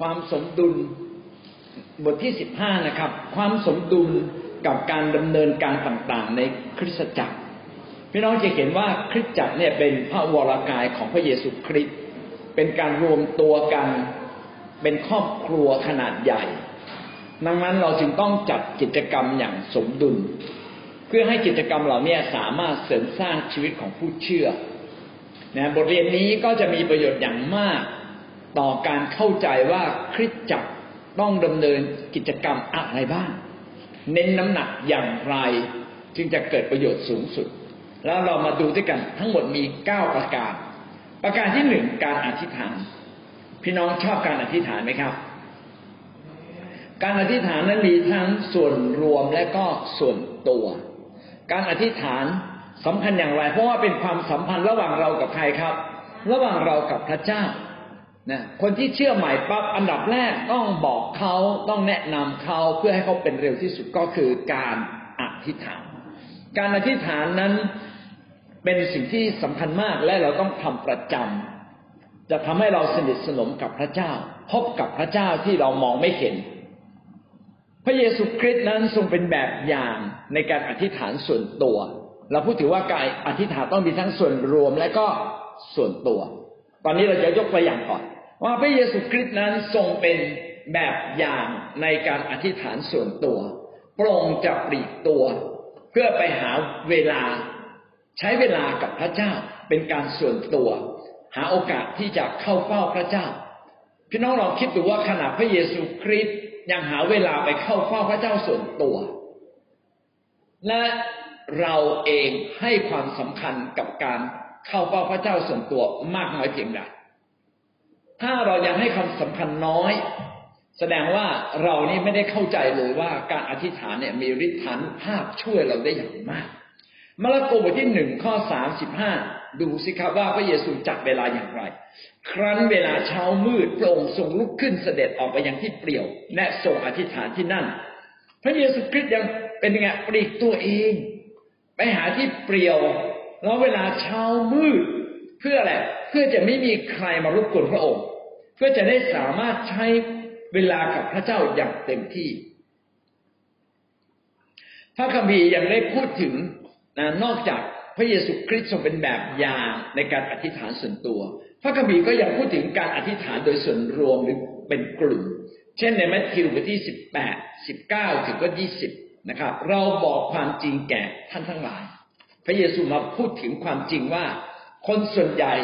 ความสมดุลบทที่สิบห้านะครับ ความสมดุลกับการดำเนินการต่างๆ ในคริสตจักรพี่น้องจะเห็นว่าคริสตจักรเนี่ยเป็นพระวรากายของพระเยซูคริสต์เป็นการรวมตัวกันเป็นครอบครัวขนาดใหญ่ ดังนั้นเราจึงต้องจัดกิจกรรมอย่างสมดุล เพื่อให้กิจกรรมเหล่านี้สามารถเสริมสร้างชีวิตของผู้เชื่อนะบทเรียนนี้ก็จะมีประโยชน์อย่างมาก ต่อการเข้าใจว่าคริสตจักรต้องดำเนินกิจกรรมอะไรบ้าง เน้นน้ำหนักอย่างไร จึงจะเกิดประโยชน์สูงสุด แล้วเรามาดูด้วยกันทั้งหมดมีเก้าประการ ประการที่หนึ่งการอธิษฐาน พี่น้องชอบการอธิษฐานไหมครับ การอธิษฐานนั้นมีทั้งส่วนรวมและก็ส่วนตัว การอธิษฐานสำคัญอย่างไร เพราะว่าเป็นความสัมพันธ์ระหว่างเรากับใครครับ ระหว่างเรากับพระเจ้า นะคนที่เชื่อใหม่ปั๊บอันดับแรกต้องบอกเขาต้องแนะนำเขาเพื่อให้เขาเป็นเร็วที่สุดก็คือการอธิษฐาน การอธิษฐานนั้นเป็นสิ่งที่สำคัญมากและเราต้องทำประจำจะทำให้เราสนิทสนมกับพระเจ้า พบกับพระเจ้าที่เรามองไม่เห็น พระเยซูคริสต์นั้นทรงเป็นแบบอย่างในการอธิษฐานส่วนตัว เราพูดถึงว่าการอธิษฐานต้องมีทั้งส่วนรวมและก็ส่วนตัว ตอนนี้เราจะยกตัวอย่างก่อน ว่าพระเยซูคริสต์นั้นทรงเป็นแบบอย่างในการอธิษฐานส่วนตัวพระองจะปลีกตัว เพื่อไปหาเวลาใช้เวลากับพระเจ้าเป็นการส่วนตัว หาโอกาสที่จะเข้าเฝ้าพระเจ้า พี่น้องลองคิดดูว่าขณะพระเยซูคริสต์ยังหาเวลาไปเข้าเฝ้าพระเจ้าส่วนตัว และเราเองให้ความสำคัญกับการ เข้าเฝ้าพระเจ้าส่วนตัวมากน้อยเพียงใดถ้าเรายังให้คำสำคัญน้อย แสดงว่าเรานี่ไม่ได้เข้าใจเลยว่าการอธิษฐานเนี่ยมีฤทธานภาพช่วยเราได้อย่างมากมาระโกบทที่หนึ่งข้อสามสิบห้าดูสิครับว่าพระเยซูจัดเวลาอย่างไร ครั้นเวลาเช้ามืดพระองค์ทรงลุกขึ้นเสด็จออกไปยังที่เปลี่ยว และทรงอธิษฐานที่นั่น พระเยซูคริสต์ยังเป็นยังไงปลีกตัวเอง ไปหาที่เปลี่ยว แล้วเวลาเช้ามืดเพื่ออะไรเพื่อจะไม่มีใครมารบกวนพระองค์ เพื่อจะได้สามารถใช้เวลากับพระเจ้าอย่างเต็มที่ พระคัมภีร์ยังได้พูดถึงนะนอกจากพระเยซูคริสต์ทรงเป็นแบบอย่างในการอธิษฐานส่วนตัว พระคัมภีร์ก็ยังพูดถึงการอธิษฐานโดยส่วนรวมหรือเป็นกลุ่ม เช่นในมัทธิวบทที่สิบแปดสิบเก้าถึงก็ยี่สิบนะครับ เราบอกความจริงแก่ท่านทั้งหลาย ระเยซูมาพูดถึงความจริงว่า คนส่วนใหญ่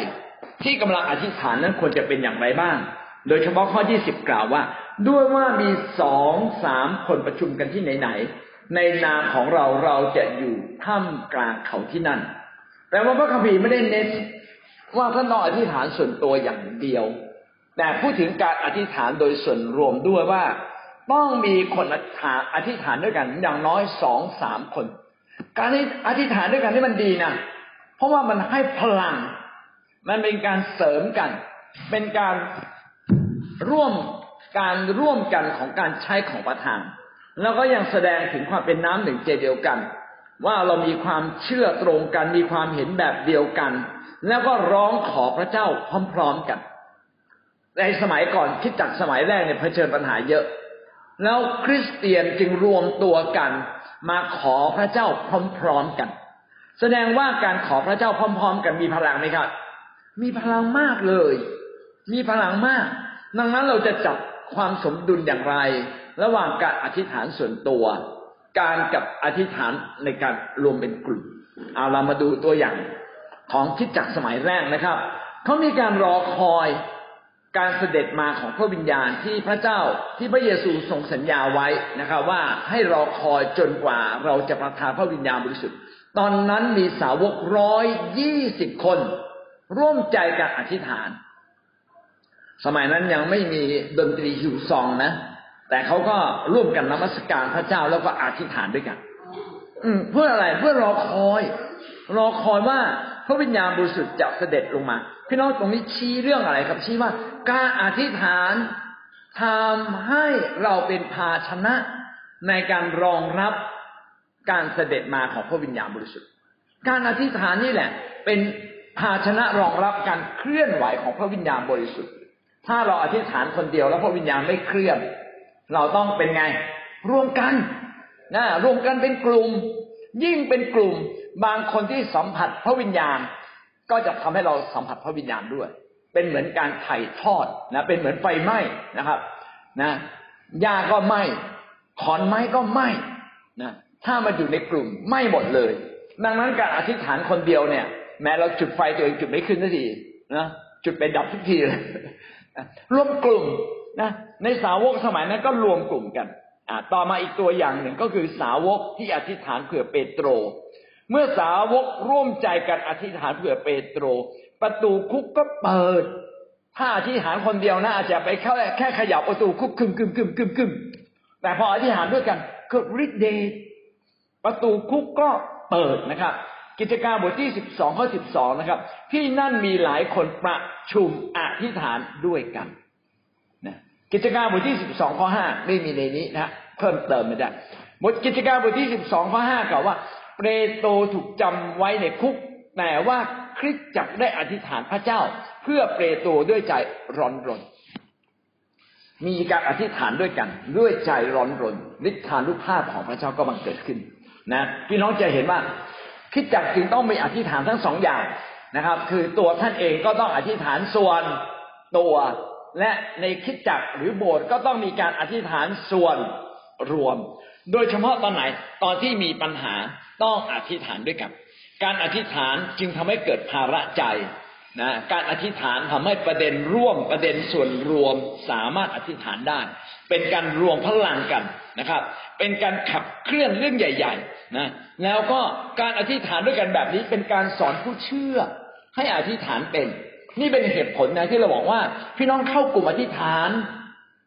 ที่กำลังอธิษฐานนั้นควรจะเป็นอย่างไรบ้าง โดยเฉพาะข้อที่สิบกล่าวว่า ด้วยว่ามีสองสามคนประชุมกันที่ไหนๆในนามของเราเราจะอยู่ท่ามกลางเขาที่นั่นแต่ว่าพระคัมภีร์ไม่ได้เน้นว่าท่านต้องอธิษฐานส่วนตัวอย่างเดียว แต่พูดถึงการอธิษฐานโดยส่วนรวมด้วยว่า ต้องมีคนอธิษฐานด้วยกันอย่างน้อยสองสามคน การอธิษฐานด้วยกันนี่มันดีนะเพราะว่ามันให้พลัง มันเป็นการเสริมกัน เป็นการร่วมการร่วมกันของการใช้ของประทาน แล้วก็ยังแสดงถึงความเป็นน้ำหนึ่งใจเดียวกัน ว่าเรามีความเชื่อตรงกัน มีความเห็นแบบเดียวกัน แล้วก็ร้องขอพระเจ้าพร้อมๆกันในสมัยก่อนคิดจักสมัยแรกเนี่ยเผชิญปัญหาเยอะ แล้วคริสเตียนจึงรวมตัวกัน มาขอพระเจ้าพร้อมๆกัน แสดงว่าการขอพระเจ้าพร้อม ๆ กันมีพลังไหมครับ มีพลังมากเลย มีพลังมาก ดังนั้นเราจะจับความสมดุลอย่างไร ระหว่างการอธิษฐานส่วนตัว การกับอธิษฐานในการรวมเป็นกลุ่มเอาเรามาดูตัวอย่างของคิดจักสมัยแรกนะครับเขามีการรอคอย การเสด็จมาของพระวิญญาณที่พระเจ้าที่พระเยซูทรงสัญญาไว้นะครับ ว่าให้รอคอยจนกว่าเราจะประทานพระวิญญาณบริสุทธิ์ตอนนั้นมีสาวกร้อยยี่สิบคน ร่วมใจกันอธิษฐาน สมัยนั้นยังไม่มีดนตรีฮิวซองนะ แต่เขาก็ร่วมกันนมัสการพระเจ้าแล้วก็อธิษฐานด้วยกัน อืเพื่ออะไรเพื่อรอคอย รอคอยว่า พระวิญญาณบริสุทธิ์จะเสด็จลงมา พี่น้องตรงนี้ชี้เรื่องอะไรครับชี้ว่า การอธิษฐานทำให้เราเป็นภาชนะในการรองรับการเสด็จมาของพระวิญญาณบริสุทธิ์ การอธิษฐานนี่แหละ เป็นภาชนะรองรับการเคลื่อนไหวของพระวิญญาณบริสุทธิ์ ถ้าเราอธิษฐานคนเดียวแล้วพระวิญญาณไม่เคลื่อน เราต้องเป็นไง ร่วมกันนะร่วมกันเป็นกลุ่ม ยิ่งเป็นกลุ่ม บางคนที่สัมผัสพระวิญญาณ ก็จะทำให้เราสัมผัสพระวิญญาณด้วย เป็นเหมือนการไถ่ทอดนะเป็นเหมือนไฟไหม้นะครับนะหญ้าก็ไหม้ขอนไม้ก็ไหม้นะถ้ามาอยู่ในกลุ่มไหม้หมดเลย ดังนั้นการอธิษฐานคนเดียวเนี่ย แม้เราจุดไฟตัวเองจุดไม่ขึ้นสักทีนะจุดไปดับทุกทีเลยรวมกลุ่มนะในสาวกสมัยนั้นก็รวมกลุ่มกันอ่าต่อมาอีกตัวอย่างหนึ่งก็คือสาวกที่อธิษฐานเผื่อเปโตร เมื่อสาวกร่วมใจกันอธิษฐานเผื่อเปโตร ประตูคุกก็เปิด ถ้าอธิษฐานคนเดียวนะอาจจะไปแค่แค่ขยับประตูคุกคึมคึมคึมคึมคึมแต่พออธิษฐานด้วยกันเกิดฤทธิ์เดชประตูคุกก็เปิดนะครับ กิจการบทที่สิบสองข้อสิบสองนะครับ ที่นั่นมีหลายคนประชุมอธิษฐานด้วยกันนะกิจการบทที่สิบสองข้อห้าไม่มีในนี้นะเพิ่มเติมไม่ได้บทกิจการบทที่สิบสองข้อห้ากล่าวว่า เปโตรถูกจำไว้ในคุก แต่ว่าคริสตจักรได้อธิษฐานพระเจ้า เพื่อเปโตรด้วยใจร้อนรน มีการอธิษฐานด้วยกัน ด้วยใจร้อนรนฤทานุภาพของพระเจ้าก็บังเกิดขึ้นนะพี่น้องจะเห็นว่าคริดจักจึงต้องมีอธิษฐานทั้งสองอย่างนะครับ คือตัวท่านเองก็ต้องอธิษฐานส่วนตัวและในคิดจักหรือโบสถ์ก็ต้องมีการอธิษฐานส่วนรวม โดยเฉพาะตอนไหนตอนที่มีปัญหา ต้องอธิษฐานด้วยกัน การอธิษฐานจึงทำให้เกิดภาระใจนะการอธิษฐานทำให้ประเด็นร่วมประเด็นส่วนรวมสามารถอธิษฐานได้ เป็นการรวมพลังกันนะครับ เป็นการขับเคลื่อนเรื่องใหญ่ ๆ นะ แล้วก็การอธิษฐานด้วยกันแบบนี้ เป็นการสอนผู้เชื่อ ให้อธิษฐานเป็น นี่เป็นเหตุผลนะที่เราบอกว่า พี่น้องเข้ากลุ่มอธิษฐาน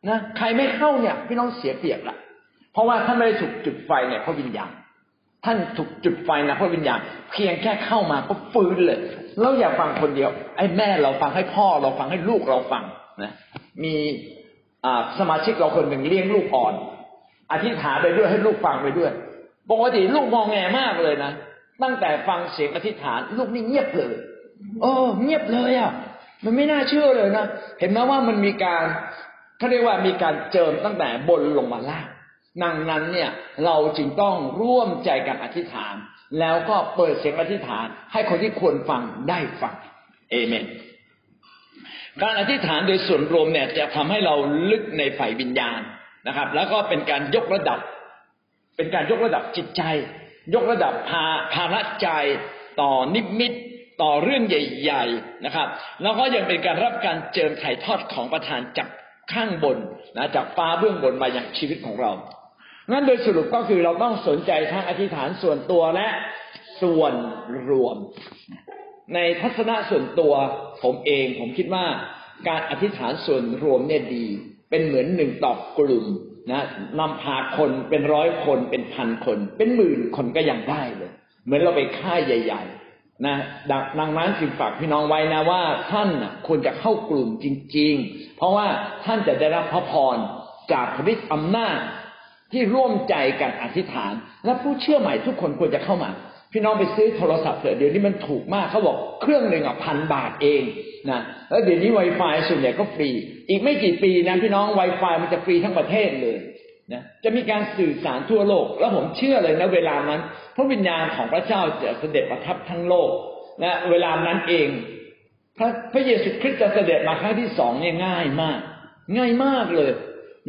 นะใครไม่เข้าเนี่ย พี่น้องเสียเปรียบละเพราะว่าท่านไม่ได้ถูกจุดไฟเนี่ยพระวิญญาณ ท่านถูกจุดไฟนะพระวิญญาณเพียงแค่เข้ามาก็ฟื้นเลยเราอย่าฟังคนเดียว ไอ้แม่เราฟังให้พ่อเราฟังให้ลูกเราฟังนะมีสมาชิกเราคนหนึ่งเลี้ยงลูกอ่อน อธิษฐานไปด้วยให้ลูกฟังไปด้วยปกติลูกมองแงมากเลยนะตั้งแต่ฟังเสียงอธิษฐาน ลูกนี่เงียบเลยโอ้เงียบเลยอะ มันไม่น่าเชื่อเลยนะเห็นไหมว่ามันมีการเขาเรียกว่ามีการเจิมตั้งแต่บนลงมาล่าง ดังนั้นเนี่ยเราจึงต้องร่วมใจกันอธิษฐาน แล้วก็เปิดเสียงอธิษฐาน ให้คนที่ควรฟังได้ฟังเอเมน การอธิษฐานโดยส่วนรวมเนี่ยจะทำให้เราลึกในฝ่ายวิญญาณนะครับ แล้วก็เป็นการยกระดับ เป็นการยกระดับจิตใจ ยกระดับภาภาระใจต่อนิมิตต่อเรื่องใหญ่ ๆนะครับ แล้วก็ยังเป็นการรับการเจิมถ่ายทอดของประธานจาก ข้างบนนะจากฟ้าเบื้องบนมาอย่างชีวิตของเรางั้นโดยสรุปก็คือเราต้องสนใจทั้งอธิษฐานส่วนตัวและส่วนรวม ในทัศนะส่วนตัวผมเองผมคิดว่าการอธิษฐานส่วนรวมเนี่ยดี เป็นเหมือนหนึ่งต่อกลุ่มนะนำพาคนเป็นร้อยคนเป็นพันคน เป็นหมื่นคนก็ยังได้เลย เหมือนเราไปค่ายใหญ่ ๆ นะดังนั้นจึงฝากพี่น้องไว้นะว่าท่านควรจะเข้ากลุ่มจริง ๆ เพราะว่าท่านจะได้รับพระพรจากฤทธิ์อำนาจที่ร่วมใจกันอธิษฐาน และผู้เชื่อใหม่ทุกคนควรจะเข้ามา พี่น้องไปซื้อโทรศัพท์เถอะเดี๋ยวนี้มันถูกมากเขาบอกเครื่องหนึ่งอะพันบาทเองนะแล้วเดี๋ยวนี้ Wi-Fi ส่วนใหญ่ก็ฟรี อีกไม่กี่ปีนะพี่น้อง Wi-Fi มันจะฟรีทั้งประเทศเลย นะจะมีการสื่อสารทั่วโลก แล้วผมเชื่อเลยนะเวลานั้น พระวิญญาณของพระเจ้าจะเสด็จประทับทั้งโลกและเวลานั้นเองพระพระเยซูคริสต์จะเสด็จมาครั้งที่สองเนี่ยง่ายมาก ง่ายมากเลย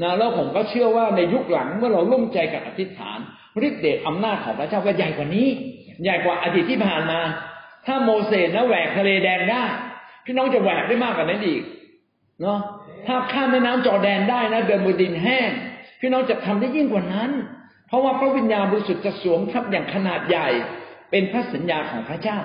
นะแล้วผมก็เชื่อว่าในยุคหลังเมื่อเราร่วมใจกับอธิษฐานฤทธิ์เดชอำนาจของพระเจ้าก็ใหญ่กว่านี้ ใหญ่กว่าอดีตที่ผ่านมา ถ้าโมเสสนะแหวกทะเลแดงได้พี่น้องจะแหวกได้มากกว่านั้นอีกเนาะถ้าข้ามแม่น้ำจอแดนได้นะเดินบนดินแห้ง พี่น้องจะทำได้ยิ่งกว่านั้น เพราะว่าพระวิญญาณบริสุทธิ์จะสวมทับอย่างขนาดใหญ่ เป็นพระสัญญาของพระเจ้า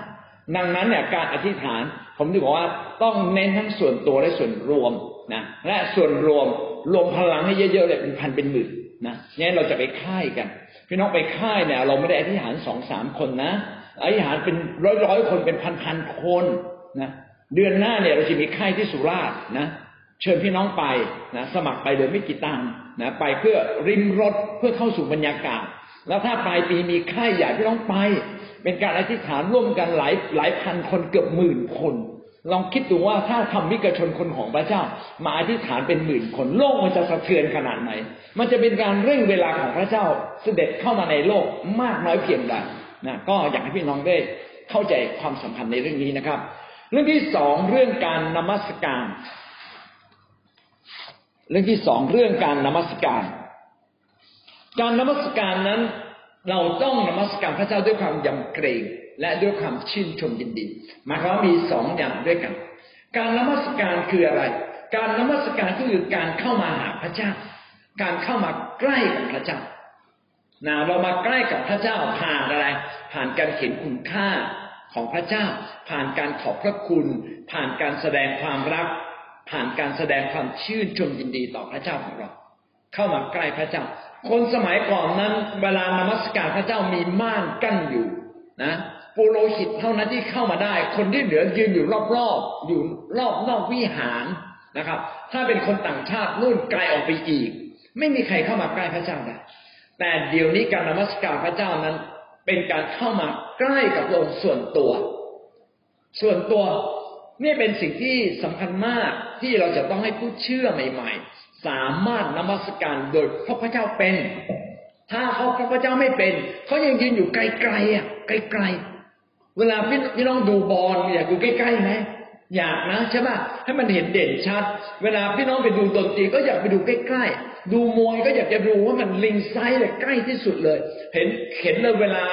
ดังนั้นเนี่ยการอธิษฐาน ผมถึงบอกว่าต้องเน้นทั้งส่วนตัวและส่วนรวมนะและส่วนรวมรวมพลังให้เยอะๆเลยเป็นพันเป็นหมื่นนะงั้นเราจะไปค่ายกัน พี่น้องไปค่ายเนี่ย เราไม่ได้อธิษฐานสองสามคนนะอธิษฐานเป็นร้อยร้อยคนเป็นพันพันคนนะเดือนหน้าเนี่ยเราจะมีค่ายที่สุราษฎร์นะเชิญพี่น้องไปนะสมัครไปโดยไม่กี่ตังค์ นะไปเพื่อริมรถเพื่อเข้าสู่บรรยากาศ แล้วถ้าปลายปีมีค่ายใหญ่พี่น้องไป เป็นการอธิษฐานร่วมกันหลายหลายพันคนเกือบหมื่นคนลองคิดดูว่าถ้าทำมิกชนคนของพระเจ้า มาอธิษฐานเป็นหมื่นคนโลกมันจะสะเทือนขนาดไหน มันจะเป็นการเร่งเวลาของพระเจ้าเสด็จเข้ามาในโลกมากน้อยเพียงใดนะก็อยากให้พี่น้องได้เข้าใจความสำคัญในเรื่องนี้นะครับ เรื่องที่สองเรื่องการนมัสการ เรื่องที่สองเรื่องการนมัสการ การนมัสการนั้น เราต้องนมัสการพระเจ้าด้วยความยำเกรง และด้วยความชื่นชมยินดีหมายความว่ามีสองอย่างด้วยกัน การนมัสการคืออะไร การนมัสการก็คือการเข้ามาหาพระเจ้า การเข้ามาใกล้กับพระเจ้านะเรามาใกล้กับพระเจ้าผ่านอะไร ผ่านการเห็นคุณค่าของพระเจ้า ผ่านการขอบพระคุณ ผ่านการแสดงความรัก ผ่านการแสดงความชื่นชมยินดีต่อพระเจ้าของเรา เข้ามาใกล้พระเจ้า คนสมัยก่อนนั้น เวลานมัสการพระเจ้ามีม่านกั้นอยู่นะปุโรหิตเท่านั้นที่เข้ามาได้ คนที่เหลือยืนอยู่รอบๆอยู่รอบนอกวิหารนะครับ ถ้าเป็นคนต่างชาตินู่นไกลออกไปอีก ไม่มีใครเข้ามาใกล้พระเจ้าได้แต่เดี๋ยวนี้การนมัสการพระเจ้านั้น เป็นการเข้ามาใกล้กับองค์ส่วนตัว ส่วนตัว นี่เป็นสิ่งที่สำคัญมากที่เราจะต้องให้ผู้เชื่อใหม่ ๆ สามารถนมัสการโดยพระพเจ้าเป็น ถ้าเขาพระพเจ้าไม่เป็นเขายังยืนอยู่ไกลๆอะไกลๆเวลาพี่พี่น้องดูบอลอยากดูใกล้ๆไหมอยากนะใช่ป่ะให้มันเห็นเด่นชัด เวลาพี่น้องไปดูดนตรีก็อยากไปดูใกล้ๆดูมวยก็อยากจะดูว่ามันลิงไซส์เลยใกล้ที่สุดเลย เห็นเห็นเลยเวลา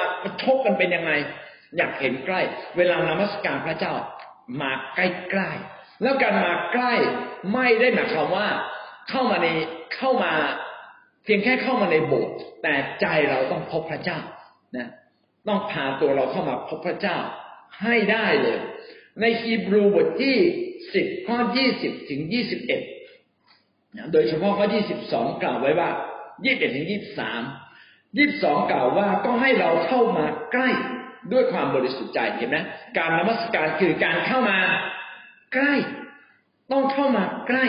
ชกกันเป็นยังไง อยากเห็นใกล้ เวลานมัสการพระเจ้า มาใกล้ๆแล้วการมาใกล้ไม่ได้หมายความว่าเข้ามาในเข้ามา เพียงแค่เข้ามาในโบสถ์แต่ใจเราต้องพบพระเจ้านะต้องพาตัวเราเข้ามาพบพระเจ้าให้ได้เลย ในฮีบรูบทที่สิบข้อยี่สิบถึงยี่สิบเอ็ดโดยเฉพาะข้อที่สิบสองกล่าวไว้ว่ายี่สิบเอ็ดถึงยี่สิบสามยี่สิบสองกล่าวว่าก็ให้เราเข้ามาใกล้ ด้วยความบริสุทธิ์ใจเห็นไหมการนมัสการคือการเข้ามาใกล้ ต้องเข้ามาใกล้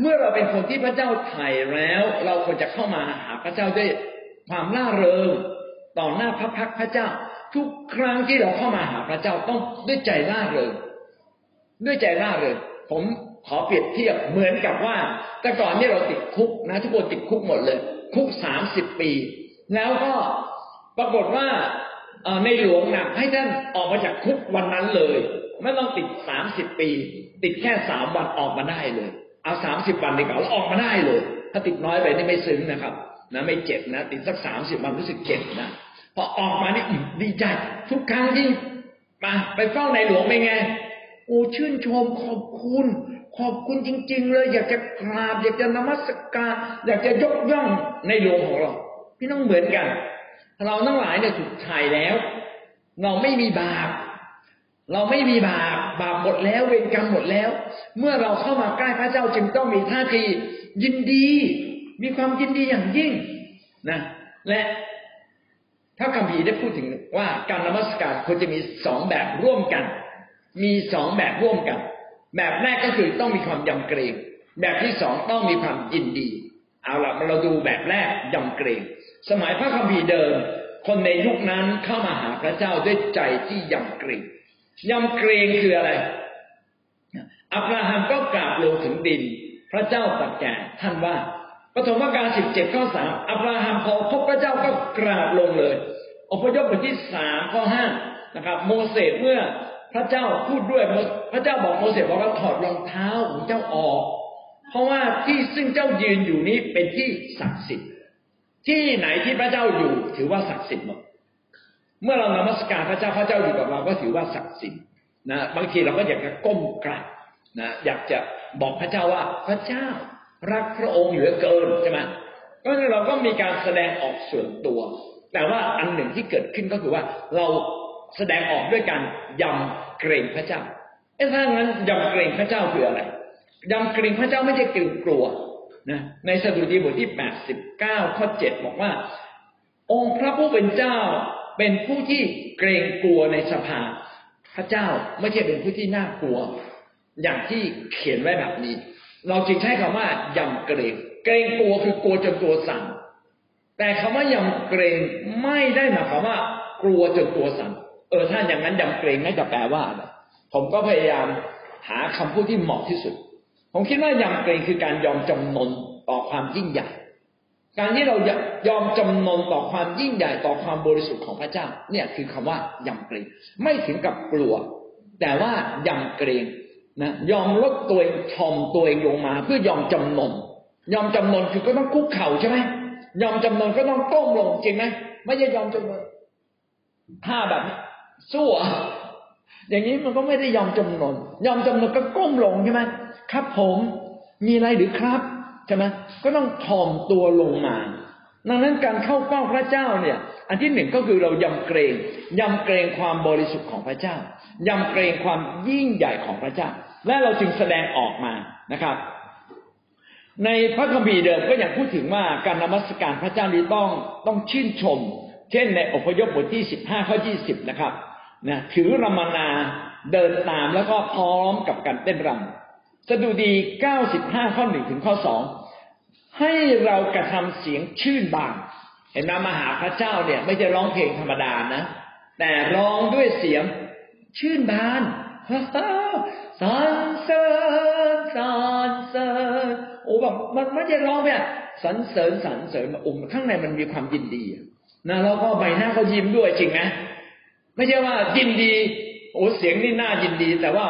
เมื่อเราเป็นคนที่พระเจ้าไถ่แล้ว เราควรจะเข้ามาหาพระเจ้าด้วยความล่าเริงต่อหน้าพระพักพระเจ้า ทุกครั้งที่เราเข้ามาหาพระเจ้าต้องด้วยใจล่าเริงด้วยใจล่าเริงผมขอเปรียบเทียบเหมือนกับว่า แต่ก่อนนี่เราติดคุกนะทุกคนติดคุกหมดเลย คุกสามสิบปี แล้วก็ปรากฏว่า ในหลวงนะให้ท่านออกมาจากคุกวันนั้นเลย ไม่ต้องติดสามสิบปี ติดแค่สามวันออกมาได้เลย เอาสามสิบวันดีกว่าแล้วออกมาได้เลย ถ้าติดน้อยไปนี่ไม่ซึ้งนะครับ นะไม่เจ็บนะ ติดสักสามสิบวันรู้สึกเจ็บนะพอออกมานี่ดีใจ ทุกครั้งที่มา ไปเฝ้าในหลวงเป็นไงโอ้ชื่นชมขอบคุณ ขอบคุณจริง ๆ เลย อยากจะกราบ อยากจะนมัสการ อยากจะยกย่องในหลวงของเรา พี่น้องเหมือนกัน เราทั้งหลายเนี่ยถูกถ่ายแล้ว เราไม่มีบาป เราไม่มีบาป บาปหมดแล้วเวรกรรมหมดแล้ว เมื่อเราเข้ามาใกล้พระเจ้าจึงต้องมีท่าทียินดี มีความยินดีอย่างยิ่งนะ และพระคัมภีร์ได้พูดถึงว่าการนมัสการควรจะมีสองแบบร่วมกัน มีสองแบบร่วมกัน แบบแรกก็คือต้องมีความยำเกรง แบบที่สองต้องมีความยินดี เอาละเราดูแบบแรกยำเกรง สมัยพระคัมภีร์เดิม คนในยุคนั้นเข้ามาหาพระเจ้าด้วยใจที่ยำเกรงยำเกรงคืออะไร อับราฮัมก็กราบลงถึงดิน พระเจ้าตรัสแก่ท่านว่าปฐมกาลสิบเจ็ดข้อสามอับราฮัมพอพบพระเจ้าก็กราบลงเลยอพยพบทที่สามข้อห้านะครับ โมเสสเมื่อพระเจ้าพูดด้วยพระเจ้าบอกโมเสสบอกว่าถอดรองเท้าของเจ้าออก เพราะว่าที่ซึ่งเจ้ายืนอยู่นี้เป็นที่ศักดิ์สิทธิ์ ที่ไหนที่พระเจ้าอยู่ ถือว่าศักดิ์สิทธิ์หมด เมื่อเรานมัสการพระเจ้าพระเจ้าอยู่กับเราก็ถือว่าศักดิ์สิทธิ์นะบางทีเราก็อยากจะก้มกราบนะอยากจะบอกพระเจ้าว่าพระเจ้ารักพระองค์เหลือเกินใช่ไหมก็เราก็มีการแสดงออกส่วนตัว แต่ว่าอันหนึ่งที่เกิดขึ้นก็คือว่าเราแสดงออกด้วยการยำเกรงพระเจ้าเอ้ถ้างั้นยำเกรงพระเจ้าคืออะไร ยำเกรงพระเจ้าไม่ใช่เกรงกลัวนะในสดุดีบทที่แปดสิบเก้าข้อเจ็ดบอกว่า องค์พระผู้เป็นเจ้าเป็นผู้ที่เกรงกลัวในสภา พระเจ้าไม่ใช่เป็นผู้ที่น่ากลัว อย่างที่เขียนไว้แบบนี้ เราจึงใช้คำว่ายำเกรง เกรงกลัวคือกลัวจนตัวสั่นแต่คำว่ายำเกรงไม่ได้หมายความว่ากลัวจนตัวสั่นเออถ้าอย่างนั้นยำเกรงไม่จะแปลว่าอะไรผมก็พยายามหาคำพูดที่เหมาะที่สุด ผมคิดว่ายำเกรงคือการยอมจำนนต่อความยิ่งใหญ่ การที่เรายอมจำนนต่อความยิ่งใหญ่ต่อความบริสุทธิ์ของพระเจ้า เนี่ยคือคำว่ายำเกรงไม่ถึงกับกลัว แต่ว่ายำเกรงนะยอมลดตัวเองทอมตัวเองลงมา เพื่อยอมจำนนยอมจำนนคือก็ต้องคุกเข่าใช่ไหมยอมจำนนก็ต้องก้มลงจริงไหมไม่ใช่ยอมจำนนถ้าแบบสู้อะอย่างนี้มันก็ไม่ได้ยอมจำนนยอมจำนนก็ก้มลงใช่ไหม ครับผมมีอะไรหรือครับใช่ไหมก็ต้องทอมตัวลงมาดังนั้นการเข้าเฝ้าพระเจ้าเนี่ย อันที่หนึ่งก็คือเรายำเกรงยำเกรงความบริสุทธิ์ของพระเจ้ายำเกรงความยิ่งใหญ่ของพระเจ้า และเราจึงแสดงออกมานะครับ ในพระคัมภีร์เดิมก็ยังพูดถึงว่าการนมัสการพระเจ้านี้ต้องต้องชื่นชม เช่นในอพยพบทที่สิบห้าข้อยี่สิบนะครับนะถือรมนาเดินตามแล้วก็พร้อมกับการเต้นรำ สดุดีเก้าสิบห้าข้อหนึ่งถึงข้อสองให้เรากระทำเสียงชื่นบาน เห็นไหมมหาพระเจ้าเนี่ย ไม่ใช่ร้องเพลงธรรมดานะ แต่ร้องด้วยเสียงชื่นบานสรรเสริญสรรเสริญโอ้แบบมันไม่ใช่ร้องแบบสรรเสริญสรรเสริญมาอมข้างในมันมีความยินดีนะแล้วก็ใบหน้าก็ยิ้มด้วยจริงไหมไม่ใช่ว่ายินดี โอ้เสียงนี่น่ายินดี แต่ว่า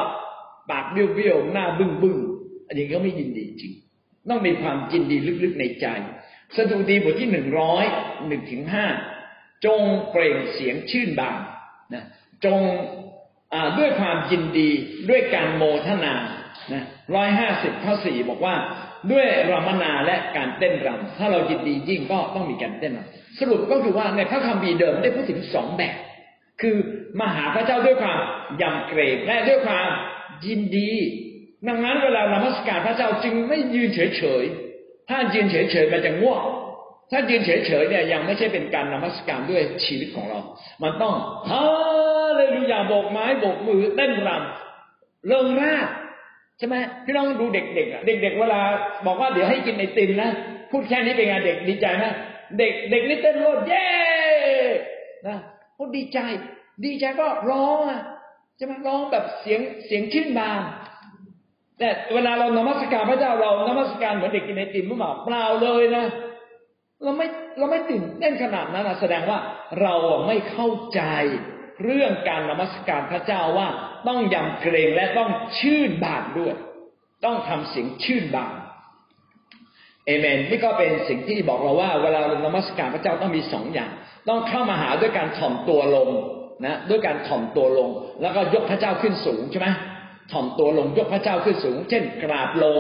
ปากเบี้ยวๆหน้าบึ้งบึ้งอันนี้ก็ไม่ยินดีจริง ต้องมีความยินดีลึกๆในใจสดุดีบทที่หนึ่งร้อยหนึ่งถึงห้าจงเปล่งเสียงชื่นบานนะจงด้วยความยินดีด้วยการโมทนานะร้อยห้าสิบข้อสี่บอกว่าด้วยรามนาและการเต้นรำถ้าเรายินดียิ่งก็ต้องมีการเต้นรำสรุปก็คือว่าในพระคัมภีร์เดิมได้พูดถึงสองแบบ คือมาหาพระเจ้าด้วยความยำเกรงและด้วยความ ยินดี ดังนั้นเวลานมัสการพระเจ้าจึงไม่ยืนเฉยๆ ถ้ายืนเฉยๆมันจะง่วง ถ้ายืนเฉยๆเนี่ยยังไม่ใช่เป็นการนมัสการด้วยชีวิตของเรา มันต้องฮาเลลูยาโบกไม้โบกมือเต้นรำเริงร่าใช่ไหมพี่น้องดูเด็กๆอะเด็ก ๆ เวลาบอกว่าเดี๋ยวให้กินไอติมนะพูดแค่นี้เป็นไงเด็กดีใจไหมเด็กเด็กนี่เต้นโลดเย้นะเขาดีใจ ดีใจก็ร้องอะ จะมาร้องแบบเสียงเสียงชื่นบานแต่เวลาเรานมัสการพระเจ้าเรานมัสการเหมือนเด็กกินไอติมหรือเปล่าเปล่าเลยนะ เราไม่เราไม่ตื่นเต้นขนาดนั้นนะแสดงว่าเราไม่เข้าใจเรื่องการนมัสการพระเจ้าว่าต้องยำเกรงและต้องชื่นบานด้วย ต้องทำเสียงชื่นบานเอเมนนี่ก็เป็นสิ่งที่บอกเราว่า เวลาเรานมัสการพระเจ้าต้องมีสองอย่าง ต้องเข้ามาหาด้วยการถ่อมตัวลง นะด้วยการถ่อมตัวลง แล้วก็ยกพระเจ้าขึ้นสูงใช่ไหมถ่อมตัวลงยกพระเจ้าขึ้นสูง เช่น กราบลง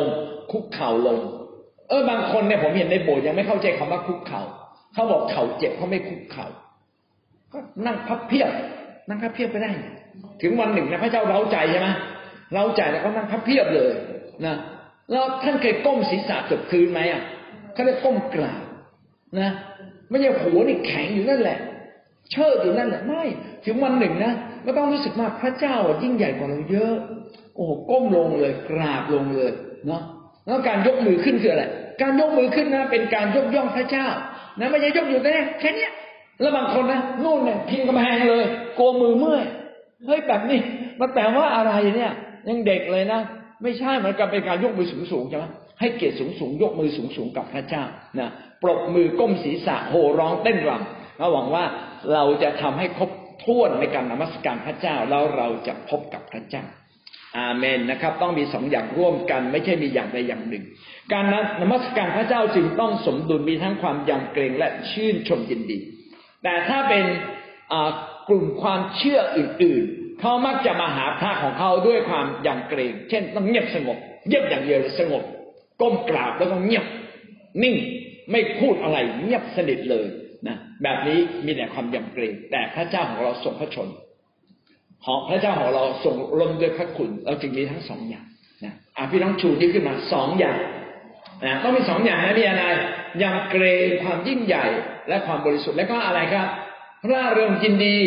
คุกเข่าลง เออบางคนเนี่ยผมเห็นในโบสถ์ยังไม่เข้าใจคำว่าคุกเข่าเขาบอกเข่าเจ็บเขาไม่คุกเข่าก็นั่งพับเพียบ นั่งพับเพียบไปได้ ถึงวันหนึ่งนะพระเจ้าเร้าใจใช่ไหมเร้าใจแล้วก็นั่งพับเพียบเลยนะแล้วท่านเคยก้มศีรษะจบคืนไหมอะเขาเรียกก้มกราบนะไม่ใช่หัวนี่แข็งอยู่นั่นแหละ เชิดอยู่นั่นแหละไม่ถึงวันหนึ่งนะก็ต้องรู้สึกว่าพระเจ้ายิ่งใหญ่กว่าเราเยอะ โอ้ก้มลงเลยกราบลงเลยเนาะแล้วการยกมือขึ้นคืออะไรการยกมือขึ้นนะเป็นการยกย่องพระเจ้า นะไม่ใช่ยกอยู่แค่แค่นี้แล้วบางคนนะนู่นเนี่ยพิงกำแพงเลยกลัวมือเมื่อยเฮ้ยแบบนี้มันแปลว่าอะไรเนี่ย ยังเด็กเลยนะไม่ใช่เหมือนกับเป็นการยกมือสูงๆใช่ไหมให้เกียรติสูงๆยกมือสูงๆกับพระเจ้านะปรบมือก้มศีรษะโห่ร้องเต้นรำ เราหวังว่าเราจะทำให้ครบถ้วนในการนมัสการพระเจ้าแล้วเราจะพบกับพระเจ้า อาเมนนะครับ ต้องมีสองอย่างร่วมกัน ไม่ใช่มีอย่างใดอย่างหนึ่ง การนั้นนมัสการพระเจ้าจึงต้องสมดุลมีทั้งความยำเกรงและชื่นชมยินดี แต่ถ้าเป็นกลุ่มความเชื่ออื่นๆ เขามักจะมาหาพระของเขาด้วยความยำเกรง เช่น ต้องเงียบสงบเงียบอย่างเดียวสงบก้มกราบแล้วก็เงียบ นิ่งไม่พูดอะไรเงียบสนิทเลย นะแบบนี้มีแต่ความยำเกรงแต่พระเจ้าของเราทรงพระชนของพระเจ้าของเราทรงลมด้วยพระคุณเราจึงมีทั้งสองอย่างนะอะพี่น้องชูนี่ขึ้นมาสองอย่างนะต้องมีสองอย่างนะพี่อะไรยำเกรงความยิ่งใหญ่และความบริสุทธิ์แล้วก็อะไรครับร่าเริงยินดี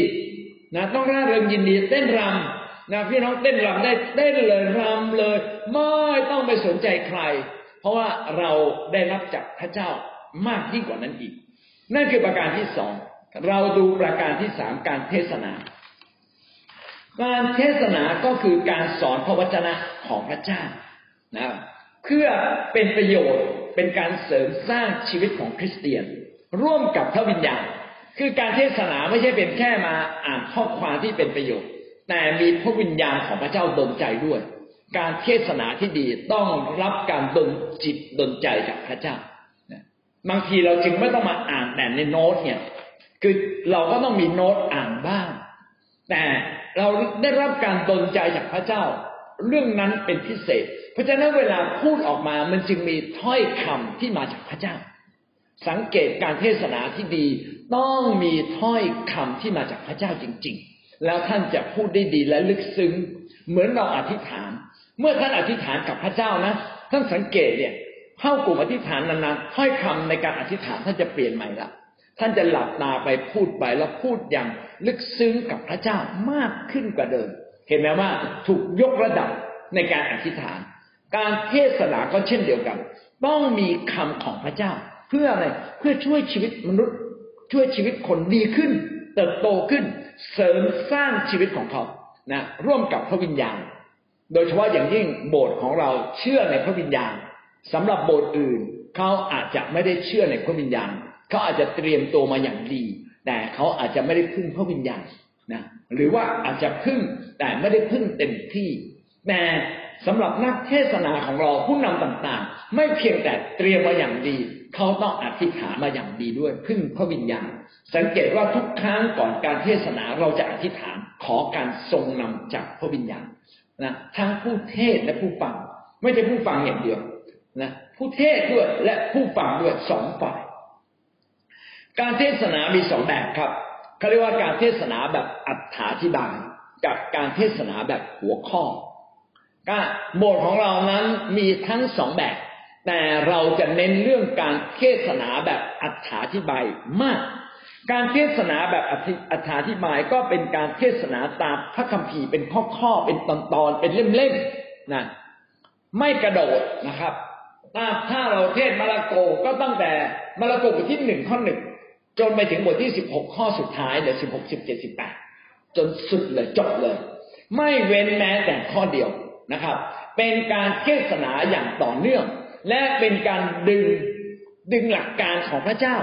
นะต้องร่าเริงยินดี เต้นรำนะพี่น้องเต้นรำได้เต้นเลยรำเลย ไม่ต้องไปสนใจใคร เพราะว่าเราได้รับจากพระเจ้ามากยิ่งกว่านั้นอีก นั่นคือประการที่สอง เราดูประการที่สามการเทศนา การเทศนาก็คือการสอนพระวจนะของพระเจ้านะเพื่อเป็นประโยชน์เป็นการเสริมสร้างชีวิตของคริสเตียน ร่วมกับพระวิญญาณ คือการเทศนาไม่ใช่เป็นแค่มาอ่านข้อความที่เป็นประโยชน์ แต่มีพระวิญญาณของพระเจ้าดลใจด้วย การเทศนาที่ดีต้องรับการดลจิตดลใจจากพระเจ้า บางทีเราจึงไม่ต้องมาอ่านแต่ในโน้ตเนี่ย คือเราก็ต้องมีโน้ตอ่านบ้าง แต่เราได้รับการดลใจจากพระเจ้า เรื่องนั้นเป็นพิเศษ เพราะฉะนั้นเวลาพูดออกมามันจึงมีถ้อยคำที่มาจากพระเจ้า สังเกตการเทศนาที่ดีต้องมีถ้อยคำที่มาจากพระเจ้าจริง ๆ แล้วท่านจะพูดได้ดีและลึกซึ้ง เหมือนเราอธิษฐาน เมื่อท่านอธิษฐานกับพระเจ้านะท่านสังเกตเนี่ย เข้ากลุ่มอธิษฐานนานๆถ้อยคำในการอธิษฐานท่านจะเปลี่ยนใหม่ละท่านจะหลับตาไปพูดไปแล้วพูดอย่างลึกซึ้งกับพระเจ้ามากขึ้นกว่าเดิม เห็นไหมว่าถูกยกระดับในการอธิษฐาน การเทศนาก็เช่นเดียวกัน ต้องมีคำของพระเจ้า เพื่ออะไรเพื่อช่วยชีวิตมนุษย์ ช่วยชีวิตคนดีขึ้น เติบโตขึ้น เสริมสร้างชีวิตของเขานะร่วมกับพระวิญญาณ โดยเฉพาะอย่างยิ่งโบสถ์ของเราเชื่อในพระวิญญาณ สำหรับโบสถ์อื่นเขาอาจจะไม่ได้เชื่อในพระวิญญาณเขาอาจจะเตรียมตัวมาอย่างดี แต่เขาอาจจะไม่ได้พึ่งพระวิญญาณนะหรือว่าอาจจะพึ่งแต่ไม่ได้พึ่งเต็มที่แต่สำหรับนักเทศนาของเราผู้นำต่างๆ ไม่เพียงแต่เตรียมมาอย่างดี เขาต้องอธิษฐานมาอย่างดีด้วย พึ่งพระวิญญาณ สังเกตว่าทุกครั้งก่อนการเทศนาเราจะอธิษฐานขอการทรงนำจากพระวิญญาณนะทั้งผู้เทศและผู้ฟัง ไม่ใช่ผู้ฟังอย่างเดียว นะผู้เทศด้วยและผู้ฟังด้วยสองฝ่าย การเทศนามีสองแบบครับเขาเรียกว่าการเทศนาแบบอัถาธิบายกับการเทศนาแบบหัวข้อก็โบสถ์ของเรานั้นมีทั้งสองแบบ แต่เราจะเน้นเรื่องการเทศนาแบบอัถาธิบายมาก การเทศนาแบบอัถาธิบายก็เป็นการเทศนาตามพระคัมภีร์เป็นข้อๆเป็นตอนๆเป็นเล่มๆนะไม่กระโดดนะครับ ถ้าเราเทศมาระโกก็ตั้งแต่มาระโกบทที่หนึ่งข้อหนึ่งจนไปถึงบทที่สิบหกข้อสุดท้ายเดี๋ยวสิบหกสิบเจ็ดสิบแปดจนสุดเลยจบเลย ไม่เว้นแม้แต่ข้อเดียวนะครับ เป็นการเทศนาอย่างต่อเนื่อง และเป็นการดึงดึงหลักการของพระเจ้า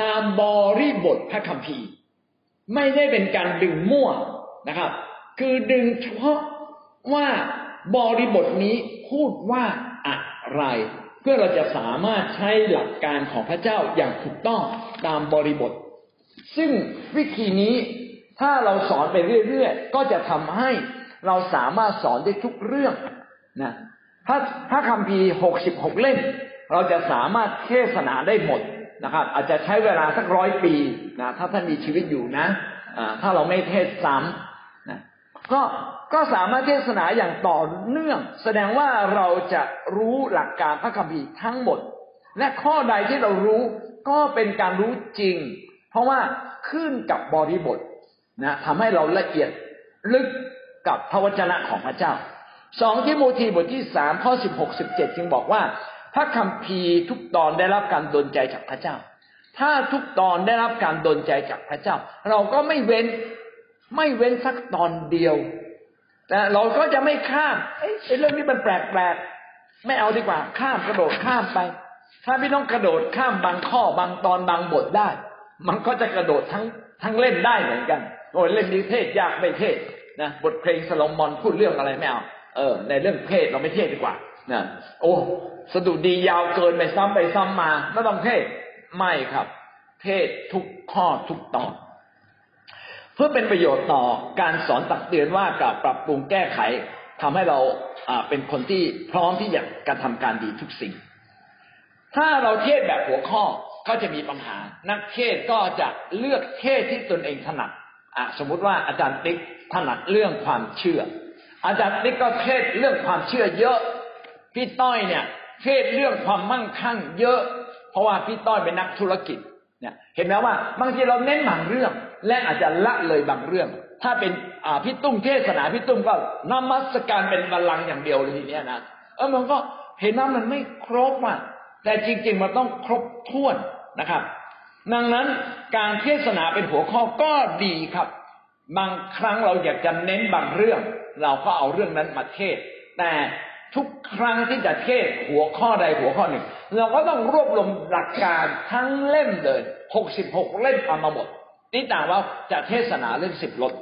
ตามบริบทพระคัมภีร์ ไม่ได้เป็นการดึงมั่วนะครับ คือดึงเฉพาะว่าบริบทนี้พูดว่าอะไร เพื่อเราจะสามารถใช้หลักการของพระเจ้าอย่างถูกต้องตามบริบท ซึ่งวิธีนี้ถ้าเราสอนไปเรื่อยๆ ก็จะทำให้เราสามารถสอนได้ทุกเรื่องนะถ้าถ้าคำพีหกสิบหกเล่ม เราจะสามารถเทศนาได้หมดนะครับ อาจจะใช้เวลาสักร้อยปีนะถ้าท่านมีชีวิตอยู่นะถ้าเราไม่เทศซ้ำนะก็ ก็สามารถเทศนาอย่างต่อเนื่อง แสดงว่าเราจะรู้หลักการพระคัมภีร์ทั้งหมด และข้อใดที่เรารู้ก็เป็นการรู้จริง เพราะว่าขึ้นกับบริบทนะทำให้เราละเอียดลึกกับพระวจนะของพระเจ้าสองทิโมธีบทที่สามข้อสิบหกสิบเจ็ดจึงบอกว่า พระคัมภีร์ทุกตอนได้รับการดลใจจากพระเจ้า ถ้าทุกตอนได้รับการดลใจจากพระเจ้า เราก็ไม่เว้นไม่เว้นสักตอนเดียว แต่เราก็จะไม่ข้ามเอ้เรื่องนี้มันแปลกๆไม่เอาดีกว่า ข้ามกระโดดข้ามไป ถ้าพี่น้องกระโดดข้ามบางข้อบางตอนบางบทได้ มันก็จะกระโดดทั้งทั้งเล่นได้เหมือนกันโอ้ยเล่นนี้เทศยากไม่เทศนะบทเพลงสโลมอนพูดเรื่องอะไรไม่เอาเออ ในเรื่องเทศเราไม่เทศดีกว่านะโอ้สดุดียาวเกินไปซ้ำไปซ้ำมาไม่ต้องเทศไม่ครับ เทศทุกข้อทุกตอน พื่อเป็นประโยชน์ต่อการสอนตักเตือนว่ากับปรับปรุงแก้ไขทำให้เราเป็นคนที่พร้อมที่จะกระทำการดีทุกสิ่ง ถ้าเราเทศแบบหัวข้อก็จะมีปัญหา นักเทศก็จะเลือกเทศที่ตนเองถนัดสมมุติว่าอาจารย์ติ๊กถนัดเรื่องความเชื่อ อาจารย์ติ๊กก็เทศเรื่องความเชื่อเยอะ พี่ต้อยเนี่ย เทศเรื่องความมั่งคั่ง เยอะ เพราะว่าพี่ต้อยเป็นนักธุรกิจเนี่ย เห็นไหมว่าบางทีเราเน้นบางเรื่อง และอาจจะละเลยบางเรื่อง ถ้าเป็นพี่ตุ้มเทศนาพี่ตุ้มก็นมัสการเป็นบาลังอย่างเดียวเลยทีเนี้ยนะเออมันก็เห็นว่ามันไม่ครบอะแต่จริง ๆ มันต้องครบถ้วนนะครับ ดังนั้นการเทศนาเป็นหัวข้อก็ดีครับ บางครั้งเราอยากจะเน้นบางเรื่อง เราก็เอาเรื่องนั้นมาเทศ แต่ทุกครั้งที่จะเทศหัวข้อใดหัวข้อหนึ่ง เราก็ต้องรวบรวมหลักการทั้งเล่มเลยหกสิบหกเล่มเอามาหมด นี่ต่างว่าจะเทศนาเรื่องสิบรถ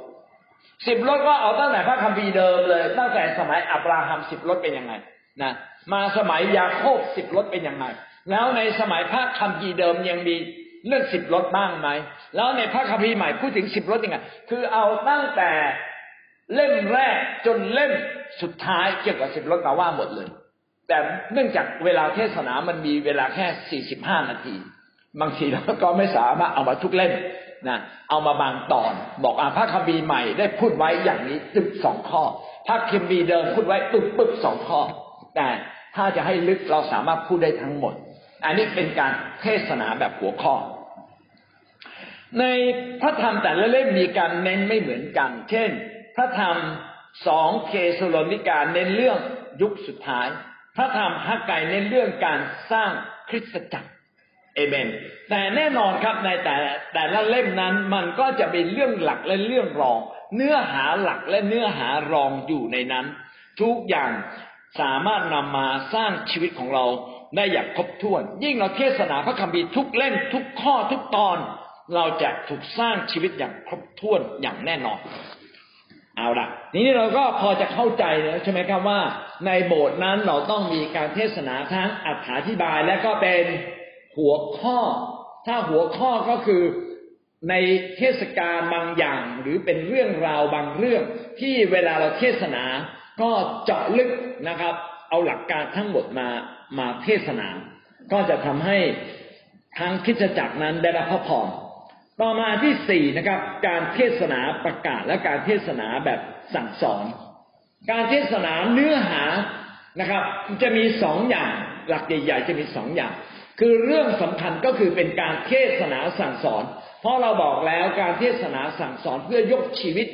สิบรถก็เอาตั้งแต่พระคัมภีร์เดิมเลย ตั้งแต่สมัยอับราฮัมสิบรถเป็นยังไงนะมาสมัยยาโคบสิบรถเป็นยังไง แล้วในสมัยพระคัมภีร์เดิมยังมีเรื่องสิบรถบ้างไหม แล้วในพระคัมภีร์ใหม่พูดถึงสิบรถยังไง คือเอาตั้งแต่เล่มแรกจนเล่มสุดท้ายเกี่ยวกับสิบรถมาว่าหมดเลย แต่เนื่องจากเวลาเทศนามันมีเวลาแค่สี่สิบห้านาที บางทีเราก็ไม่สามารถเอามาทุกเล่ม นะเอามาบางตอน บอกอ่าพระคัมภีร์ใหม่ได้พูดไว้อย่างนี้ตึกสองข้อ พระคัมภีร์เดิมพูดไว้ปึ๊บปึ๊บสองข้อ แต่ถ้าจะให้ลึกเราสามารถพูดได้ทั้งหมด อันนี้เป็นการเทศนาแบบหัวข้อ ในพระธรรมแต่ละเล่มมีการเน้นไม่เหมือนกัน เช่น พระธรรมสองเคสโลนิกาเน้นเรื่องยุคสุดท้าย พระธรรมฮักไกเน้นเรื่องการสร้างคริสตจักร เอเมน แต่แน่นอนครับในแต่แต่ละเล่มนั้นมันก็จะเป็นเรื่องหลักและเรื่องรอง เนื้อหาหลักและเนื้อหารองอยู่ในนั้น ทุกอย่างสามารถนำมาสร้างชีวิตของเราได้อย่างครบถ้วน ยิ่งเราเทศนาพระคัมภีร์ทุกเล่มทุกข้อทุกตอน เราจะถูกสร้างชีวิตอย่างครบถ้วนอย่างแน่นอน เอาละนี้เราก็พอจะเข้าใจแล้วใช่ไหมครับว่า ในโบสถ์นั้นเราต้องมีการเทศนาทั้งอธิบายและก็เป็น หัวข้อ ถ้าหัวข้อก็คือในเทศกาลบางอย่างหรือเป็นเรื่องราวบางเรื่อง ที่เวลาเราเทศนา ก็เจาะลึกนะครับ เอาหลักการทั้งหมดมามาเทศนา ก็จะทำให้ทางคิดจักรนั้นได้รับพระพรต่อมาที่สี่นะครับ การเทศนาประกาศและการเทศนาแบบสั่งสอน การเทศนาเนื้อหานะครับ จะมีสองอย่าง หลักใหญ่ ๆ จะมีสองอย่าง คือเรื่องสำคัญก็คือเป็นการเทศนาสั่งสอน เพราะเราบอกแล้วการเทศนาสั่งสอนเพื่อยกชีวิต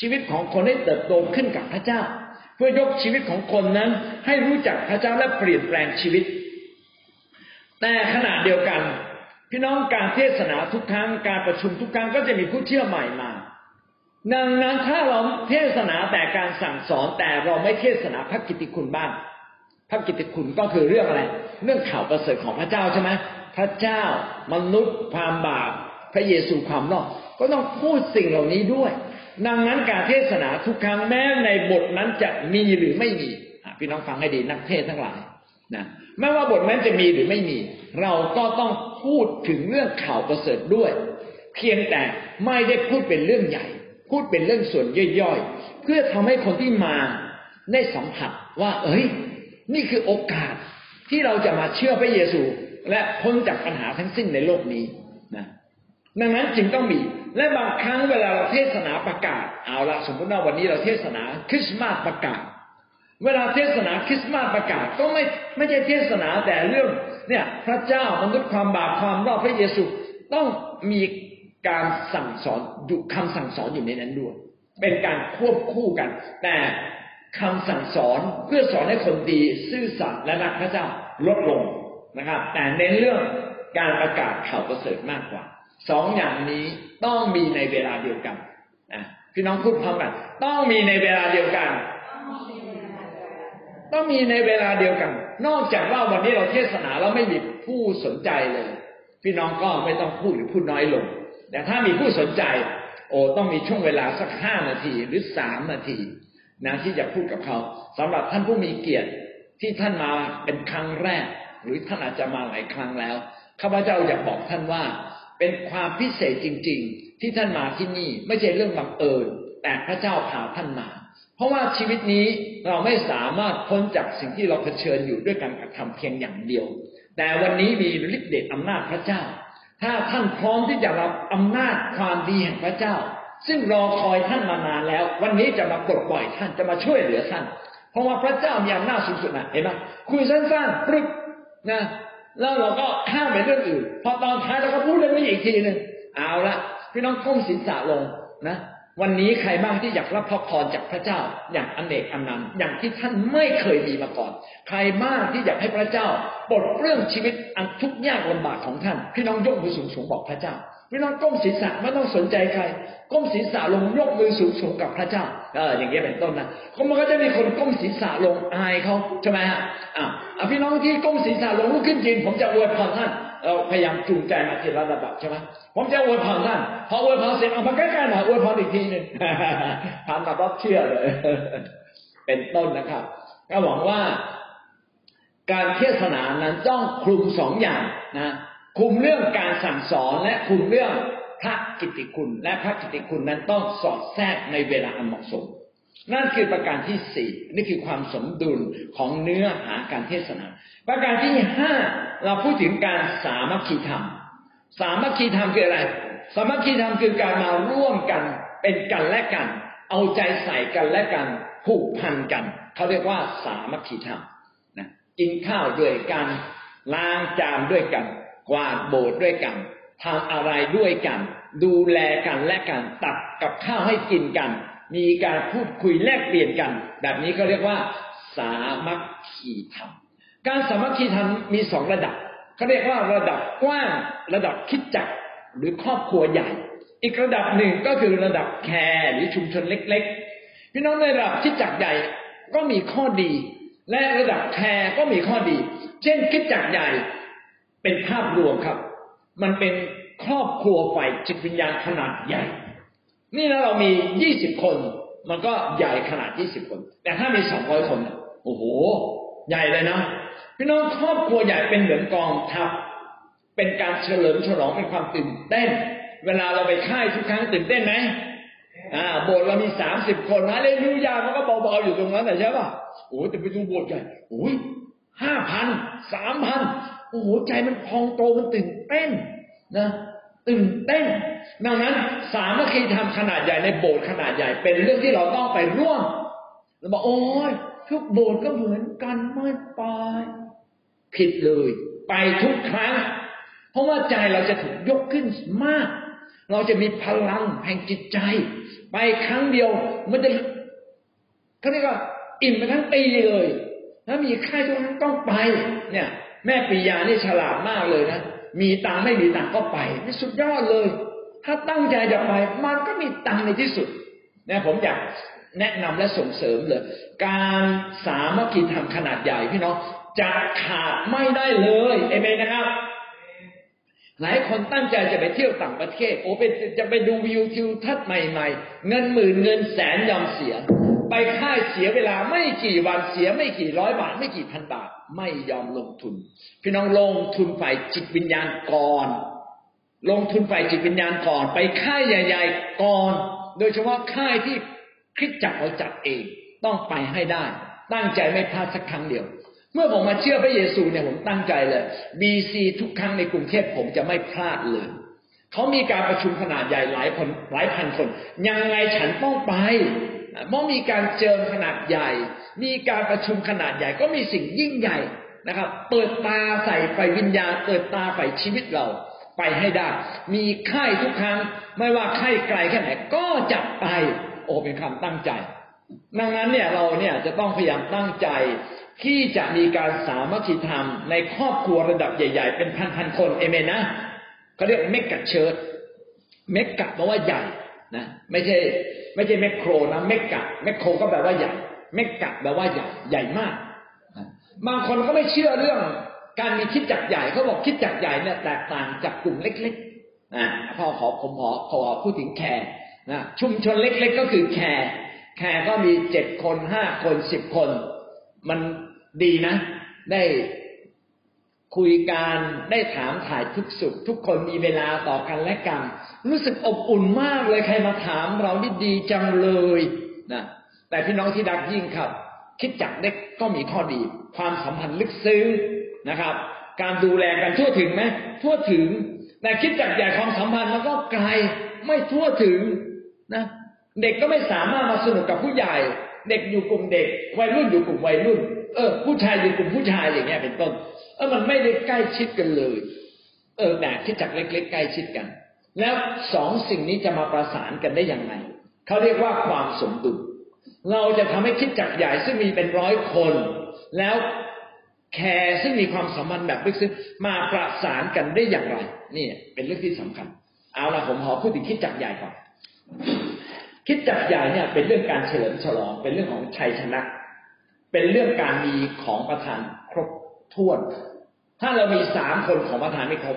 ชีวิตของคนให้เติบโตขึ้นกับพระเจ้า เพื่อยกชีวิตของคนนั้น ให้รู้จักพระเจ้าและเปลี่ยนแปลงชีวิต แต่ขณะเดียวกัน พี่น้องการเทศนาทุกครั้งการประชุมทุกครั้งก็จะมีผู้เชื่อใหม่มาดังนั้นถ้าเราเทศนาแต่การสั่งสอนแต่เราไม่เทศนาพระกิตติคุณบ้าง พระกิตติคุณก็คือเรื่องอะไร เรื่องข่าวประเสริฐของพระเจ้าใช่ไหมพระเจ้ามนุษย์ความบาปพระเยซูความรอดก็ต้องพูดสิ่งเหล่านี้ด้วย ดังนั้นการเทศนาทุกครั้งแม้ในบทนั้นจะมีหรือไม่มีพี่น้องฟังให้ดีนักเทศทั้งหลายนะไม่ว่าบทนั้นจะมีหรือไม่มี เราก็ต้องพูดถึงเรื่องข่าวประเสริฐด้วย เพียงแต่ไม่ได้พูดเป็นเรื่องใหญ่ พูดเป็นเรื่องส่วนย่อยๆ เพื่อทำให้คนที่มาได้สัมผัสว่า เอ้ย นี่คือโอกาสที่เราจะมาเชื่อพระเยซู และพ้นจากปัญหาทั้งสิ้นในโลกนี้นะดังนั้นจึงต้องมี และบางครั้งเวลาเราเทศนาประกาศเอาละสมมติว่าวันนี้เราเทศนาคริสต์มาสประกาศ เวลาเทศนาคริสต์มาสประกาศก็ไม่ไม่ใช่เทศนาแต่เรื่อง เนี่ย พระเจ้ามนุษย์ความบาปความรอดพระเยซูต้องมีการสั่งสอนอยู่คำสั่งสอนอยู่ในนั้นด้วย เป็นการควบคู่กัน แต่ คำสั่งสอนเพื่อสอนให้คนดีซื่อสัตย์และรักพระเจ้าลดลงนะครับ แต่เน้นเรื่องการประกาศข่าวประเสริฐมากกว่าสองอย่างนี้ต้องมีในเวลาเดียวกันนะพี่น้องพูดพร้อมกันต้องมีในเวลาเดียวกัน ต้องมีในเวลาเดียวกัน นอกจากว่าวันนี้เราเทศนาแล้วไม่มีผู้สนใจเลย พี่น้องก็ไม่ต้องพูดหรือพูดน้อยลง แต่ถ้ามีผู้สนใจ โอ้ต้องมีช่วงเวลาสักห้านาทีหรือสามนาที นะที่จะพูดกับเขาสำหรับท่านผู้มีเกียรติที่ท่านมาเป็นครั้งแรก หรือท่านอาจจะมาหลายครั้งแล้วข้าพเจ้าอยากบอกท่านว่า เป็นความพิเศษจริง ๆ ที่ท่านมาที่นี่ไม่ใช่เรื่องบังเอิญแต่พระเจ้าพาท่านมา เพราะว่าชีวิตนี้เราไม่สามารถพ้นจากสิ่งที่เราเผชิญอยู่ด้วยการกระทำเพียงอย่างเดียว แต่วันนี้มีฤทธิ์เดชอำนาจพระเจ้า ถ้าท่านพร้อมที่จะรับอำนาจความดีแห่งพระเจ้า ซึ่งรอคอยท่านมานานแล้ว วันนี้จะมาปลดปล่อยท่านจะมาช่วยเหลือท่าน เพราะว่าพระเจ้ามีอำนาจสูงสุดนะเห็นไหมคุยสั้นๆปึ๊บนะแล้วเราก็ข้ามไปเรื่องอื่น พอตอนท้ายเราก็พูดเรื่องนี้อีกทีหนึ่งเอาละพี่น้องก้มศีรษะลงนะ วันนี้ใครบ้างที่อยากรับพระพรจากพระเจ้าอย่างอเนกอันนันอย่างที่ท่านไม่เคยมีมาก่อน ใครบ้างที่อยากให้พระเจ้าปลดเรื่องชีวิตอันทุกข์ยากลำบากของท่าน พี่น้องยกมือสูงๆบอกพระเจ้า พี่น้องก้มศีรษะไม่ต้องสนใจใคร ก้มศีรษะลงยกมือสูงสูงกับพระเจ้าเอออย่างเงี้ยเป็นต้นนะก็มันก็จะมีคนก้มศีรษะลงอายเขาใช่ไหมฮะอ่าพี่น้องที่ก้มศีรษะลงลุกขึ้นยืนผมจะอวยพรท่านเราพยายามจูงใจมาทีละระดับใช่ไหมผมจะอวยพรท่านพออวยพรเสร็จเอามาใกล้ๆหน่อยอวยพรอีกทีหนึ่งทำแบบรับเชื่อเลย เป็นต้นนะครับก็หวังว่า การเทศนานั้นต้องคลุมสองอย่างนะ คุมเรื่องการสั่งสอนและคุมเรื่องพระกิตติคุณ และพระกิตติคุณนั้นต้องสอดแทรกในเวลาอันเหมาะสม นั่นคือประการที่สี่นี่คือความสมดุลของเนื้อหาการเทศนา ประการที่ห้าเราพูดถึงการสามัคคีธรรม สามัคคีธรรมคืออะไร สามัคคีธรรมคือการมาร่วมกันเป็นกันและกัน เอาใจใส่กันและกันผูกพันกันเขาเรียกว่าสามัคคีธรรมนะกินข้าวด้วยกันล้างจานด้วยกัน กวาดโบสถ์ด้วยกันทำอะไรด้วยกัน ดูแลกันและกันตักกับข้าวให้กินกัน มีการพูดคุยแลกเปลี่ยนกัน แบบนี้ก็เรียกว่า สามัคคีธรรมการสามัคคีธรรมมีสองระดับเขาเรียกว่าระดับกว้างระดับคิดจักหรือครอบครัวใหญ่ อีกระดับหนึ่งก็คือระดับแคร์หรือชุมชนเล็ก ๆ พี่น้องในระดับคิดจักใหญ่ก็มีข้อดี และระดับแคร์ก็มีข้อดี เช่นคิดจักใหญ่ เป็นภาพรวมครับ มันเป็นครอบครัวฝ่ายจิตวิญญาณขนาดใหญ่ นี่นะเรามียี่สิบคน มันก็ใหญ่ขนาดยี่สิบคน แต่ถ้ามีสองร้อยคนโอ้โห ใหญ่เลยนะพี่น้องครอบครัวใหญ่เป็นเหมือนกองทัพเป็นการเฉลิมฉลองเป็นความตื่นเต้น เวลาเราไปค่ายทุกครั้งตื่นเต้นไหมอ่าโบสถ์เรามีสามสิบคนนะเลลูยามันก็เบาๆอยู่ตรงนั้นแต่ใช่ป่ะโอ้แต่ไปดูโบสถ์ใหญ่โอ้ย ห้าพันสามพันโอ้โหใจมันพองโตมันตื่นเต้นนะตื่นเต้น ดังนั้นสามัคคีธรรมขนาดใหญ่ในโบสถ์ขนาดใหญ่เป็นเรื่องที่เราต้องไปร่วมเราบอกโอ้ยทุกโบสถ์ก็เหมือนกันไม่ไปผิดเลย ไปทุกครั้ง เพราะว่าใจเราจะถูกยกขึ้นมาก เราจะมีพลังแห่งจิตใจ ไปครั้งเดียวมันจะเขาเรียกว่าอิ่มไปทั้งปีเลย ถ้ามีค่ายทุกครั้งต้องไป เนี่ย แม่ปิยานี่ฉลาดมากเลยนะมีตังไม่มีตังก็ไปนี่สุดยอดเลย ถ้าตั้งใจจะไป มันก็มีตังในที่สุดนะผมอยากแนะนำและส่งเสริมเลย การสามัคคีธรรมขนาดใหญ่พี่น้องจะขาดไม่ได้เลยเอเมนนะครับ หลายคนตั้งใจจะไปเที่ยวต่างประเทศ โอ้ไปจะไปดูวิวทิวทัศน์ใหม่ ๆ เงินหมื่นเงินแสนยอมเสีย ไปค่ายเสียเวลาไม่กี่วันเสียไม่กี่ร้อยบาท ไม่กี่พันบาท ไม่ยอมลงทุน พี่น้องลงทุนฝ่ายจิตวิญญาณก่อน ลงทุนฝ่ายจิตวิญญาณก่อน ไปค่ายใหญ่ๆก่อน โดยเฉพาะค่ายที่คิดจักเราจัดเอง ต้องไปให้ได้ ตั้งใจไม่พลาดสักครั้งเดียว เมื่อผมมาเชื่อพระเยซูเนี่ยผมตั้งใจเลยบีซีทุกครั้งในกรุงเทพผมจะไม่พลาดเลยเขามีการประชุมขนาดใหญ่หลายคนหลายพันคน ยังไงฉันต้องไป เมื่อมีการเจิมขนาดใหญ่ มีการประชุมขนาดใหญ่ ก็มีสิ่งยิ่งใหญ่นะครับ เปิดตาใส่ไฟวิญญาณ เปิดตาไฟชีวิตเราไปให้ได้ มีค่ายทุกครั้ง ไม่ว่าค่ายไกลแค่ไหนก็จะไป โอ้เป็นคำตั้งใจ ดังนั้นเนี่ยเราเนี่ยจะต้องพยายามตั้งใจ ที่จะมีการสามัคคีธรรมในครอบครัวระดับใหญ่ ๆ เป็นพันๆคนเอเมนนะเขาเรียก mega church mega แปลว่าใหญ่นะ ไม่ใช่ ไม่ใช่ macro นะ mega macro ก็แปลว่าใหญ่ mega แปลว่าใหญ่ใหญ่มาก บางคนก็ไม่เชื่อเรื่องการมีคริสตจักรใหญ่เขาบอกคริสตจักรใหญ่เนี่ยแตกต่างจากกลุ่มเล็กๆนะพอขอผมขอขอพูดถึง care นะชุมชนเล็กๆก็คือ careแคร์ก็มีเจ็ดคนห้าคนสิบคน มันดีนะ ได้ คุยกันได้ถามถ่ายทุกสุข ทุกคนมีเวลาต่อกันและกัน รู้สึกอบอุ่นมากเลยใครมาถามเรานี่ดีจังเลยนะแต่พี่น้องที่ดักยิ่งครับ คิดจักเด็กก็มีข้อดี ความสัมพันธ์ลึกซึ้งนะครับ การดูแลกันทั่วถึงไหมทั่วถึง แต่คิดจักใหญ่ความสัมพันธ์มันก็ไกลไม่ทั่วถึงนะเด็กก็ไม่สามารถมาสนุกกับผู้ใหญ่ เด็กอยู่กลุ่มเด็ก วัยรุ่นอยู่กลุ่มวัยรุ่น เออ ผู้ชายอยู่กลุ่มผู้ชายอย่างเงี้ยเป็นต้น ออมันไม่ได้ใกล้ชิดกันเลย เออแต่คิดจักเล็กๆใกล้ชิดกัน แล้วสองสิ่งนี้จะมาประสานกันได้อย่างไรเขาเรียกว่าความสมดุลเราจะทำให้คิดจักใหญ่ซึ่งมีเป็นร้อยคน แล้วแคร์ซึ่งมีความสัมพันธ์แบบลึกซึ้งมาประสานกันได้อย่างไรนี่เป็นเรื่องที่สำคัญ เอาละผมขอพูดถึงคิดจักใหญ่ก่อนคิดจักใหญ่เนี่ย เป็นเรื่องการเฉลิมฉลอง เป็นเรื่องของชัยชนะ เป็นเรื่องการมีของประทานครบถ้วน ถ้าเรามีสามคนของประทานไม่ครบ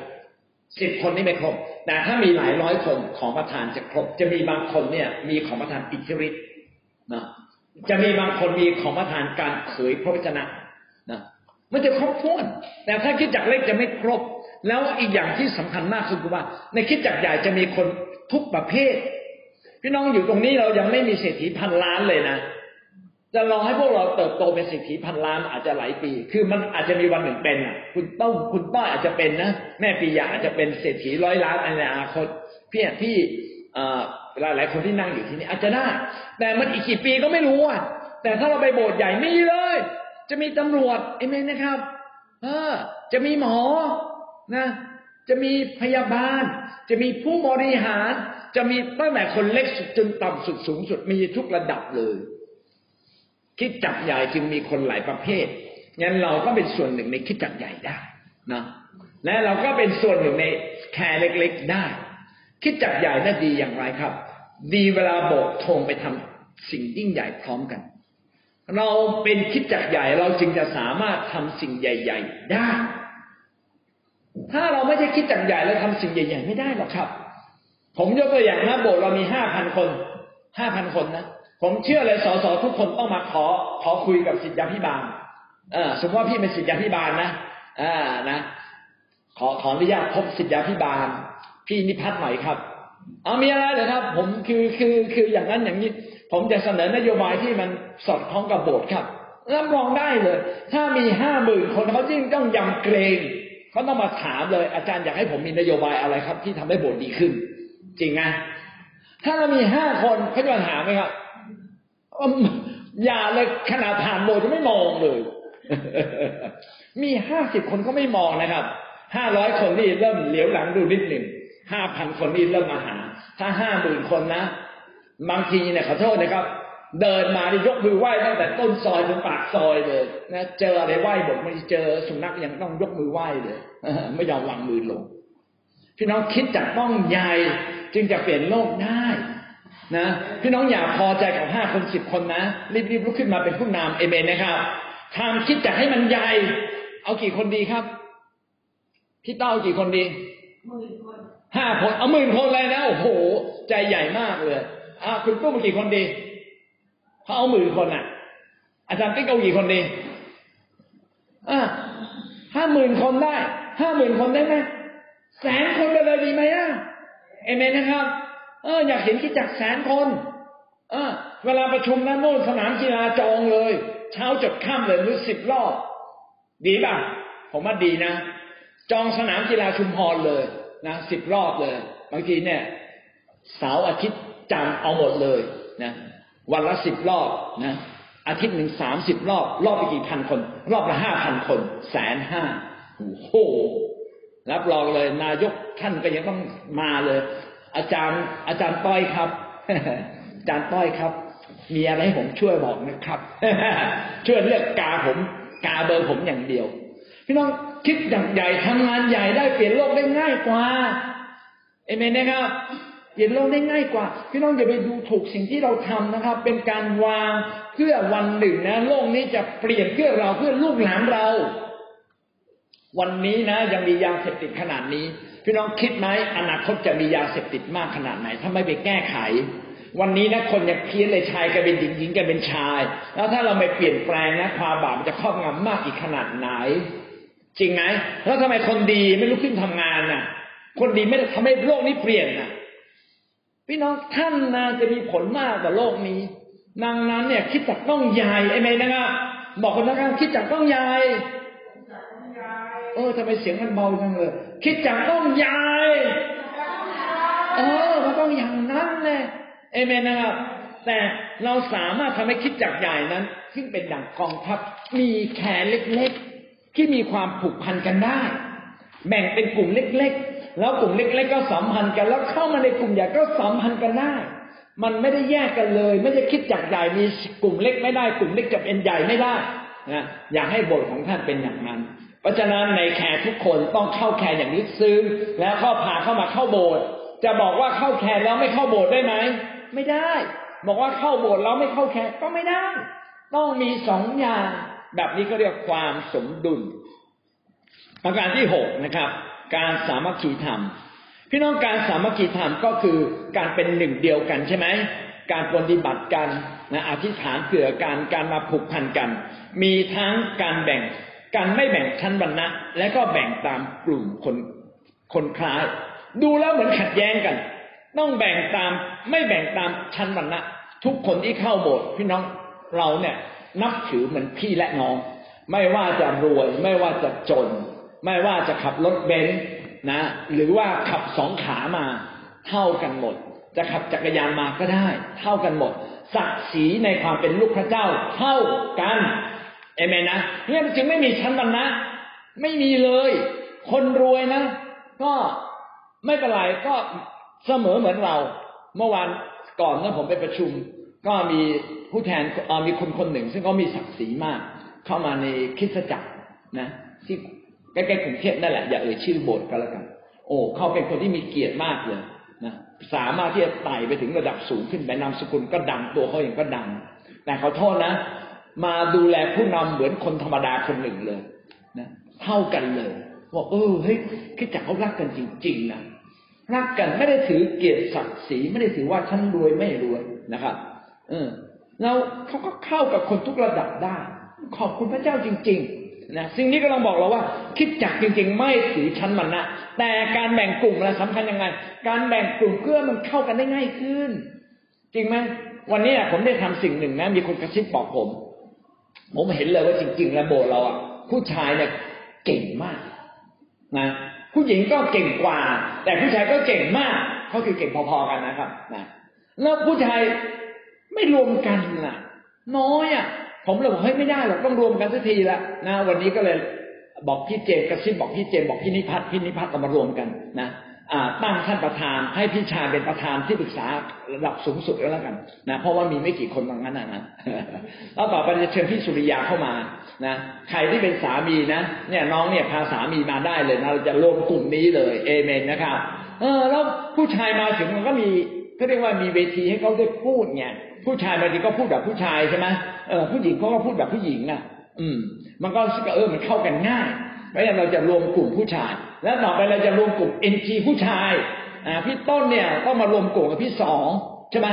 สิบคนนี่ไม่ครบ แต่ถ้ามีหลายร้อยคนของประทานจะครบ จะมีบางคนเนี่ย มีของประทานอิทธิฤทธิ์นะจะมีบางคนมีของประทานการเผยพระวจนะนะมันจะครบถ้วน แต่ถ้าคิดจักเล็กจะไม่ครบ แล้วอีกอย่างที่สำคัญมากคือว่า ในคิดจักใหญ่จะมีคนทุกประเภท พี่น้องอยู่ตรงนี้เรายังไม่มีเศรษฐีพันล้านเลยนะ จะรอให้พวกเราเติบโตเป็นเศรษฐีพันล้านอาจจะหลายปี คือมันอาจจะมีวันหนึ่งเป็นอะ คุณต้องคุณต้อยอาจจะเป็นนะ แม่ปียาอาจจะเป็นเศรษฐีร้อยล้านในอนาคตพี่ที่หลายหลายคนที่นั่งอยู่ที่นี่อาจจะได้ แต่มันอีกกี่ปีก็ไม่รู้อะ แต่ถ้าเราไปโบสถ์ใหญ่ไม่เลย จะมีตำรวจเอเมนนะครับ เออ จะมีหมอ นะ จะมีพยาบาล จะมีผู้บริหาร จะมีตั้งแต่คนเล็กสุดจนต่ำสุดสูงสุดมีทุกระดับเลย คิดจักใหญ่จึงมีคนหลายประเภทงั้นเราก็เป็นส่วนหนึ่งในคิดจักใหญ่ได้นะและเราก็เป็นส่วนหนึ่งในแคร์เล็กๆได้ คิดจักใหญ่น่าดีอย่างไรครับ ดีเวลาโบกธงไปทำสิ่งยิ่งใหญ่พร้อมกัน เราเป็นคิดจักใหญ่เราจึงจะสามารถทำสิ่งใหญ่ ๆ ได้ ถ้าเราไม่ใช่คิดจักใหญ่แล้วทำสิ่งใหญ่ ๆ ไม่ได้หรอกครับ ผมยกตัวอย่างนะโบสถ์เรามีห้าพันคนห้าพันคนนะ ผมเชื่อเลยสสทุกคนต้องมาขอขอคุยกับสิทธิพิบาลเออสมมติว่าพี่เป็นสิทธิพิบาลนะอ่านะขอขออนุญาตพบสิทธิพิบาล พี่นิพัฒน์หน่อยครับ เอามีอะไรเหรอครับ ผมคือคือคืออย่างนั้นอย่างนี้ ผมจะเสนอนโยบายที่มันสอดคล้องกับโบสถ์ครับรับรองได้เลย ถ้ามีห้าหมื่นคนเขาจริงต้องยำเกรงเขาต้องมาถามเลย อาจารย์อยากให้ผมมีนโยบายอะไรครับ ที่ทำให้โบสถ์ดีขึ้น จริงไงถ้าเรามีห้าคนเขาจะมาถามไหมครับ อย่าเลยขนาดผ่านโบสถ์จะไม่มองเลย มีห้าสิบคนก็ไม่มองนะครับห้าร้อยคนนี่เริ่มเหลียวหลังดูนิดหนึ่งห้าพันคนนี่เริ่มมาหา ถ้าห้าหมื่นคนนะบางทีเนี่ยขอโทษนะครับ เดินมาที่ยกมือไหว้ตั้งแต่ต้นซอยจนปากซอยเลยนะเจออะไรไหว้บกไม่เจอสุนัขยังต้องยกมือไหว้เลยไม่ยอมวางมือลงพี่น้องคิดจากต้องใหญ่จึงจะเปลี่ยนโลกได้ นะพี่น้องอย่าพอใจกับห้าคนสิบคนนะรีบๆลุกขึ้นมาเป็นผู้นำเอเมนนะครับทำคิดจะให้มันใหญ่เอากี่คนดีครับพี่เต้ากี่คนดีห้าคนเอาหมื่นคนเลยนะโอ้โห ใจใหญ่มากเลยอ่าคุณตุ้มกี่คนดีเขาเอาหมื่นคนอะ อาจารย์ติ๊กเอากี่คนดีอ่าห้าหมื่นคนได้ห้าหมื่นคนได้ไหมแสนคนไปเลยดีไหมอะเอเมนนะครับ เออ อยากเห็นคิดจักแสนคนเออเวลาประชุมนะโน่นสนามกีฬาจองเลย เช้าจดค่ำเลยมือสิบรอบ ดีป่ะ ผมว่าดีนะ จองสนามกีฬาชุมพรเลยนะสิบรอบเลย บางทีเนี่ยเสาร์อาทิตย์จันทร์เอาหมดเลยนะวันละสิบรอบนะอาทิตย์หนึ่งสามสิบรอบ รอบไปกี่พันคน รอบละห้าพันคนแสนห้าโอ้โหรับรองเลย นายกท่านก็ยังต้องมาเลย อาจารย์ อาจารย์ต้อยครับ อาจารย์ต้อยครับ มีอะไรให้ผมช่วยบอกนะครับ ช่วยเลือกกาผม กาเบอร์ผมอย่างเดียว พี่น้องคิดอย่างใหญ่ทำงานใหญ่ได้เปลี่ยนโลกได้ง่ายกว่า เอเมนนะครับเปลี่ยนโลกได้ง่ายกว่า พี่น้องอย่าไปดูถูกสิ่งที่เราทำนะครับ เป็นการวางเพื่อวันหนึ่งนะ โลกนี้จะเปลี่ยนเพื่อเราเพื่อลูกหลานเรา วันนี้นะ ยังมียาเสพติดขนาดนี้ พี่น้องคิดไหมอนาคตจะมียาเสพติดมากขนาดไหน ถ้าไม่ไปแก้ไข วันนี้นะคนยังเพี้ยนเลยชายกลายเป็นหญิงหญิงกลายเป็นชาย แล้วถ้าเราไม่เปลี่ยนแปลงนะความบาปมันจะครอบงำมากอีกขนาดไหน จริงไหมแล้วทำไมคนดีไม่ลุกขึ้นทำงานน่ะ คนดีไม่ทำให้โลกนี้เปลี่ยนน่ะ พี่น้องท่านนะจะมีผลมากต่อโลกนี้ดังนั้นเนี่ยคิดจากต้องใหญ่ไอ้ไหมนะครับบอกคนนั้นคิดจากต้องใหญ่ เออทำไมเสียงมันเบาจังเลย คิดจากต้องใหญ่เออมันต้องอย่างนั้นเลยเอเมนนะครับ แต่เราสามารถทำให้คิดจากใหญ่นั้น ซึ่งเป็นดั่งกองทัพมีแขนเล็กๆ ที่มีความผูกพันกันได้ แบ่งเป็นกลุ่มเล็กๆ แล้วกลุ่มเล็กๆ ก็สัมพันธ์กัน แล้วเข้ามาในกลุ่มใหญ่ก็สัมพันธ์กันได้ มันไม่ได้แยกกันเลย ไม่ได้คริสตจักรใหญ่มีกลุ่มเล็กไม่ได้ กลุ่มเล็กจะเป็นใหญ่ไม่ได้นะอยากให้โบสถ์ของท่านเป็นอย่างนั้น เพราะฉะนั้นใน care ทุกคนต้องเข้า care อย่างลึกซึ้งแล้วก็พาเข้ามาเข้าโบสถ์จะบอกว่าเข้า care แล้วไม่เข้าโบสถ์ได้ไหมไม่ได้ บอกว่าเข้าโบสถ์แล้วไม่เข้า care ก็ไม่ได้ ต้องมีสองอย่าง แบบนี้เขาเรียกความสมดุลประการที่หกนะครับ การสามัคคีธรรม พี่น้องการสามัคคีธรรมก็คือการเป็นหนึ่งเดียวกันใช่ไหมการปฏิบัติกันนะอธิษฐานเผื่อการการมาผูกพันกัน มีทั้งการแบ่ง การไม่แบ่งชั้นวรรณะ และก็แบ่งตามกลุ่มคนคนคล้าย ดูแล้วเหมือนขัดแย้งกัน ต้องแบ่งตามไม่แบ่งตามชั้นวรรณะ ทุกคนที่เข้าโบสถ์พี่น้องเราเนี่ยนับถือเหมือนพี่และน้อง ไม่ว่าจะรวย ไม่ว่าจะจน ไม่ว่าจะขับรถเบนซ์นะ หรือว่าขับสองขามาเท่ากันหมด จะขับจักรยานมาก็ได้ เท่ากันหมดศักดิ์ศรีในความเป็นลูกพระเจ้าเท่ากัน เอเมนนะเนี่ยมันจึงไม่มีชั้นวรรณะไม่มีเลย คนรวยนะ ก็ไม่เป็นไรก็เสมอเหมือนเรา เมื่อวานก่อนนะผมไปประชุม ก็มีผู้แทนมีคนคนหนึ่ง ซึ่งเขามีศักดิ์ศรีมาก เข้ามาในคริสตจักรนะที่ใกล้ๆกรุงเทพนั่นแหละอย่าเอ่ยชื่อโบสถ์ก็แล้วกัน โอ้เขาเป็นคนที่มีเกียรติมากเลยนะสามารถที่จะไต่ไปถึงระดับสูงขึ้นไปนามสกุลก็ดังตัวเขาเองก็ดัง แต่เขาโทษนะ มาดูแลผู้นำเหมือนคนธรรมดาคนหนึ่งเลยนะเท่ากันเลยว่าเออเฮ้ยคิดจักเขารักกันจริงๆนะรักกันไม่ได้ถือเกียรติศักดิ์ศรีไม่ได้ถือว่าฉันรวยไม่รวยนะครับเออแล้วเขาก็เข้ากับคนทุกระดับได้ ขอบคุณพระเจ้าจริง ๆนะสิ่งนี้ก็ลังบอกเราว่า คิดจักจริง ๆ ไม่ถือชั้นมันนะแต่การแบ่งกลุ่มนะสำคัญยังไง การแบ่งกลุ่มเพื่อมันเข้ากันได้ง่ายขึ้น จริงไหมวันนี้ผมได้ทำสิ่งหนึ่งนะมีคนกระซิบบอกผม ผมเห็นเลยว่าจริงๆแล้วโบเราอะผู้ชายเนี่ยเก่งมากนะผู้หญิงก็เก่งกว่า แต่ผู้ชายก็เก่งมากเขาคือเก่งพอๆกันนะครับนะแล้วผู้ชายไม่รวมกันน่ะ น้อยอะ ผมเลยบอกเฮ้ยไม่ได้หรอกต้องรวมกันสักทีละนะวันนี้ก็เลยบอกพี่เจมกระซิบบอกพี่เจมบอกพี่นิพัฒน์พี่นิพัฒน์เรามารวมกันนะ ตั้งท่านประธานให้พี่ชายเป็นประธานที่ปรึกษาระดับสูงสุดก็แล้วกันนะเพราะว่ามีไม่กี่คนบางนั้นนะแล้วต่อไปจะเชิญพี่สุริยาเข้ามานะใครที่เป็นสามีนะเนี่ยน้องเนี่ยพาสามีมาได้เลยนะเราจะรวมกลุ่มนี้เลยเอเมนนะครับเออแล้วผู้ชายมาถึงมันก็มีก็เรียกว่ามีเวทีให้เขาได้พูดไงผู้ชายบางทีก็พูดแบบผู้ชายใช่ไหมเออผู้หญิงเขาก็พูดแบบผู้หญิงอะอืม มันก็เออมันเข้ากันง่าย เพราะฉะนั้นเราจะรวมกลุ่มผู้ชาย แล้วต่อไปเราจะรวมกลุ่มเอ็นจีผู้ชายอ่าพี่ต้นเนี่ยต้องมารวมกลุ่มกับพี่สองใช่ไหม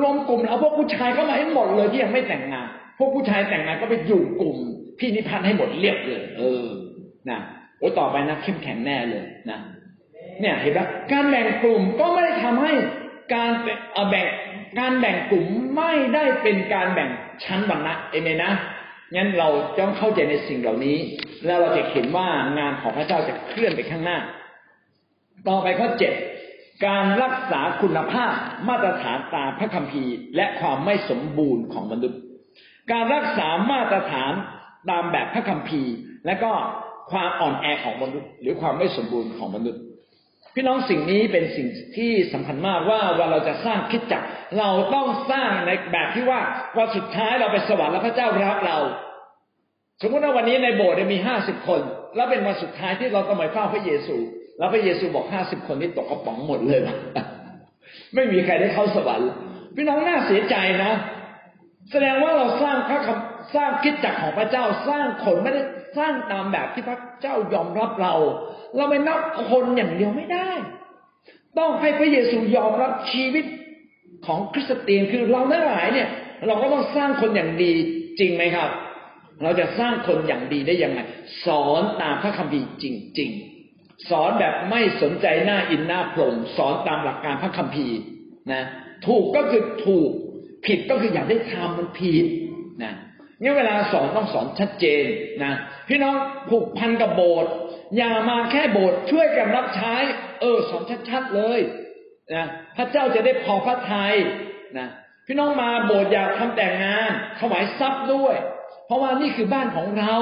รวมกลุ่มเอาพวกผู้ชายเข้ามาให้หมดเลยที่ยังไม่แต่งงาน พวกผู้ชายแต่งงานก็ไปอยู่กลุ่ม พี่นิพันธ์ให้หมดเรียบเลย เออนะโอ้ต่อไปนะเข้มแข็งแน่เลยนะเนี่ยเห็นไหมการแบ่งกลุ่มก็ไม่ได้ทำให้การแบ่งการแบ่งกลุ่มไม่ได้เป็นการแบ่งชั้นวรรณะเอเมนะ งั้นเราต้องเข้าใจในสิ่งเหล่านี้ แล้วเราจะเห็นว่างานของพระเจ้าจะเคลื่อนไปข้างหน้า ต่อไปข้อเจ็ดการรักษาคุณภาพมาตรฐานตามพระคัมภีร์ และความไม่สมบูรณ์ของมนุษย์ การรักษามาตรฐานตามแบบพระคัมภีร์ และก็ความอ่อนแอของมนุษย์ หรือความไม่สมบูรณ์ของมนุษย์ พี่น้องสิ่งนี้เป็นสิ่งที่สำคัญมากว่าว่าเราจะสร้างคิดจักเราต้องสร้างในแบบที่ว่าวันสุดท้ายเราไปสวรรค์แล้วพระเจ้ารับเรา สมมติว่าวันนี้ในโบสถ์มีห้าสิบคน แล้วเป็นวันสุดท้ายที่เราต้องไปเฝ้าพระเยซู แล้วพระเยซูบอกห้าสิบคนนี้ตกกระป๋องหมดเลยไม่มีใครได้เข้าสวรรค์พี่น้องน่าเสียใจนะ แสดงว่าเราสร้างพระคำสร้างคิดจักของพระเจ้าสร้างคนไม่ได้ สร้างตามแบบที่พระเจ้ายอมรับเรา เราไม่นับคนอย่างเดียวไม่ได้ ต้องให้พระเยซูยอมรับชีวิตของคริสเตียนคือเราทั้งหลายเนี่ย เราก็ต้องสร้างคนอย่างดีจริงไหมครับ เราจะสร้างคนอย่างดีได้ยังไงสอนตามพระคัมภีร์จริง ๆ สอนแบบไม่สนใจหน้าอินหน้าพรมสอนตามหลักการพระคัมภีร์นะ ถูกก็คือถูก ผิดก็คืออย่าได้ทำมันผิดนะ นี่เวลาสอนต้องสอนชัดเจนนะพี่น้องผูกพันกับโบสถ์อย่ามาแค่โบสถ์ช่วยกันรับใช้ เออสอนชัดๆเลยนะพระเจ้าจะได้พอพระทัยนะพี่น้องมาโบสถ์อยากทำแต่งงานถวายทรัพย์ด้วย เพราะว่านี่คือบ้านของเรา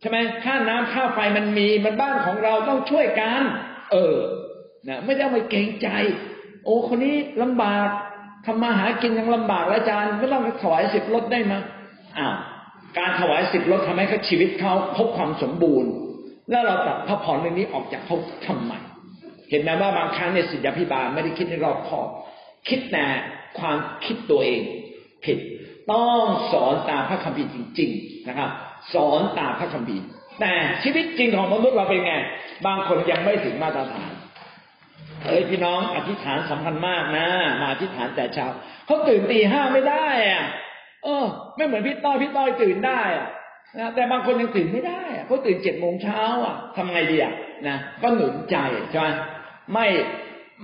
ใช่ไหมค่าน้ำค่าไฟมันมีมันบ้านของเราต้องช่วยกัน เออนะไม่ได้มาเกรงใจ โอ้คนนี้ลำบากทำมาหากินยังลำบากแล้วอาจารย์ไม่ต้องถวายสิบรถได้มา อ้าวการถวายสิบรถทำให้เขาชีวิตเขาพบความสมบูรณ์ แล้วเราตัดพระพรเรื่องนี้ออกจากเขาทำไมเห็นไหมว่าบางครั้งเนี่ยศิษยาพิบาลไม่ได้คิดให้รอบคอบ คิดแต่ความคิดตัวเอง ผิดต้องสอนตามพระคัมภีร์จริง ๆ นะครับ สอนตามพระคัมภีร์แต่ชีวิตจริงของมนุษย์เราเป็นไง บางคนยังไม่ถึงมาตรฐานเอ้ยพี่น้องอธิษฐานสำคัญมากนะ มาอธิษฐานแต่เช้าเขาตื่นตีห้าไม่ได้อะ เออ ไม่เหมือนพี่ต้อยพี่ต้อยตื่นได้อะนะแต่บางคนยังตื่นไม่ได้อะเขาตื่นเจ็ดโมงเช้าอะทำไงดีอะนะก็หนุนใจใช่ไหมไม่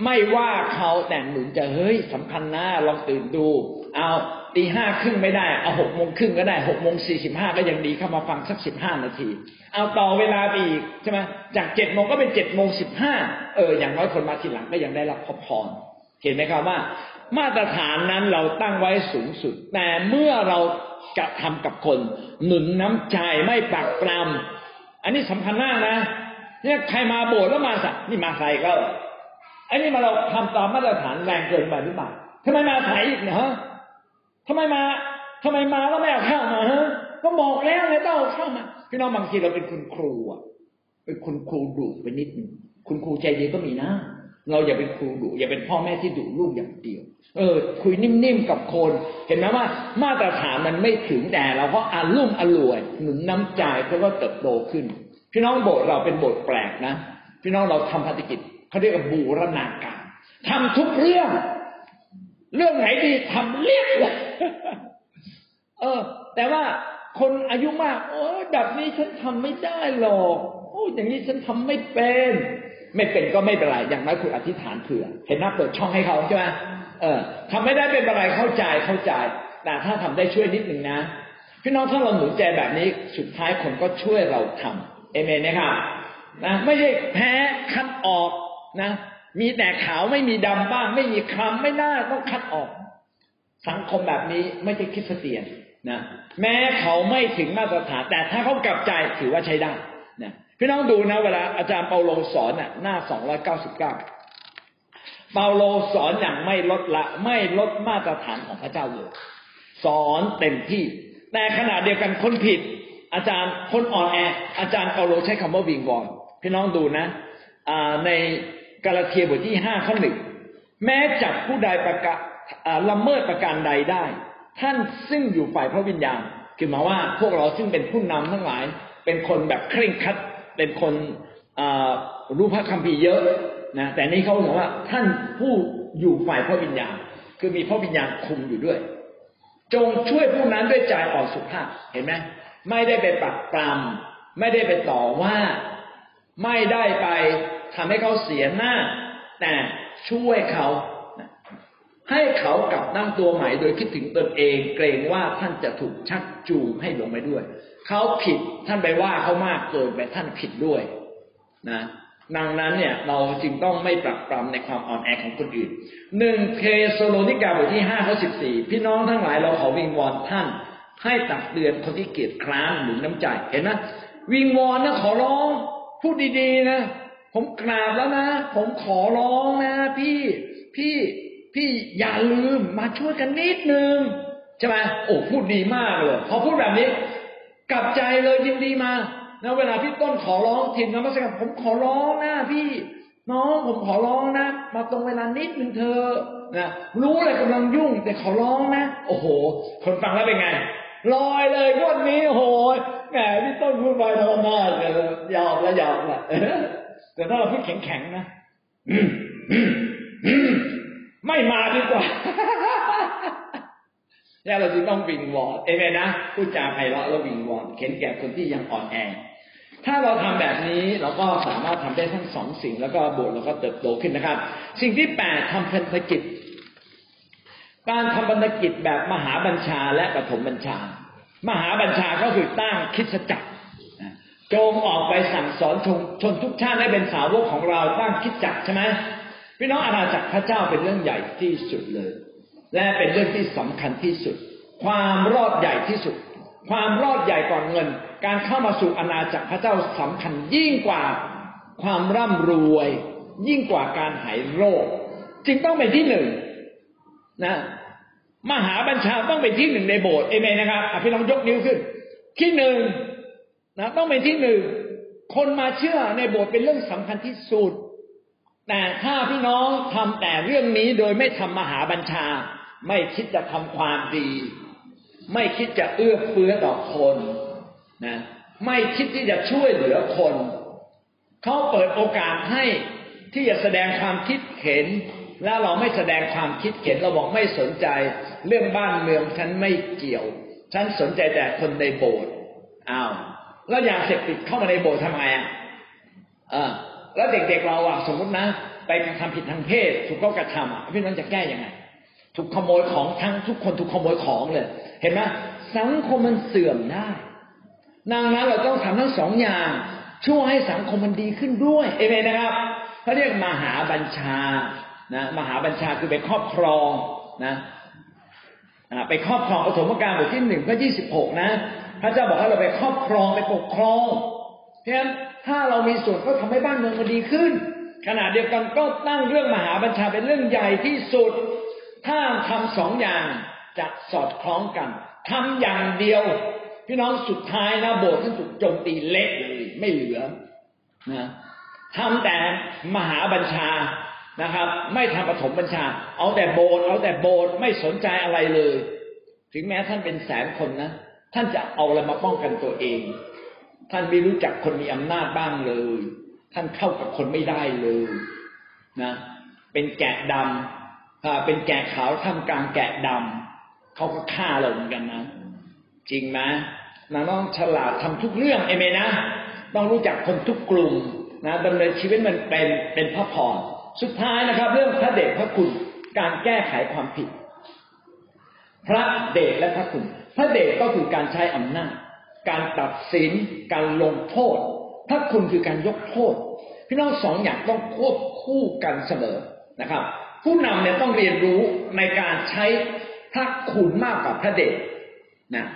ไม่ว่าเขาแต่หนุนใจเฮ้ยสำคัญนะลองตื่นดู เอาตีห้าครึ่งไม่ได้เอาหกโมงครึ่งก็ได้หกโมงสี่สิบห้าก็ยังดีเข้ามาฟังสักสิบห้านาที เอาต่อเวลาไปอีกใช่ไหมจากเจ็ดโมงก็เป็นเจ็ดโมงสิบห้าเอออย่างน้อยคนมาทีหลังก็ยังได้รับพรเห็นไหมครับว่า มาตรฐานนั้นเราตั้งไว้สูงสุด แต่เมื่อเรากระทำกับคน หนุนน้ำใจไม่ปักปรำอันนี้สำคัญมากนะเนี่ยใครมาโบสถ์แล้วมาสักนี่มาใครก็อันนี้มาเราทำตามมาตรฐานแรงเกินไปหรือเปล่าทำไมมาใสายอีกเนี่ยฮะทำไมมาทำไมมาแล้วไม่เอาข้าวมาฮะก็บอกแล้วไงต้องเอาข้าวมาพี่น้องบางทีเราเป็นคุณครูอะเป็นคุณครูดุไปนิดนึงคุณครูใจเย็นก็มีนะ เราอย่าเป็นครูดุอย่าเป็นพ่อแม่ที่ดุลูกอย่างเดียว เออ คุยนิ่มๆกับคน เห็นไหมว่า มาตรฐานมันไม่ถึงแต่เราก็อารุ่มอร่วยหนุนน้ำใจเพราะว่าเติบโตขึ้น พี่น้องโบสถ์เราเป็นโบสถ์แปลกนะ พี่น้องเราทำภารกิจเขาเรียกว่าบูรณาการทำทุกเรื่อง เรื่องไหนดีทำเรียกเลยเออ แต่ว่าคนอายุมาก โอ้แบบนี้ฉันทำไม่ได้หรอกโอ้อย่างนี้ฉันทำไม่เป็น ไม่เป็นก็ไม่เป็นไรอย่างน้อยคุณอธิษฐานเผื่อเห็นหน้าเปิดช่องให้เขาใช่ไหมเออทำไม่ได้เป็นอะไรเข้าใจเข้าใจ แต่ถ้าทำได้ช่วยนิดหนึ่งนะพี่น้องถ้าเราหนุนใจแบบนี้สุดท้ายคนก็ช่วยเราทำเอเมนนะครับนะไม่ใช่แพ้คัดออกนะ มีแต่ขาวไม่มีดำบ้าง ไม่มีคล้ำไม่น่าต้องคัดออก สังคมแบบนี้ไม่ใช่คริสเตียนนะแม้เขาไม่ถึงมาตรฐานแต่ถ้าเขากลับใจถือว่าใช้ได้ พี่น้องดูนะเวลาอาจารย์เปาโลสอนน่ะหน้าสองร้อยเก้าสิบเก้าเปาโลสอนอย่างไม่ลดละ ไม่ลดมาตรฐานของพระเจ้าเลยสอนเต็มที่ แต่ขณะเดียวกันคนผิด อาจารย์คนอ่อนแอ อาจารย์เปาโลใช้คำว่าวิงวอนพี่น้องดูนะในกาลาเทียบทที่ห้าข้อหนึ่งแม้จับผู้ใดประกาศละเมิดประการใดได้ ท่านซึ่งอยู่ฝ่ายพระวิญญาณคือหมายว่าพวกเราซึ่งเป็นผู้นำทั้งหลาย เป็นคนแบบเคร่งครัด เป็นคนรู้พระคัมภีร์เยอะนะแต่นี้เขาบอกว่าท่านผู้อยู่ฝ่ายพระวิญญาณ คือมีพระวิญญาณคุมอยู่ด้วย จงช่วยผู้นั้นด้วยใจอ่อนสุภาพเห็นไหมไม่ได้ไปปักปรำไม่ได้ไปต่อว่า ไม่ได้ไปทำให้เขาเสียหน้า แต่ช่วยเขาให้เขากลับนั่งตัวใหม่โดยคิดถึงตนเอง เกรงว่าท่านจะถูกชักจูงให้ลงไปด้วย เขาผิดท่านไปว่าเขามากเกินไปท่านผิดด้วยนะดังนั้นเนี่ยเราจึงต้องไม่ปรับปรำในความอ่อนแอของคนอื่นหนึ่งเทโซโลนิกาบทที่ห้าข้อสิบสี่พี่น้องทั้งหลายเราขอวิงวอนท่านให้ตักเตือนคนที่เกียจคร้านหรือน้ำใจเห็นไหมวิงวอนนะขอร้องพูดดีๆนะ ผมกราบแล้วนะ ผมขอร้องนะ พี่พี่พี่อย่าลืมมาช่วยกันนิดนึงใช่ไหมโอ้พูดดีมากเลย พอพูดแบบนี้ กลับใจเลยยินดีมานะเวลาพี่ต้นขอร้องทีมนมัสการผมขอร้องนะพี่น้องผมขอร้องนะมาตรงเวลานิดนึงเธอนะรู้เลยกำลังยุ่ง แต่ขอร้องนะ โอ้โห คนฟังแล้วเป็นไงลอยเลยวันนี้โอ้โหแหมพี่ต้นพูดไปธรมดาเลยยอมแล้วยอมละแต่ถ้าเราพูดแข็งๆนะไม่มาดีกว่า เนี่ยเราจึงต้องวิงวอนเอเมนนะพูดจาไพเราะแล้ววิงวอนเข็นแก่คนที่ยังอ่อนแอ ถ้าเราทำแบบนี้เราก็สามารถทำได้ทั้งสองสิ่ง แล้วก็โบสถ์เราก็เติบโตขึ้นนะครับ สิ่งที่แปดทำพันธกิจ การทำพันธกิจแบบมหาบัญชาและปฐมบัญชา มหาบัญชาก็คือตั้งคิดจักรจงออกไปสั่งสอนชนชนทุกชาติให้เป็นสาวกของเราตั้งคิดจักรใช่ไหมพี่น้องอาณาจักรพระเจ้าเป็นเรื่องใหญ่ที่สุดเลย และเป็นเรื่องที่สำคัญที่สุด ความรอดใหญ่ที่สุด ความรอดใหญ่กว่าเงิน การเข้ามาสู่อาณาจักรพระเจ้าสำคัญยิ่งกว่าความร่ำรวย ยิ่งกว่าการหายโรค จึงต้องเป็นที่หนึ่งนะ มหาบัญชาต้องเป็นที่หนึ่งในโบสถ์เอเมนนะครับพี่น้องยกนิ้วขึ้น ที่หนึ่งนะต้องเป็นที่หนึ่งคนมาเชื่อในโบสถ์เป็นเรื่องสำคัญที่สุด แต่ถ้าพี่น้องทำแต่เรื่องนี้โดยไม่ทำมหาบัญชา ไม่คิดจะทำความดี ไม่คิดจะเอื้อเฟื้อต่อคนนะไม่คิดที่จะช่วยเหลือคนเขาเปิดโอกาสให้ที่จะแสดงความคิดเห็น แล้วเราไม่แสดงความคิดเห็นเราบอกไม่สนใจ เรื่องบ้านเมืองฉันไม่เกี่ยว ฉันสนใจแต่คนในโบสถ์อ้าวแล้วยาเสพติดเข้ามาในโบสถ์ทำไงอะเออแล้วเด็กๆเราอะสมมตินะ ไปกระทำผิดทางเพศถูกเขากระทำอะพี่น้องจะแก้ยังไง ถูกขโมยของทั้งทุกคนถูกขโมยของเลย เห็นไหมสังคมมันเสื่อมได้ดังนั้นเราต้องทำทั้งสองอย่างช่วยให้สังคมมันดีขึ้นด้วยเอเมนนะครับเขาเรียกมหาบัญชานะมหาบัญชาคือไปครอบครองนะไปครอบครองปฐมกาลบทที่หนึ่งข้อยี่สิบหกนะพระเจ้าบอกให้เราไปครอบครองไปปกครองเพราะฉะนั้นถ้าเรามีส่วนก็ทำให้บ้านเมืองมันดีขึ้น ขณะเดียวกันก็ตั้งเรื่องมหาบัญชาเป็นเรื่องใหญ่ที่สุด ถ้าทำสองอย่างจะสอดคล้องกันทำอย่างเดียว พี่น้องสุดท้ายนะโบสถ์ท่านถูกโจมตีเละเลย ไม่เหลือนะทำแต่มหาบัญชานะครับ ไม่ทำปฐมบัญชา เอาแต่โบสถ์เอาแต่โบสถ์ไม่สนใจอะไรเลย ถึงแม้ท่านเป็นแสนคนนะท่านจะเอาอะไรมาป้องกันตัวเอง ท่านไม่รู้จักคนมีอำนาจบ้างเลย ท่านเข้ากับคนไม่ได้เลยนะ เป็นแกะดำ เป็นแกะขาวทำกลางแกะดำเขาก็ฆ่าเราเหมือนกันนะ จริงไหมนางต้องฉลาดทำทุกเรื่องเอเมนะ ต้องรู้จักคนทุกกลุ่มนะดำเนินชีวิตมันเป็นเป็นพระพรสุดท้ายนะครับ เรื่องพระเดชพระคุณการแก้ไขความผิด พระเดชและพระคุณ พระเดชก็คือการใช้อำนาจ การตัดสิน การลงโทษ พระคุณคือการยกโทษ พี่น้องสองอย่างต้องควบคู่กันเสมอนะครับ ผู้นำเนี่ยต้องเรียนรู้ในการใช้พระคุณมากกว่าพระเดชนะ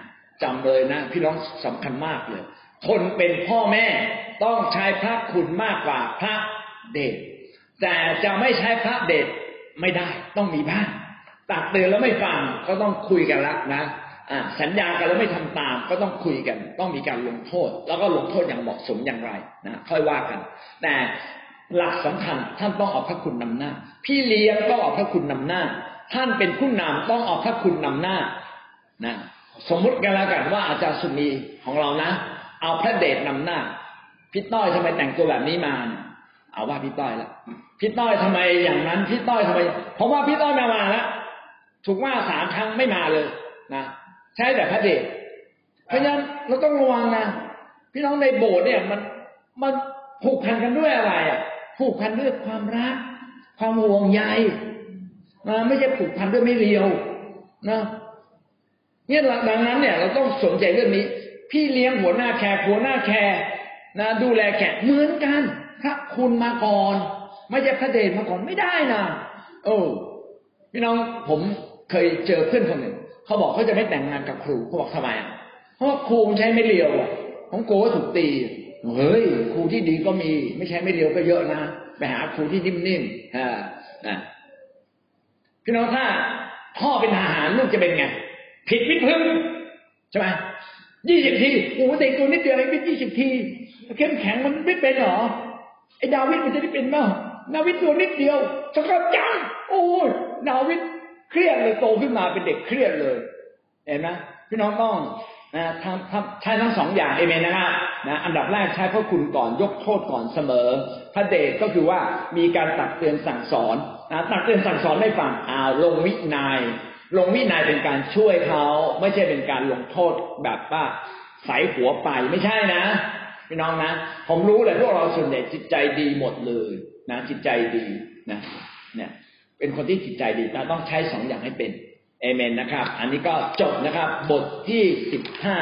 จำเลยนะ พี่น้องสำคัญมากเลย คนเป็นพ่อแม่ต้องใช้พระคุณมากกว่าพระเดชแต่จะไม่ใช้พระเดชไม่ได้ ต้องมีบ้างตักเตือนแล้วไม่ฟังก็ต้องคุยกันละนะสัญญากันแล้วไม่ทำตาม ก็ต้องคุยกัน ต้องมีการลงโทษ แล้วก็ลงโทษอย่างเหมาะสมอย่างไรนะค่อยว่ากัน แต่ หลักสำคัญท่านต้องเอาพระคุณนำหน้า พี่เลี้ยงต้องเอาพระคุณนำหน้า ท่านเป็นผู้นำต้องเอาพระคุณนำหน้านะสมมุติกันแล้วกันว่าอาจารย์สุนีของเรานะ เอาพระเดชนำหน้าพี่ต้อยทำไมแต่งตัวแบบนี้มาเอาว่าพี่ต้อยละพี่ต้อยทำไมอย่างนั้นพี่ต้อยทำไมเพราะว่าพี่ต้อยมามาแล้วถูกว่าสามครั้งไม่มาเลยนะใช้แต่พระเดชเพราะฉะนั้นเราต้องระวังนะพี่น้องในโบสถ์เนี่ยมันมันผูกพันกันด้วยอะไรอะ ผูกพันด้วยความรัก ความห่วงใยนะไม่ใช่ผูกพันด้วยไม่เลียวนะเนี่ยดังนั้นเนี่ย เราต้องสนใจเรื่องนี้ พี่เลี้ยงหัวหน้าแคร์หัวหน้าแคร์นะ ดูแลแขกเหมือนกัน พระคุณมาก่อน ไม่ใช่พระเดชมาก่อนไม่ได้นะเออพี่น้องผมเคยเจอเพื่อนคนหนึ่งเขาบอกเขาจะไม่แต่งงานกับครูเขาบอกทำไมอะเพราะครูใช้ไม่เลียวอะของโกก็ถูกตี เฮ้ยครูที่ดีก็มี ไม่ใช่ไม่เลียวก็เยอะนะไปหาครูที่นิ่มๆอ่านะพี่น้องถ้าพ่อเป็นทหารลูกจะเป็นไง ผิดวิพึ่งใช่ไหมยี่สิบทีโอ้เด็กตัวนิดเดียวเองเป็นยี่สิบทีเข้มแข็งมันไม่เป็นหรอไอ้ดาวิดมันจะได้เป็นมั้งดาวิดตัวนิดเดียวสกัดจังโอ้ยดาวิดเครียดเลยโตขึ้นมาเป็นเด็กเครียดเลย เห็นไหมพี่น้องต้อง นะทำทำใช้ทั้งสองอย่างเอเมนนะครับนะอันดับแรกใช้พระคุณก่อนยกโทษก่อนเสมอ พระเดชก็คือว่ามีการตักเตือนสั่งสอนนะตักเตือนสั่งสอนไม่ฟังอ้าลงวินายลงวินัยเป็นการช่วยเขาไม่ใช่เป็นการลงโทษแบบว่าใส่หัวไปไม่ใช่นะพี่น้องนะ ผมรู้เลยพวกเราส่วนใหญ่จิตใจดีหมดเลยนะจิตใจดีนะเนี่ยเป็นคนที่จิตใจดีแต่ต้องใช้สองอย่างให้เป็น เอเมนนะครับ อันนี้ก็จบนะครับ บทที่สิบห้า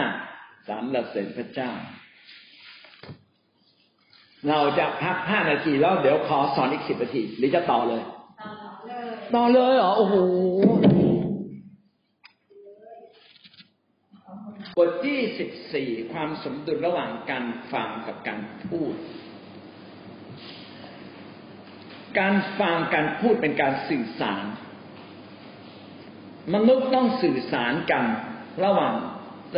สามระเสริญพระเจ้า เราจะพักห้านาทีแล้วเดี๋ยวขอสอนอีกสิบนาทีหรือจะต่อเลย ต่อเลยเหรอ โอ้โห บทที่สิบสี่ความสมดุลระหว่างการฟังกับการพูด การฟังการพูดเป็นการสื่อสาร มนุษย์ต้องสื่อสารกันระหว่าง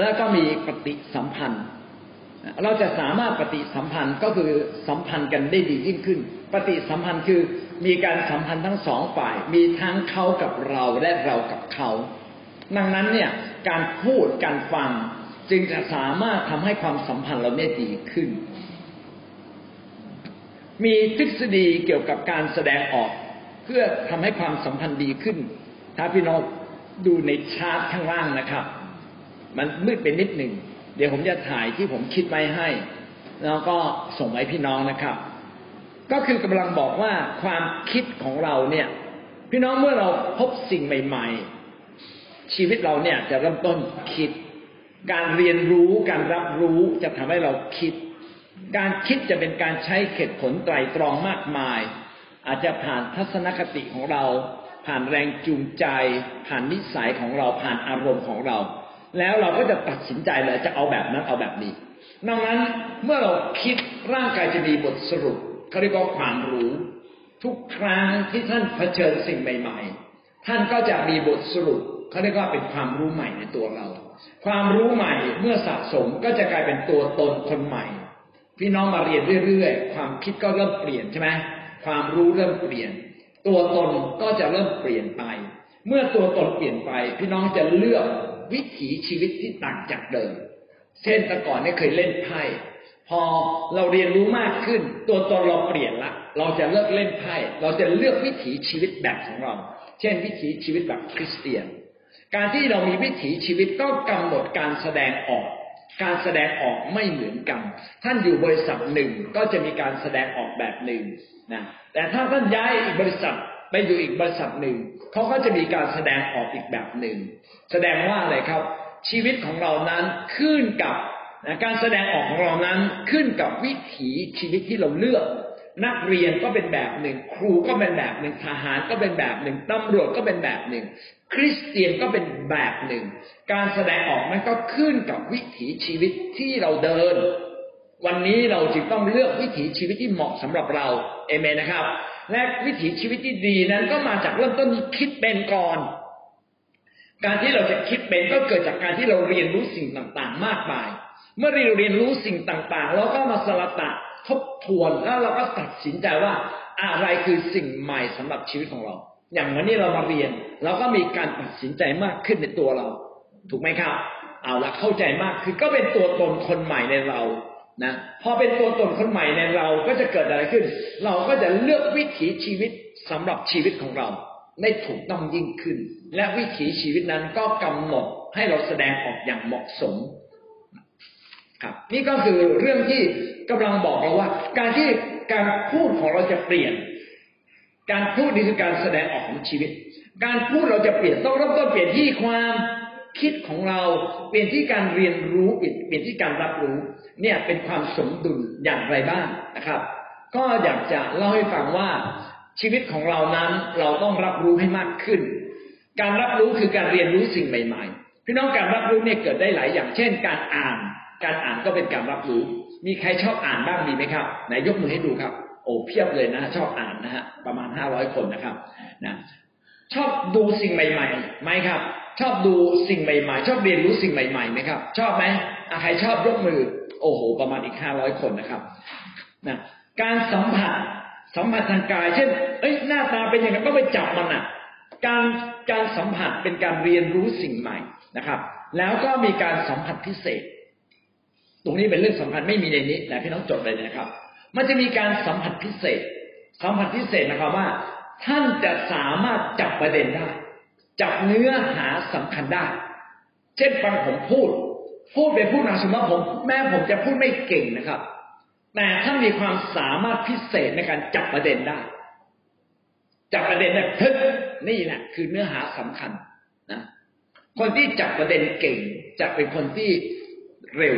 แล้วก็มีปฏิสัมพันธ์ เราจะสามารถปฏิสัมพันธ์ก็คือสัมพันธ์กันได้ดียิ่งขึ้น ปฏิสัมพันธ์คือมีการสัมพันธ์ทั้งสองฝ่าย มีทั้งเขากับเราและเรากับเขา ดังนั้นเนี่ยการพูดการฟังจึงจะสามารถทำให้ความสัมพันธ์เราเนี่ยดีขึ้น มีทฤษฎีเกี่ยวกับการแสดงออก เพื่อทำให้ความสัมพันธ์ดีขึ้นถ้าพี่น้อง ดูในชาร์ตข้างล่างนะครับ มันมืดเป็นนิดหนึ่ง เดี๋ยวผมจะถ่ายที่ผมคิดไว้ให้ แล้วก็ส่งให้พี่น้องนะครับ ก็คือกำลังบอกว่าความคิดของเราเนี่ย พี่น้องเมื่อเราพบสิ่งใหม่ ๆ ชีวิตเราเนี่ยจะเริ่มต้นคิด การเรียนรู้การรับรู้จะทำให้เราคิด การคิดจะเป็นการใช้เหตุผลไตรตรองมากมาย อาจจะผ่านทัศนคติของเรา ผ่านแรงจูงใจ ผ่านนิสัยของเราผ่านอารมณ์ของเรา แล้วเราก็จะตัดสินใจเลยจะเอาแบบนั้นเอาแบบนี้ดังนั้นเมื่อเราคิดร่างกายจะมีบทสรุปเขาเรียกว่าความรู้ ทุกครั้งที่ท่านเผชิญสิ่งใหม่ ๆ ท่านก็จะมีบทสรุปเขาเรียกว่าเป็นความรู้ใหม่ในตัวเรา ความรู้ใหม่เมื่อสะสมก็จะกลายเป็นตัวตนคนใหม่ พี่น้องมาเรียนเรื่อยๆ ความคิดก็เริ่มเปลี่ยนใช่ไหมความรู้เริ่มเปลี่ยน ตัวตนก็จะเริ่มเปลี่ยนไป เมื่อตัวตนเปลี่ยนไป พี่น้องจะเลือกวิถีชีวิตที่ต่างจากเดิม เช่นแต่ก่อนเนี่ยเคยเล่นไพ่พอเราเรียนรู้มากขึ้น ตัวตนเราเปลี่ยนละ เราจะเลิกเล่นไพ่เราจะเลือกวิถีชีวิตแบบของเรา เช่น วิถีชีวิตแบบคริสเตียน การที่เรามีวิถีชีวิตก็กำหนดการแสดงออก การแสดงออกไม่เหมือนกัน ท่านอยู่บริษัทหนึ่งก็จะมีการแสดงออกแบบหนึ่ง นะแต่ถ้าท่านย้ายอีกบริษัทไปอยู่อีกบริษัทหนึ่งเขาก็จะมีการแสดงออกอีกแบบหนึ่ง แสดงว่าอะไรครับ ชีวิตของเรานั้นขึ้นกับการแสดงออกของเรานั้นขึ้นกับวิถีชีวิตที่เราเลือก นักเรียนก็เป็นแบบหนึ่ง ครูก็เป็นแบบหนึ่งทหารก็เป็นแบบหนึ่งตำรวจก็เป็นแบบหนึ่ง คริสเตียนก็เป็นแบบหนึ่ง การแสดงออกนั้นก็ขึ้นกับวิถีชีวิตที่เราเดิน วันนี้เราจึงต้องเลือกวิถีชีวิตที่เหมาะสำหรับเราเอเมนนะครับ และวิถีชีวิตที่ดีนั้นก็มาจากเริ่มต้นคิดเป็นก่อน การที่เราจะคิดเป็นก็เกิดจากการที่เราเรียนรู้สิ่งต่างๆ มากมาย เมื่อเราเรียนรู้สิ่งต่างๆ เราก็มาสลัดตะทบทวนแล้วเราก็ตัดสินใจว่าอะไรคือสิ่งใหม่สำหรับชีวิตของเรา อย่างวันนี้เรามาเรียนเราก็มีการตัดสินใจมากขึ้นในตัวเรา ถูกไหมครับ เอาละเข้าใจมากคือก็เป็นตัวตนคนใหม่ในเรา นะพอเป็นตัวตนคนใหม่ในเราก็จะเกิดอะไรขึ้น เราก็จะเลือกวิถีชีวิตสำหรับชีวิตของเราได้ถูกต้องยิ่งขึ้น และวิถีชีวิตนั้นก็กำหนดให้เราแสดงออกอย่างเหมาะสมครับ นี่ก็คือเรื่องที่กำลังบอกเราว่า การที่การพูดของเราจะเปลี่ยน การพูดนี่คือการแสดงออกของชีวิต การพูดเราจะเปลี่ยนต้องเริ่มต้นเปลี่ยนที่ความคิดของเรา เปลี่ยนที่การเรียนรู้เปลี่ยนที่การรับรู้ เนี่ยเป็นความสมดุลอย่างไรบ้างนะครับ ก็อยากจะเล่าให้ฟังว่าชีวิตของเรานั้นเราต้องรับรู้ให้มากขึ้น การรับรู้คือการเรียนรู้สิ่งใหม่ๆพี่น้องการรับรู้เนี่ยเกิดได้หลายอย่างเช่น การอ่าน การอ่านก็เป็นการรับรู้ มีใครชอบอ่านบ้างมีไหมครับไหนยกมือให้ดูครับ โอ้เพียบเลยนะ ชอบอ่านนะฮะประมาณห้าร้อยคนนะครับนะชอบดูสิ่งใหม่ๆไหมครับ ชอบดูสิ่งใหม่ๆ ชอบเรียนรู้สิ่งใหม่ๆไหมครับ ชอบไหมใครชอบยกมือ โอ้โห ประมาณอีกห้าร้อยคนนะครับนะการสัมผัสสัมผัสทางกาย เช่น เอ้ยหน้าตาเป็นยังไงก็ไปจับมันอะ การการสัมผัสเป็นการเรียนรู้สิ่งใหม่นะครับ แล้วก็มีการสัมผัสพิเศษ ตรงนี้เป็นเรื่องสำคัญไม่มีในนี้แต่พี่น้องจดเลยนะครับ มันจะมีการสัมผัสพิเศษ สัมผัสพิเศษนะครับว่า ท่านจะสามารถจับประเด็นได้ จับเนื้อหาสำคัญได้ เช่นฟังผมพูด พูดเป็นผู้นำสมมติผม แม้ผมจะพูดไม่เก่งนะครับ แต่ถ้านมีความสามารถพิเศษในการจับประเด็นได้ จับประเด็นได้ทึกนี่แหละคือเนื้อหาสำคัญนะคนที่จับประเด็นเก่ง จะเป็นคนที่เร็ว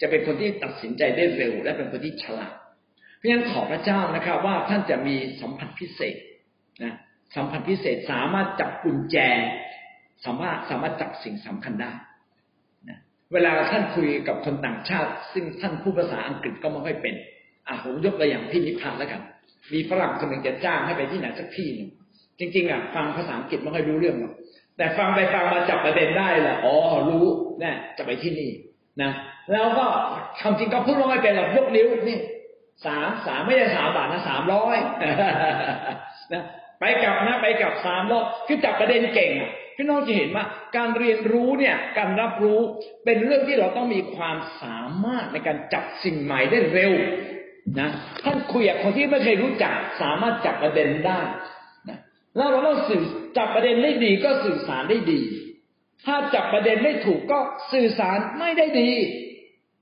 จะเป็นคนที่ตัดสินใจได้เร็ว และเป็นคนที่ฉลาดเพราะฉะนั้นขอพระเจ้านะครับ ว่าท่านจะมีสัมผัสพิเศษนะสัมผัสพิเศษสามารถจับกุญแจ สามารถสามารถจับสิ่งสำคัญได้ เวลาท่านคุยกับคนต่างชาติ ซึ่งท่านพูดภาษาอังกฤษก็ไม่ค่อยเป็น อะผมยกตัวอย่างที่นิพพานแล้วกัน มีฝรั่งคนหนึ่งจะจ้างให้ไปที่ไหนสักที่หนึ่งจริง ๆอะฟังภาษาอังกฤษไม่ค่อยรู้เรื่องหรอกแต่ฟังไปฟังมาจับประเด็นได้แหละอ๋อรู้แน่จะไปที่นี่นะแล้วก็คำจริงก็พูดว่าไม่เป็นหรอกยกนิ้วนี่สามสามไม่ใช่สามบาทนะสามร้อยนะไปกลับนะ ไปกลับสามรอบคือจับประเด็นเก่งอะ พี่น้องจะเห็นว่าการเรียนรู้เนี่ยการรับรู้เป็นเรื่องที่เราต้องมีความสามารถในการจับสิ่งใหม่ได้เร็วนะท่านคุยกับคนที่ไม่เคยรู้จักสามารถจับประเด็นได้นะแล้วเราต้องสื่อจับประเด็นได้ดีก็สื่อสารได้ดี ถ้าจับประเด็นไม่ถูกก็สื่อสารไม่ได้ดี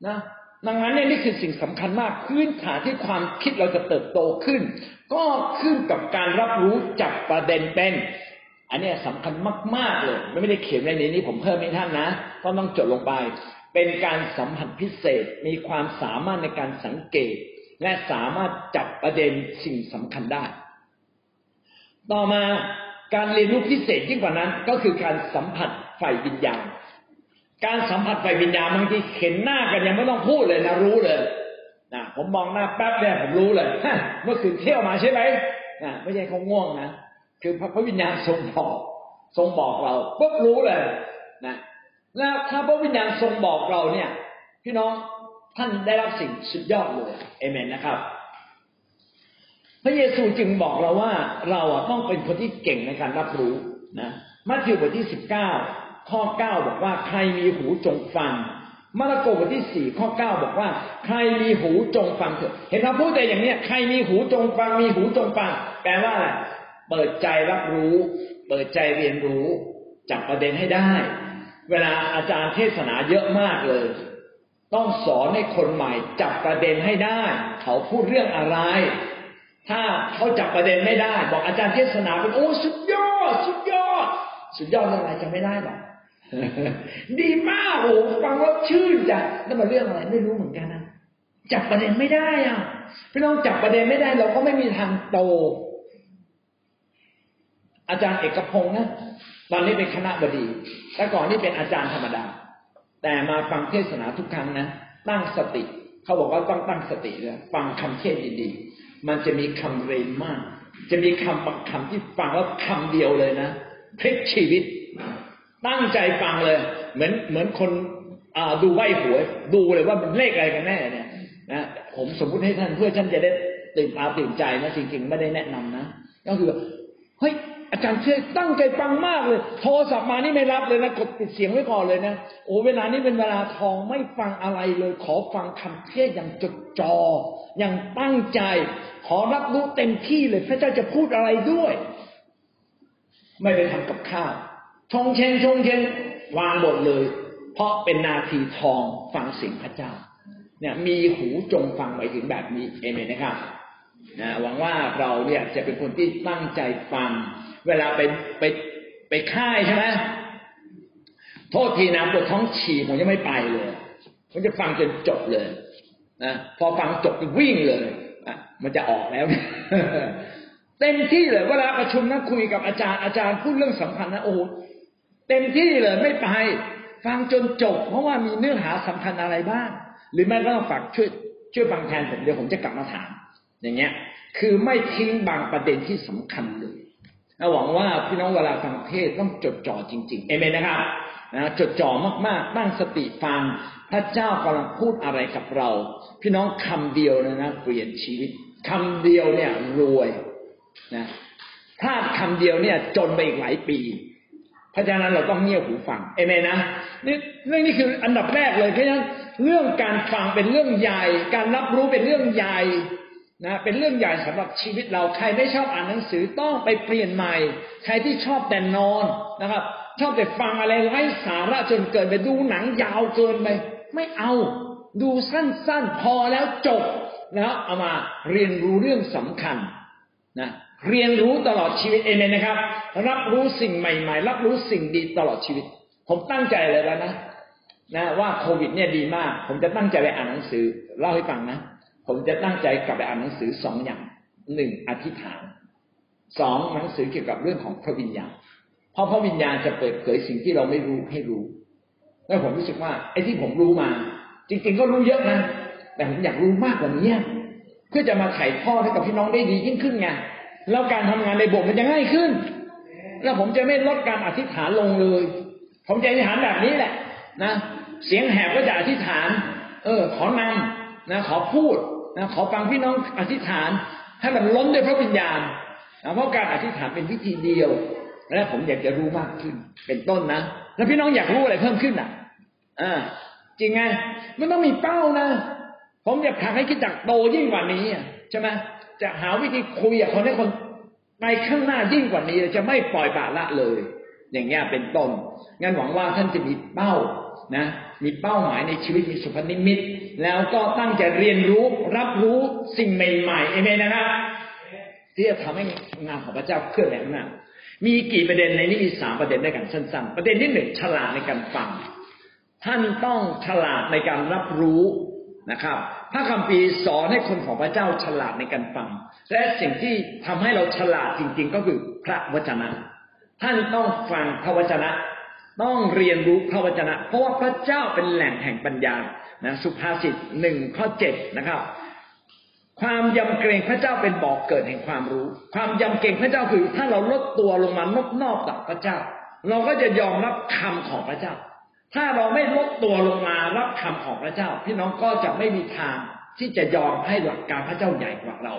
นะดังนั้นเนี่ยนี่คือสิ่งสำคัญมากพื้นฐานที่ความคิดเราจะเติบโตขึ้น ก็ขึ้นกับการรับรู้จับประเด็นเป็น อันนี้สำคัญมากๆเลยไม่ได้เขียนในนี้นี่ผมเพิ่มให้ท่านนะก็ต้องจดลงไป เป็นการสัมผัสพิเศษมีความสามารถในการสังเกต และสามารถจับประเด็นสิ่งสำคัญได้ ต่อมาการเรียนรู้พิเศษยิ่งกว่านั้นก็คือการสัมผัสฝ่ายวิญญาณ การสัมผัสไฟวิญญาณบางทีเห็นหน้ากันยังไม่ต้องพูดเลยนะรู้เลยนะผมมองหน้าแป๊บเนี่ยผมรู้เลยเมื่อคืนเที่ยวมาใช่ไหมนะไม่ใช่เขาง่วงนะ คือพระวิญญาณทรงบอกทรงบอกเราปุ๊บรู้เลยนะแล้วถ้าพระวิญญาณทรงบอกเราเนี่ย พี่น้องท่านได้รับสิ่งสุดยอดเลยเอเมนนะครับ พระเยซูจึงบอกเราว่าเราต้องเป็นคนที่เก่งในการรับรู้นะมัทธิวบทที่สิบเก้าข้อเก้าบอกว่าใครมีหูจงฟังมาระโกบทที่สี่ข้อเก้าบอกว่า ใครมีหูจงฟังเถอะเห็นเราพูดแต่อย่างเนี้ยใครมีหูจงฟังมีหูจงฟังแปลว่าอะไร เปิดใจรับรู้ เปิดใจเรียนรู้จับประเด็นให้ได้ เวลาอาจารย์เทศนาเยอะมากเลย ต้องสอนให้คนใหม่จับประเด็นให้ได้ เขาพูดเรื่องอะไร ถ้าเขาจับประเด็นไม่ได้ บอกอาจารย์เทศนาเป็นโอ้สุดยอด สุดยอด สุดยอดเรื่องอะไรจะไม่ได้หรอกดีมากโอ้ฟังแล้วชื่นใจแล้วมาเรื่องอะไรไม่รู้เหมือนกันนะจับประเด็นไม่ได้อะพี่น้องจับประเด็นไม่ได้ เราก็ไม่มีทางโต อาจารย์เอกพงศ์นะตอนนี้เป็นคณะบดีแต่ก่อนนี่เป็นอาจารย์ธรรมดา แต่มาฟังเทศนาทุกครั้งนะตั้งสติ เขาบอกว่าต้องตั้งสติเลยฟังคำเทศดีๆ มันจะมีคำเรนมาก จะมีคำบางคำที่ฟังแล้วคำเดียวเลยนะพลิกชีวิต ตั้งใจฟังเลย เหมือนเหมือนคนดูใบหวยดูเลยว่ามันเลขอะไรกันแน่เนี่ยนะผมสมมุติให้ท่านเพื่อท่านจะได้ตื่นตาตื่นใจนะจริงๆ ไม่ได้แนะนำนะก็คือเฮ้ย อาจารย์เชื่อตั้งใจฟังมากเลย โทรศัพท์มานี่ไม่รับเลยนะกดปิดเสียงไว้ก่อนเลยนะโอ้เวลานี้เป็นเวลาทองไม่ฟังอะไรเลย ขอฟังคำเทศอย่างจดจอ่ออย่างตั้งใจ ขอรับรู้เต็มที่เลย พระเจ้าจะพูดอะไรด้วย ไม่ได้ทำกับข้าวชงเชงชงเชงวางหมดเลย เพราะเป็นนาทีทองฟังเสียงพระเจ้า เนี่ยมีหูจงฟังไปถึงแบบนี้เอเมนนะครับนะหวังว่าเราเนี่ยจะเป็นคนที่ตั้งใจฟัง เวลาไปไปไปค่ายใช่ไหมโทษทีนะปวดท้องฉี่ผมจะไม่ไปเลยผมจะฟังจนจบเลยนะพอฟังจบก็วิ่งเลยอะมันจะออกแล้ว เต็มที่เลย เวลาประชุมนะคุยกับอาจารย์อาจารย์พูดเรื่องสำคัญนะโอ้เต็มที่เลยไม่ไป ฟังจนจบ เพราะว่ามีเนื้อหาสำคัญอะไรบ้าง หรือไม่ก็ต้องฝากช่วยช่วยฟังแทนผมเดี๋ยวผมจะกลับมาถาม อย่างเงี้ย คือไม่ทิ้งบางประเด็นที่สำคัญเลย หวังว่าพี่น้องเวลาฟังเทศต้องจดจ่อจริงๆเอเมนนะครับนะจดจ่อมากๆตั้งสติฟังพระเจ้ากำลังพูดอะไรกับเรา พี่น้องคำเดียวนะนะเปลี่ยนชีวิตคำเดียวเนี่ยรวยนะพลาดคำเดียวเนี่ย จนไปอีกหลายปีเพราะฉะนั้นเราต้องเงี่ยหูฟังเอเมนนะนี่เรื่องนี้คืออันดับแรกเลยเพราะฉะนั้นเรื่องการฟังเป็นเรื่องใหญ่ การรับรู้เป็นเรื่องใหญ่ นะเป็นเรื่องใหญ่สำหรับชีวิตเราใครไม่ชอบอ่านหนังสือต้องไปเปลี่ยนใหม่ ใครที่ชอบแต่นอนนะครับ ชอบแต่ฟังอะไรไร้สาระจนเกินไปดูหนังยาวเกินไปไม่เอา ดูสั้นๆพอแล้วจบแล้วเอามาเรียนรู้เรื่องสำคัญนะเรียนรู้ตลอดชีวิตเองเลยนะครับ รับรู้สิ่งใหม่ๆ รับรู้สิ่งดีตลอดชีวิต ผมตั้งใจเลยแล้วนะนะว่าโควิดเนี่ยดีมาก ผมจะตั้งใจไปอ่านหนังสือเล่าให้ฟังนะ ผมจะตั้งใจกลับไปอ่านหนังสือสองอย่างหนึ่งอธิษฐานสองหนังสือเกี่ยวกับเรื่องของพระวิญญาณ เพราะพระวิญญาณจะเปิดเผยสิ่งที่เราไม่รู้ให้รู้ แล้วผมรู้สึกว่าไอ้ที่ผมรู้มา จริง ๆ ก็รู้เยอะนะแต่ผมอยากรู้มากกว่านี้เพื่อจะมาถ่ายทอดให้กับพี่น้องได้ดียิ่งขึ้นไงแล้วการทำงานในโบสถ์มันจะง่ายขึ้น แล้วผมจะไม่ลดการอธิษฐานลงเลย ผมจะอธิษฐานแบบนี้แหละ นะ เสียงแหบก็จะอธิษฐาน เออ ขอนำนะ ขอพูด นะขอฟังพี่น้องอธิษฐานให้มันล้นด้วยพระวิญญาณนะเพราะการอธิษฐานเป็นวิธีเดียว และผมอยากจะรู้มากขึ้น เป็นต้นนะแล้วพี่น้องอยากรู้อะไรเพิ่มขึ้นอะอ่าจริงไงมันต้องมีเป้านะ ผมอยากทำให้คิดจักโตยิ่งกว่านี้ใช่ไหมจะหาวิธีคุยกับคนให้คนไปข้างหน้ายิ่งกว่านี้จะไม่ปล่อยบาละเลย อย่างเงี้ยเป็นต้นงั้นหวังว่าท่านจะมีเป้า นะมีเป้าหมายในชีวิตมีสุพนิมิต แล้วก็ตั้งใจเรียนรู้รับรู้สิ่งใหม่ๆเอเมนนะครับที่จะทำให้งานของพระเจ้าเคลื่อนไปข้างหน้ามีกี่ประเด็นในนี้มีสามประเด็นด้วยกันสั้นๆ ประเด็นที่หนึ่งฉลาดในการฟัง ท่านต้องฉลาดในการรับรู้นะครับพระคัมภีร์สอนให้คนของพระเจ้าฉลาดในการฟัง และสิ่งที่ทำให้เราฉลาดจริง ๆ ก็คือพระวจนะ ท่านต้องฟังพระวจนะ ต้องเรียนรู้พระวจนะ เพราะว่าพระเจ้าเป็นแหล่งแห่งปัญญานะสุภาษิตหนึ่งข้อเจ็ดนะครับ ความยำเกรงพระเจ้าเป็นบอกเกิดแห่งความรู้ ความยำเกรงพระเจ้าคือ ถ้าเราลดตัวลงมานอบนอบต่อพระเจ้า เราก็จะยอมรับคำของพระเจ้า ถ้าเราไม่ลดตัวลงมารับคำของพระเจ้า พี่น้องก็จะไม่มีทางที่จะยอมให้หลักการพระเจ้าใหญ่กว่าเรา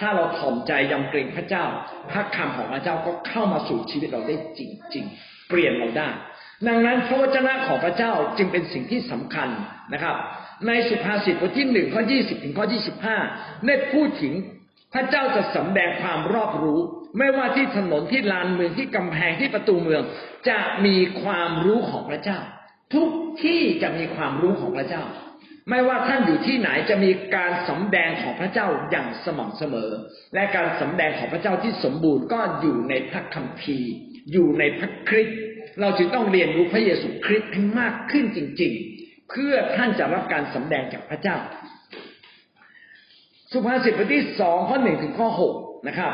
ถ้าเราถ่อมใจยำเกรงพระเจ้าพระคำของพระเจ้าก็เข้ามาสู่ชีวิตเราได้จริง ๆ เปลี่ยนเราได้ ดังนั้นพระวจนะของพระเจ้าจึงเป็นสิ่งที่สำคัญนะครับ ในสุภาษิตบทที่หนึ่งข้อยี่สิบถึงข้อยี่สิบห้าได้พูดถึงพระเจ้าจะสำแดงความรอบรู้ ไม่ว่าที่ถนนที่ลานเมืองที่กำแพงที่ประตูเมือง จะมีความรู้ของพระเจ้า ทุกที่จะมีความรู้ของพระเจ้า ไม่ว่าท่านอยู่ที่ไหนจะมีการสำแดงของพระเจ้าอย่างสม่ำเสมอ และการสำแดงของพระเจ้าที่สมบูรณ์ก็อยู่ในพระคัมภีร์ อยู่ในพระคริสต์เราจึงต้องเรียนรู้พระเยซูคริสต์ให้มากขึ้นจริง ๆ เพื่อท่านจะรับการสำแดงจากพระเจ้า สุภาษิตบทที่สองข้อหนึ่งถึงข้อหกนะครับ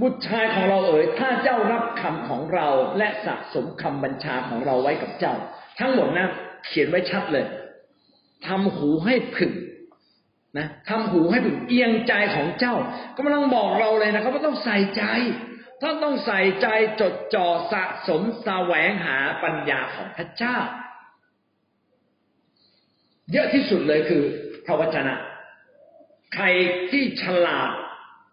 บุตรชายของเราเอ๋ยถ้าเจ้ารับคำของเราและสะสมคำบัญชาของเราไว้กับเจ้า ทั้งหมดนะเขียนไว้ชัดเลยทำหูให้ผึ่งนะทำหูให้ผึ่งเอียงใจของเจ้ากำลังบอกเราเลยนะครับว่าต้องใส่ใจ ท่านต้องใส่ใจจดจ่อสะสมแสวงหาปัญญาของพระเจ้า เยอะที่สุดเลยคือพระวจนะ ใครที่ฉลาด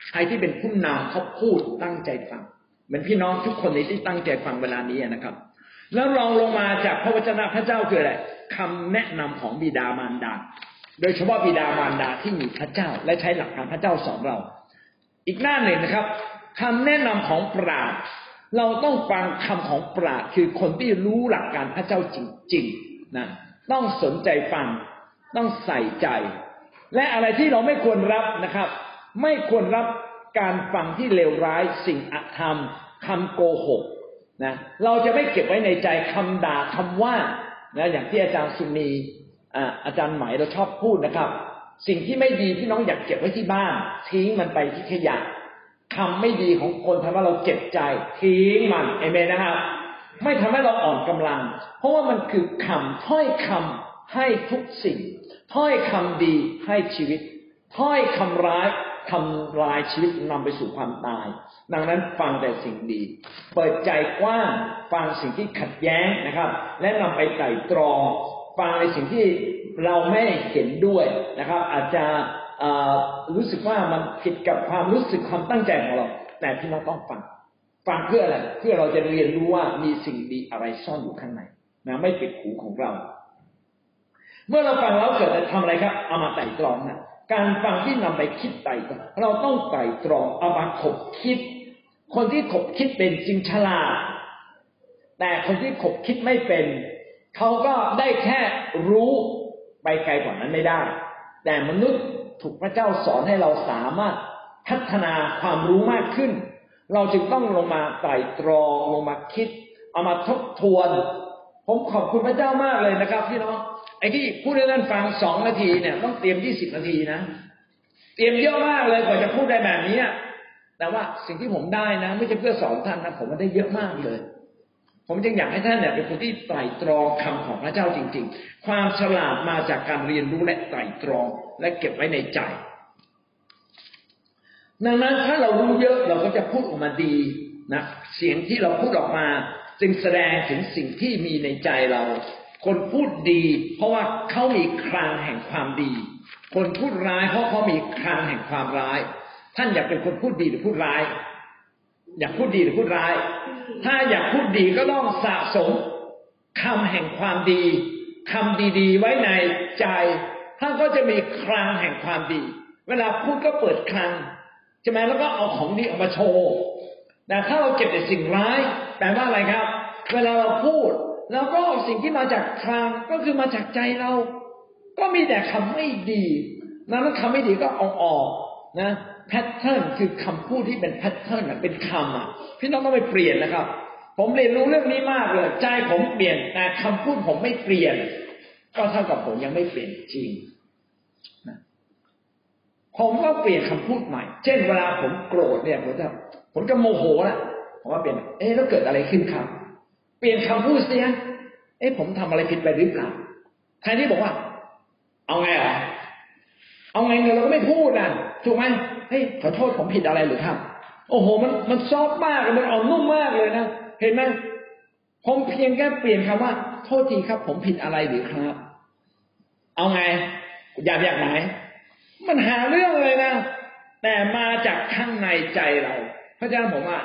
ใครที่เป็นผู้นำเขาพูดตั้งใจฟังเหมือนพี่น้องทุกคนนี้ที่ตั้งใจฟังเวลานี้นะครับ แล้วรองลงมาจากพระวจนะพระเจ้าคืออะไรคำแนะนำของบิดามารดา โดยเฉพาะบิดามารดาที่มีพระเจ้า และใช้หลักการพระเจ้าสอนเรา อีกหน้าหนึ่งนะครับ คำแนะนำของปราดเราต้องฟังคำของปราดคือคนที่รู้หลักการพระเจ้าจริงๆนะต้องสนใจฟังต้องใส่ใจ และอะไรที่เราไม่ควรรับนะครับ ไม่ควรรับการฟังที่เลวร้ายสิ่งอธรรมคำโกหกนะเราจะไม่เก็บไว้ในใจคำด่าคำว่านะอย่างที่อาจารย์สุนีอาจารย์หมายเราชอบพูดนะครับ สิ่งที่ไม่ดีที่น้องอยากเก็บไว้ที่บ้านทิ้งมันไปที่ขยะ คำไม่ดีของคนทำให้เราเจ็บใจทิ้งมันเอเมนนะครับไม่ทำให้เราอ่อนกำลัง เพราะว่ามันคือคำถ้อยคำให้ทุกสิ่ง ถ้อยคำดีให้ชีวิต ถ้อยคำร้ายทำลายชีวิตนำไปสู่ความตาย ดังนั้นฟังแต่สิ่งดี เปิดใจกว้างฟังสิ่งที่ขัดแย้งนะครับ และนำไปไต่ตรอง ฟังในสิ่งที่เราไม่เห็นด้วยนะครับ อาจจะ รู้สึกว่ามันผิดกับความรู้สึกความตั้งใจของเรา แต่พี่น้องต้องฟังฟังเพื่ออะไรเพื่อเราจะเรียนรู้ว่ามีสิ่งดีอะไรซ่อนอยู่ข้างในนะไม่ปิดหูของเรา เมื่อเราฟังแล้วเกิดจะทำอะไรครับ เอามาไต่ตรองนะการฟังที่นำไปคิดไต่ตรองเราต้องไต่ตรองเอามาขบคิด คนที่ขบคิดเป็นจริงฉลาด แต่คนที่ขบคิดไม่เป็น เขาก็ได้แค่รู้ไปไกลกว่านั้นไม่ได้ แต่มนุษย์ ถูกพระเจ้าสอนให้เราสามารถพัฒนาความรู้มากขึ้น เราจึงต้องลงมาไต่ตรองลงมาคิด เอามาทบทวน ผมขอบคุณพระเจ้ามากเลยนะครับพี่น้องไอ้ที่พูดให้ท่านฟังสองนาทีเนี่ยต้องเตรียมยี่สิบนาทีนะเตรียมเยอะมากเลยกว่าจะพูดได้แบบนี้แต่ว่าสิ่งที่ผมได้นะ ไม่ใช่เพื่อสอนท่านนะผมมันได้เยอะมากเลย ผมจึงอยากให้ท่านเนี่ยเป็นคนที่ไตรตรองคำของพระเจ้าจริง ๆ ความฉลาดมาจากการเรียนรู้และไตรตรองและเก็บไว้ในใจ ดังนั้นถ้าเรารู้เยอะเราก็จะพูดออกมาดีนะเสียงที่เราพูดออกมา จึงแสดงถึงสิ่งที่มีในใจเรา คนพูดดี เพราะว่าเขามีคลังแห่งความดี คนพูดร้ายเพราะเขามีคลังแห่งความร้าย ท่านอยากเป็นคนพูดดีหรือพูดร้าย อยากพูดดีหรือพูดร้าย ถ้าอยากพูดดีก็ต้องสะสมคำแห่งความดีคำดีๆ ไว้ในใจท่านก็จะมีคลังแห่งความดี เวลาพูดก็เปิดคลังใช่ไหมแล้วก็เอาของดีออกมาโชว์แต่ถ้าเราเก็บแต่สิ่งร้ายแปลว่าอะไรครับ เวลาเราพูดเราก็เอาสิ่งที่มาจากคลังก็คือมาจากใจเรา ก็มีแต่คำไม่ดีนั้นคำไม่ดีก็เอาออกนะ แพทเทิร์นคือคำพูดที่เป็นแพทเทิร์นเป็นคำอะพี่น้องต้องไปเปลี่ยนนะครับ ผมเรียนรู้เรื่องนี้มากเลย ใจผมเปลี่ยนแต่คำพูดผมไม่เปลี่ยน ก็เท่ากับผมยังไม่เปลี่ยนจริงผมก็เปลี่ยนคำพูดใหม่ เช่นเวลาผมโกรธเนี่ยผมจะผมจะโมโหนะผมว่าเปลี่ยน เอ๊ะแล้วเกิดอะไรขึ้นครับ เปลี่ยนคำพูดเสียเอ๊ะผมทำอะไรผิดไปหรือเปล่าแทนที่บอกว่า เอาไงอะเอาไงเนี่ยเราก็ไม่พูดนะถูกไหม เฮ้ยขอโทษผมผิดอะไรหรือครับ โอ้โห มันมันซอฟมากเลยมันอ่อนนุ่มมากเลยนะเห็นไหมผมเพียงแค่เปลี่ยนคำว่า โทษทีครับ ผมผิดอะไรหรือครับ เอาไง อยากอยากไหนมันหาเรื่องเลยนะ แต่มาจากข้างในใจเรา พระฉะนั้นผมว่า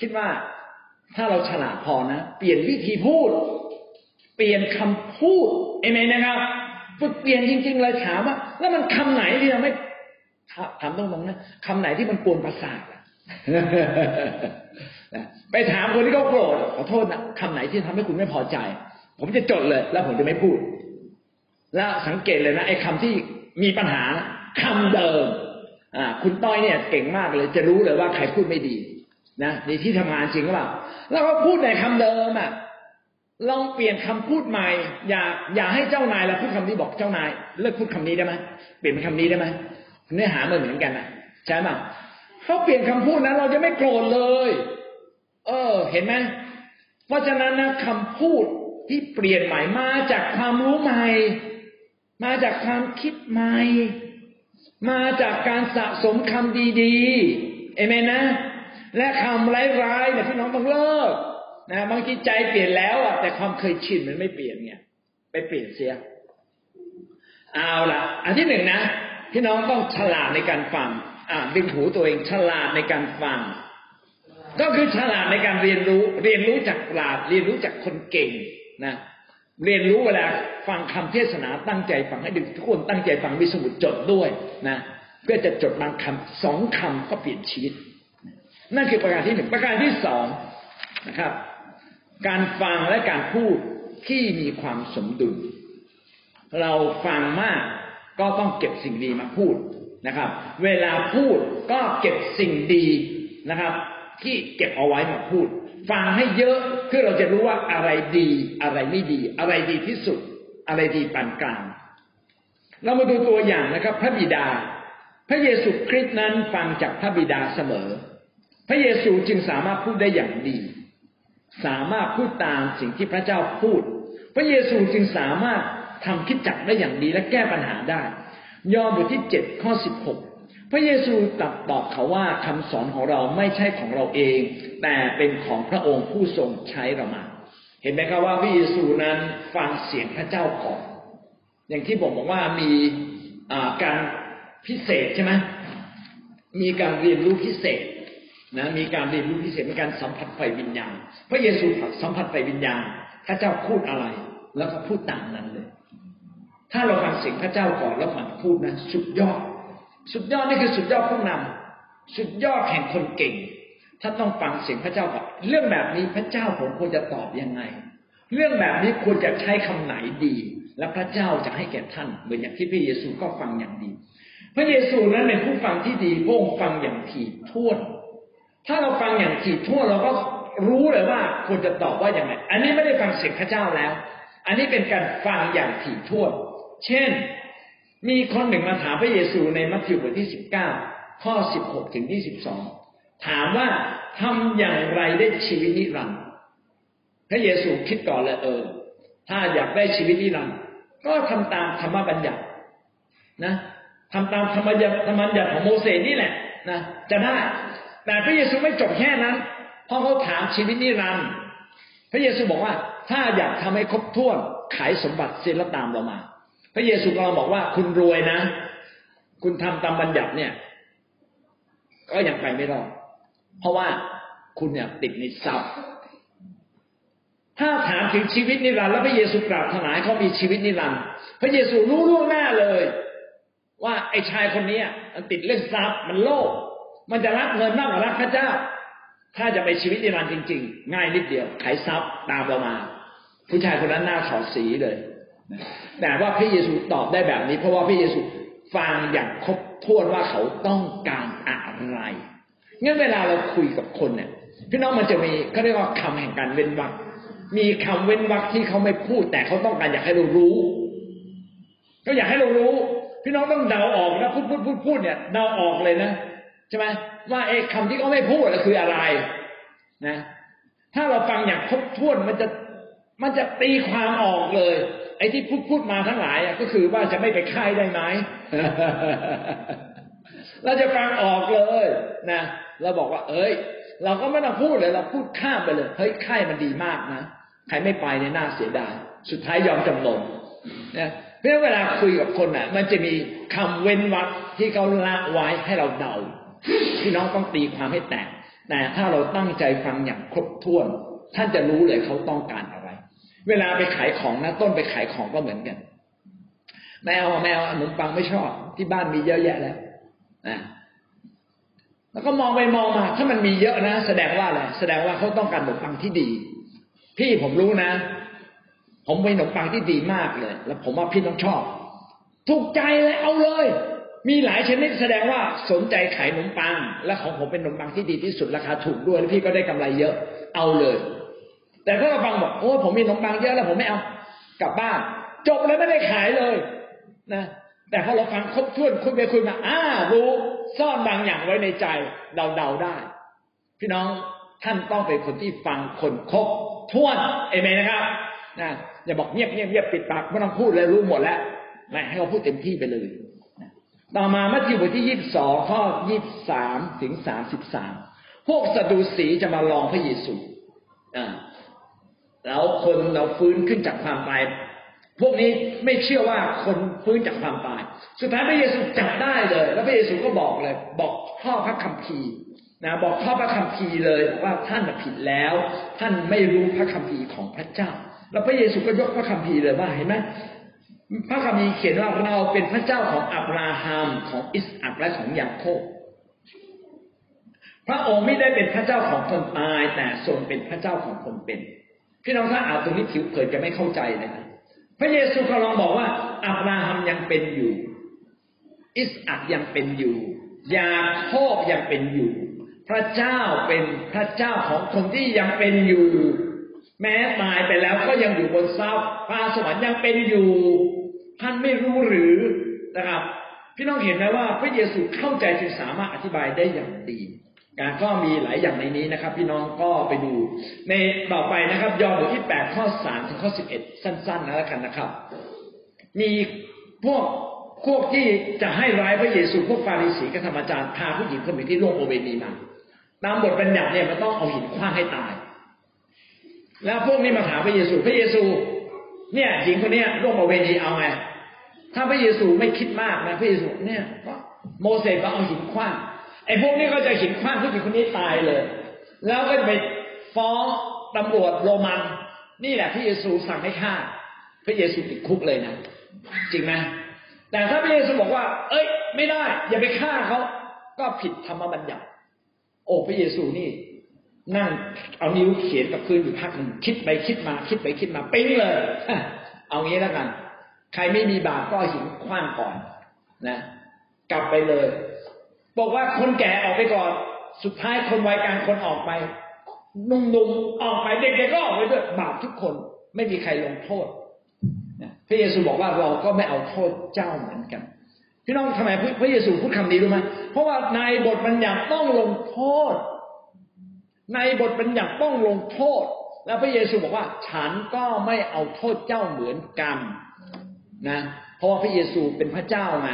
คิดว่าถ้าเราฉลาดพอนะ เปลี่ยนวิธีพูด เปลี่ยนคำพูดเอเมนนะครับ ฝึกเปลี่ยนจริงๆเลยถามว่า แล้วมันคำไหนที่เราไม่ ถามตรงๆนะคำไหนที่มันกวนประสาทไปถามคนที่เขาโกรธขอโทษนะคำไหนที่ทำให้คุณไม่พอใจ ผมจะจดเลย แล้วผมจะไม่พูด แล้วสังเกตเลยนะไอ้คาที่มีปัญหาคำเดิม อ่า คุณต้อยเนี่ยเก่งมากเลย จะรู้เลยว่าใครพูดไม่ดีนะในที่ทำงานจริงหรือเปล่าแล้วก็พูดในคำเดิมอะลองเปลี่ยนคำพูดใหม่ อย่า อย่าให้เจ้านายเราพูดคำนี้บอกเจ้านาย เลิกพูดคำนี้ได้ไหมเปลี่ยนเป็นคำนี้ได้ไหม เนื้อหาเหมือนเหมือนกันนะใช่ไหมเขาเปลี่ยนคำพูดนั้นเราจะไม่โกรธเลย เออ เห็นไหมเพราะฉะนั้นนะคำพูดที่เปลี่ยนใหม่มาจากความรู้ใหม่ มาจากความคิดใหม่ มาจากการสะสมคำดีๆเอเมนนะ และคำร้ายๆเนี่ยพี่น้องต้องเลิกนะบางทีใจเปลี่ยนแล้วอะแต่ความเคยชินมันไม่เปลี่ยนเนี่ยไปเปลี่ยนเสีย เอาละอันที่หนึ่งนะ พี่น้องต้องฉลาดในการฟังอ่าดึงหูตัวเองฉลาดในการฟัง ก็คือฉลาดในการเรียนรู้ เรียนรู้จากปราดเรียนรู้จากคนเก่งนะเรียนรู้เวลาฟังคำเทศนาตั้งใจฟังให้ดึกทุกคนตั้งใจฟังมีสมุดจดด้วยนะเพื่อจะจดบางคำสองคำก็เปลี่ยนชีวิต นั่นคือประการที่หนึ่งประการที่สองนะครับ การฟังและการพูดที่มีความสมดุล เราฟังมาก ก็ต้องเก็บสิ่งดีมาพูดนะครับ เวลาพูดก็เก็บสิ่งดีนะครับ ที่เก็บเอาไว้มาพูด ฟังให้เยอะเพื่อเราจะรู้ว่าอะไรดี อะไรไม่ดี อะไรดีที่สุด อะไรดีปานกลาง เรามาดูตัวอย่างนะครับ พระบิดา พระเยซูคริสต์นั้นฟังจากพระบิดาเสมอ พระเยซูจึงสามารถพูดได้อย่างดี สามารถพูดตามสิ่งที่พระเจ้าพูด พระเยซูจึงสามารถ ทำคิดจักได้อย่างดีและแก้ปัญหาได้ ยอห์นบทที่เจ็ดข้อสิบหกพระเยซูตรัสตอบเขาว่าคำสอนของเราไม่ใช่ของเราเอง แต่เป็นของพระองค์ผู้ทรงใช้เรามา เห็นไหมครับว่าพระเยซูนั้นฟังเสียงพระเจ้าก่อนอย่างที่ผมบอกว่ามีการพิเศษใช่ไหมมีการเรียนรู้พิเศษนะมีการเรียนรู้พิเศษมีการสัมผัสไฟวิญญาณ พระเยซูสัมผัสไฟวิญญาณพระเจ้าพูดอะไร แล้วก็พูดตามนั้นเลย ถ้าเราฟังเสียงพระเจ้าก่อนแล้วมันพูดนะสุดยอด สุดยอดนี่คือสุดยอดผู้นำสุดยอดแห่งคนเก่งท่านต้องฟังเสียงพระเจ้าก่อนเรื่องแบบนี้พระเจ้าผมควรจะตอบยังไง เรื่องแบบนี้ควรจะใช้คำไหนดี และพระเจ้าจะให้แก่ท่าน เหมือนอย่างที่พระเยซูก็ฟังอย่างดี พระเยซูนั้นเป็นผู้ฟังที่ดีพระองค์ฟังอย่างถี่ถ้วน ถ้าเราฟังอย่างถี่ถ้วนเราก็รู้เลยว่าควรจะตอบว่าอย่างไรอันนี้ไม่ได้ฟังเสียงพระเจ้าแล้ว อันนี้เป็นการฟังอย่างถี่ถ้วน เช่น มีคนหนึ่งมาถามพระเยซูในมัทธิวบทที่สิบเก้าข้อสิบหกถึงที่สิบสองถามว่าทำอย่างไรได้ชีวิตนิรันดร์พระเยซูคิดก่อนเลยเออ ถ้าอยากได้ชีวิตนิรันดร์ก็ทำตามธรรมบัญญัตินะทำตามธรรมบัญญัติธรรมบัญญัติของโมเสสนี่แหละนะจะได้ แต่พระเยซูไม่จบแค่นั้นเพราะเขาถามชีวิตนิรันดร์พระเยซูบอกว่าถ้าอยากทำให้ครบถ้วนขายสมบัติเสียแล้วตามเรามา พระเยซูกำลังบอกว่าคุณรวยนะ คุณทำตามบัญญัติเนี่ย ก็ยังไปไม่รอดเพราะว่าคุณเนี่ยติดในทรัพย์ถ้าถามถึงชีวิตนิรันดร์แล้วพระเยซูกราบถวายเขามีชีวิตนิรันดร์พระเยซูรู้ล่วงหน้าเลย ว่าไอ้ชายคนนี้มันติดเรื่องทรัพย์มันโลภมันจะรักเงินมากกว่ารักพระเจ้า ถ้าจะไปชีวิตนิรันดร์จริง ๆ ง่ายนิดเดียวขายทรัพย์ตามเรามา ผู้ชายคนนั้นหน้าถอดสีเลย แต่ว่าพระเยซูตอบได้แบบนี้ เพราะว่าพระเยซูฟังอย่างครบถ้วนว่าเขาต้องการอะไรงั้นเวลาเราคุยกับคนเนี่ยพี่น้องมันจะมีเขาเรียกว่าคำแห่งการเว้นวรรคมีคำเว้นวรรคที่เขาไม่พูด แต่เขาต้องการอยากให้เรารู้เขาอยากให้เรารู้ พี่น้องต้องเดาออกนะพูดพูดพูดพูดเนี่ยเดาออกเลยนะใช่ไหมว่าไอ้คำที่เขาไม่พูดคืออะไรนะ ถ้าเราฟังอย่างครบถ้วนมันจะมันจะตีความออกเลย ไอ้ที่พูดพูดมาทั้งหลายก็คือว่าจะไม่ไปค่ายได้ไหมเราจะฟังออกเลยนะเราบอกว่า เอ้ย เราก็ไม่ต้องพูดเลย เราพูดข้ามไปเลยเฮ้ยค่ายมันดีมากนะใครไม่ไปเนี่ยน่าเสียดายสุดท้ายยอมจำนนนะเพราะเวลาคุยกับคนอะ มันจะมีคำเว้นวรรคที่เขาละไว้ให้เราเดาพี่น้องต้องตีความให้แตกแต่ถ้าเราตั้งใจฟังอย่างครบถ้วน ท่านจะรู้เลยเขาต้องการอะไร เวลาไปขายของนะต้นไปขายของก็เหมือนกันแมวแมวขนมปังไม่ชอบ ที่บ้านมีเยอะแยะแล้วนะแล้วก็มองไปมองมา ถ้ามันมีเยอะนะแสดงว่าอะไรแสดงว่าเขาต้องการขนมปังที่ดี พี่ผมรู้นะ ผมเป็นขนมปังที่ดีมากเลย แล้วผมว่าพี่ต้องชอบ ถูกใจเลยเอาเลย มีหลายชนิดแสดงว่าสนใจขายขนมปัง และของผมเป็นขนมปังที่ดีที่สุดราคาถูกด้วยแล้วพี่ก็ได้กำไรเยอะ เอาเลย แต่ถ้าเราฟังบอกโอ้ผมมีขนมปังเยอะแล้วผมไม่เอากลับบ้าน จบเลยไม่ได้ขายเลยนะแต่พอเราฟังครบถ้วนคุยไปคุยมาอ้ารู้ซ่อนบางอย่างไว้ในใจเดาเดาได้ พี่น้องท่านต้องเป็นคนที่ฟังคนครบถ้วนเอเมนนะครับนะอย่าบอกเงียบเงียบเงียบปิดปากไม่ต้องพูดเลยรู้หมดแล้วไม่ให้เขาพูดเต็มที่ไปเลยต่อมามัทธิวบทที่ยี่สิบสองข้อยี่สิบสามถึงสามสิบสามพวกสะดูสีจะมาลองพระเยซูอ่า แล้วคนเราฟื้นขึ้นจากความตาย พวกนี้ไม่เชื่อว่าคนฟื้นจากความตาย สุดท้ายพระเยซูจับได้เลย แล้วพระเยซูก็บอกเลย บอกข้อพระคัมภีร์นะบอกข้อพระคัมภีร์เลยว่าท่านผิดแล้ว ท่านไม่รู้พระคัมภีร์ของพระเจ้า แล้วพระเยซูก็ยกพระคัมภีร์เลยว่าเห็นไหมพระคัมภีร์เขียนว่าเราเป็นพระเจ้าของอับราฮัมของอิสอักและของยาโคบพระองค์ไม่ได้เป็นพระเจ้าของคนตายแต่ทรงเป็นพระเจ้าของคนเป็น พี่น้องถ้าอ่านตรงนี้ผิวเผินจะไม่เข้าใจนะพระเยซูกำลังบอกว่าอับราฮัมยังเป็นอยู่ อิสอักยังเป็นอยู่ยาโคบยังเป็นอยู่ พระเจ้าเป็นพระเจ้าของคนที่ยังเป็นอยู่ แม้ตายไปแล้วก็ยังอยู่บนเสาฟ้าสวรรค์ยังเป็นอยู่ท่านไม่รู้หรือนะครับ พี่น้องเห็นไหมว่าพระเยซูเข้าใจจึงสามารถอธิบายได้อย่างดี การก็มีหลายอย่างในนี้นะครับ พี่น้องก็ไปดู ในต่อไปนะครับ ยอห์นบทที่แปดข้อสามถึงข้อสิบเอ็ดสั้น ๆนะแล้วกันนะครับ มีพวกพวกที่จะให้ร้ายพระเยซูพวกฟาริสีกับธรรมจารย์พาผู้หญิงคนหนึ่งที่ล่วงโอเวนีมาตามบทบัญญัติเนี่ยมันต้องเอาหินคว้างให้ตาย แล้วพวกนี้มาถามพระเยซู พระเยซู เนี่ยหญิงคนนี้ล่วงโอเวนีเอาไงถ้าพระเยซูไม่คิดมากนะพระเยซูเนี่ยโมเสสก็เอาหินคว้าง ไอ้พวกนี้ก็จะหินคว้างผู้หญิงคนนี้ตายเลย แล้วก็ไปฟ้องตำรวจโรมัน นี่แหละพระเยซูสั่งให้ฆ่า พระเยซูติดคุกเลยนะ จริงไหมแต่ถ้าพระเยซูบอกว่า เอ้ย ไม่ได้ อย่าไปฆ่าเขา ก็ผิดธรรมบัญญัติ โอ้พระเยซูนี่ นั่งเอานิ้วเขียนกับพื้นอยู่พักหนึ่งคิดไปคิดมา คิดไปคิดมาปิ้งเลย เอางี้แล้วกัน ใครไม่มีบาปก็หินคว้างก่อนนะ กลับไปเลย บอกว่าคนแก่ออกไปก่อน สุดท้ายคนวัยกลางคนออกไปนุ่มๆออกไปเด็กๆก็ออกไปด้วยบาปทุกคนไม่มีใครลงโทษพระเยซูบอกว่าเราก็ไม่เอาโทษเจ้าเหมือนกัน พี่น้องทำไมพระเยซูพูดคำนี้รู้ไหมเพราะว่าในบทบัญญัติต้องลงโทษ ในบทบัญญัติต้องลงโทษ แล้วพระเยซูบอกว่า ฉันก็ไม่เอาโทษเจ้าเหมือนกันนะ เพราะว่าพระเยซูเป็นพระเจ้าไง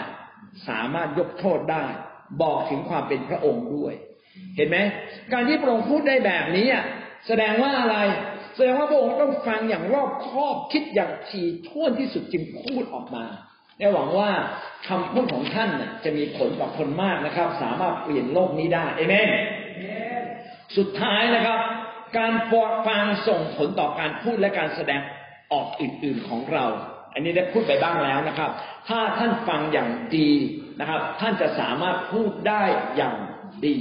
สามารถยกโทษได้ บอกถึงความเป็นพระองค์ด้วย เห็นไหมการที่พระองค์พูดได้แบบนี้แสดงว่าอะไร แสดงว่าพระองค์ต้องฟังอย่างรอบคอบคิดอย่างถี่ถ้วนที่สุดจึงพูดออกมาและหวังว่าคำพูดของท่านจะมีผลต่อคนมากนะครับ สามารถเปลี่ยนโลกนี้ได้เอเมนสุดท้ายนะครับ การฟังส่งผลต่อการพูดและการแสดงออกอื่นๆของเรา อันนี้ได้พูดไปบ้างแล้วนะครับ ถ้าท่านฟังอย่างดี นะครับ ท่านจะสามารถพูดได้อย่างดี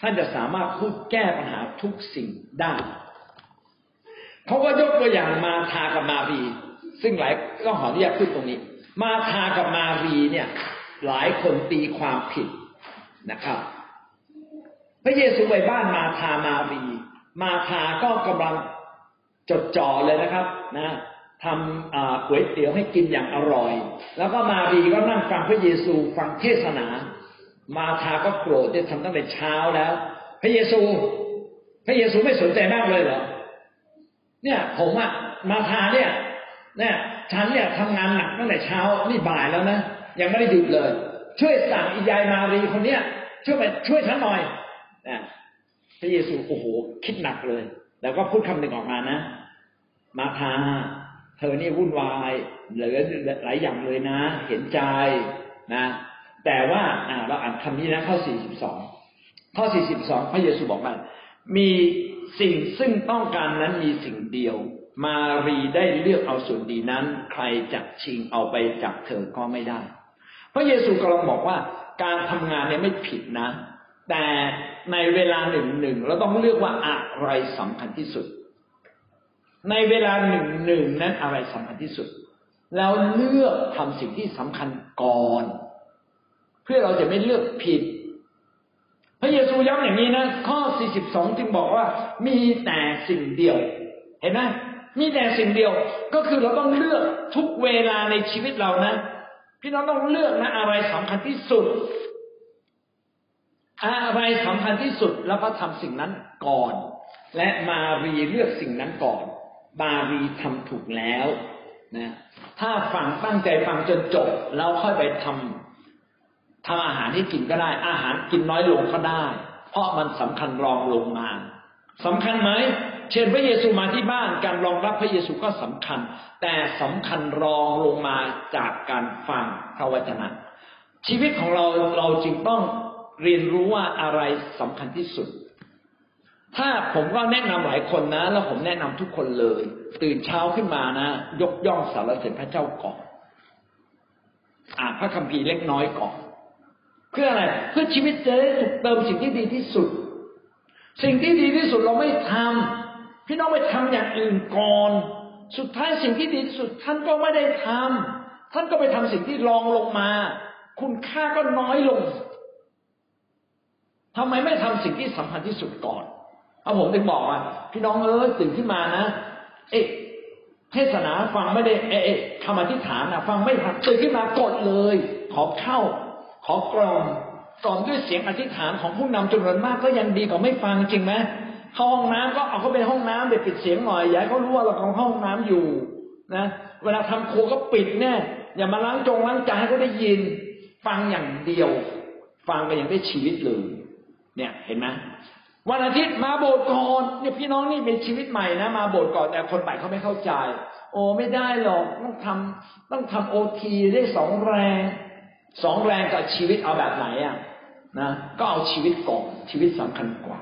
ท่านจะสามารถพูดแก้ปัญหาทุกสิ่งได้เขาก็ยกตัวอย่างมาทากับมารี ซึ่งหลายต้องขออนุญาตพูดตรงนี้ มาทากับมารีเนี่ย หลายคนตีความผิดนะครับ พระเยซูไปบ้านมาทามารี มาทาก็กำลังจดจ่อเลยนะครับ นะ ทำก๋วยเตี๋ยวให้กินอย่างอร่อย แล้วก็มารีก็นั่งฟังพระเยซูฟังเทศนา มาทาก็โกรธจะทำตั้งแต่เช้าแล้ว พระเยซู พระเยซูไม่สนใจมากเลยเหรอ เนี่ยผมอะมาทาเนี่ยเนี่ยฉันเนี่ยทำงานหนักตั้งแต่เช้านี่บ่ายแล้วนะยังไม่ได้หยุดเลย ช่วยสั่งอียายมารีคนเนี้ยช่วยไปช่วยฉันหน่อยนะพระเยซูโอ้โหคิดหนักเลย แล้วก็พูดคำหนึ่งออกมานะ มาทา เธอนี่วุ่นวายเหลือหลายอย่างเลยนะ เห็นใจนะ แต่ว่าเราอ่านคำนี้นะข้อสี่สิบสองข้อสี่สิบสองพระเยซูบอกว่ามีสิ่งซึ่งต้องการนั้นมีสิ่งเดียว มารีได้เลือกเอาส่วนดีนั้น ใครจะชิงเอาไปจากเธอก็ไม่ได้ พระเยซูกำลังบอกว่าการทำงานเนี่ยไม่ผิดนะ แต่ในเวลาหนึ่งหนึ่งเราต้องเลือกว่าอะไรสำคัญที่สุด ในเวลาหนึ่งหนึ่งนั้นอะไรสำคัญที่สุดแล้วเลือกทำสิ่งที่สำคัญก่อน เพื่อเราจะไม่เลือกผิด พระเยซูย้ำอย่างนี้นะข้อ 42 จึงบอกว่ามีแต่สิ่งเดียว เห็นไหมมีแต่สิ่งเดียวก็คือเราต้องเลือกทุกเวลาในชีวิตเรานะ พี่น้องต้องเลือกนะ อะไรสำคัญที่สุด อะไรสำคัญที่สุดแล้วก็ทำสิ่งนั้นก่อน และมารีเลือกสิ่งนั้นก่อน มารีทำถูกแล้วนะถ้าฟังตั้งใจฟังจนจบแล้วค่อยไปทำทำอาหารให้กินก็ได้ อาหารกินน้อยลงก็ได้ เพราะมันสำคัญรองลงมาสำคัญไหมเชิญพระเยซูมาที่บ้านการรองรับพระเยซูก็สำคัญ แต่สำคัญรองลงมาจากการฟังพระวจนะชีวิตของเราเราจึงต้องเรียนรู้ว่าอะไรสำคัญที่สุด ถ้าผมก็แนะนำหลายคนนะ แล้วผมแนะนำทุกคนเลย ตื่นเช้าขึ้นมานะ ยกย่องสรรเสริญพระเจ้าก่อนอ่านพระคัมภีร์เล็กน้อยก่อน เพื่ออะไร เพื่อชีวิตจะได้ถูกเติมสิ่งที่ดีที่สุด สิ่งที่ดีที่สุดเราไม่ทำพี่น้องไปทำอย่างอื่นก่อน สุดท้ายสิ่งที่ดีที่สุด ท่านก็ไม่ได้ทำท่านก็ไปทำสิ่งที่รองลงมา คุณค่าก็น้อยลงทำไมไม่ทำสิ่งที่สำคัญที่สุดก่อน เอาผมถึงบอกว่าพี่น้องเออตื่นขึ้นมานะ เอ๊ะเทศนาฟังไม่ได้เอ๊ะคำอธิษฐานนะฟังไม่ทันตื่นขึ้นมากดเลย ขอเข้า ขอกรอมกล่อมด้วยเสียงอธิษฐานของผู้นำจำนวนมากก็ยังดีกว่าไม่ฟังจริงไหมเข้าห้องน้ำก็เอาเขาไปห้องน้ำเด็ปิดเสียงหน่อยอย่าให้เขารู้ว่าเราของห้องน้ำอยู่นะเวลาทำครัวก็ปิดแน่อย่ามาล้างจงล้างจานให้เขาได้ยิน ฟังอย่างเดียว ฟังไปอย่างได้ชีวิตเลยเนี่ยเห็นไหม วันอาทิตย์มาโบสถ์ก่อนเนี่ยพี่น้องนี่เป็นชีวิตใหม่นะ มาโบสถ์ก่อนแต่คนใหม่เขาไม่เข้าใจ โอ้ไม่ได้หรอกต้องทำต้องทำโอทีได้สองแรงสองแรงกับชีวิตเอาแบบไหนอะนะก็เอาชีวิตก่อนชีวิตสำคัญกว่า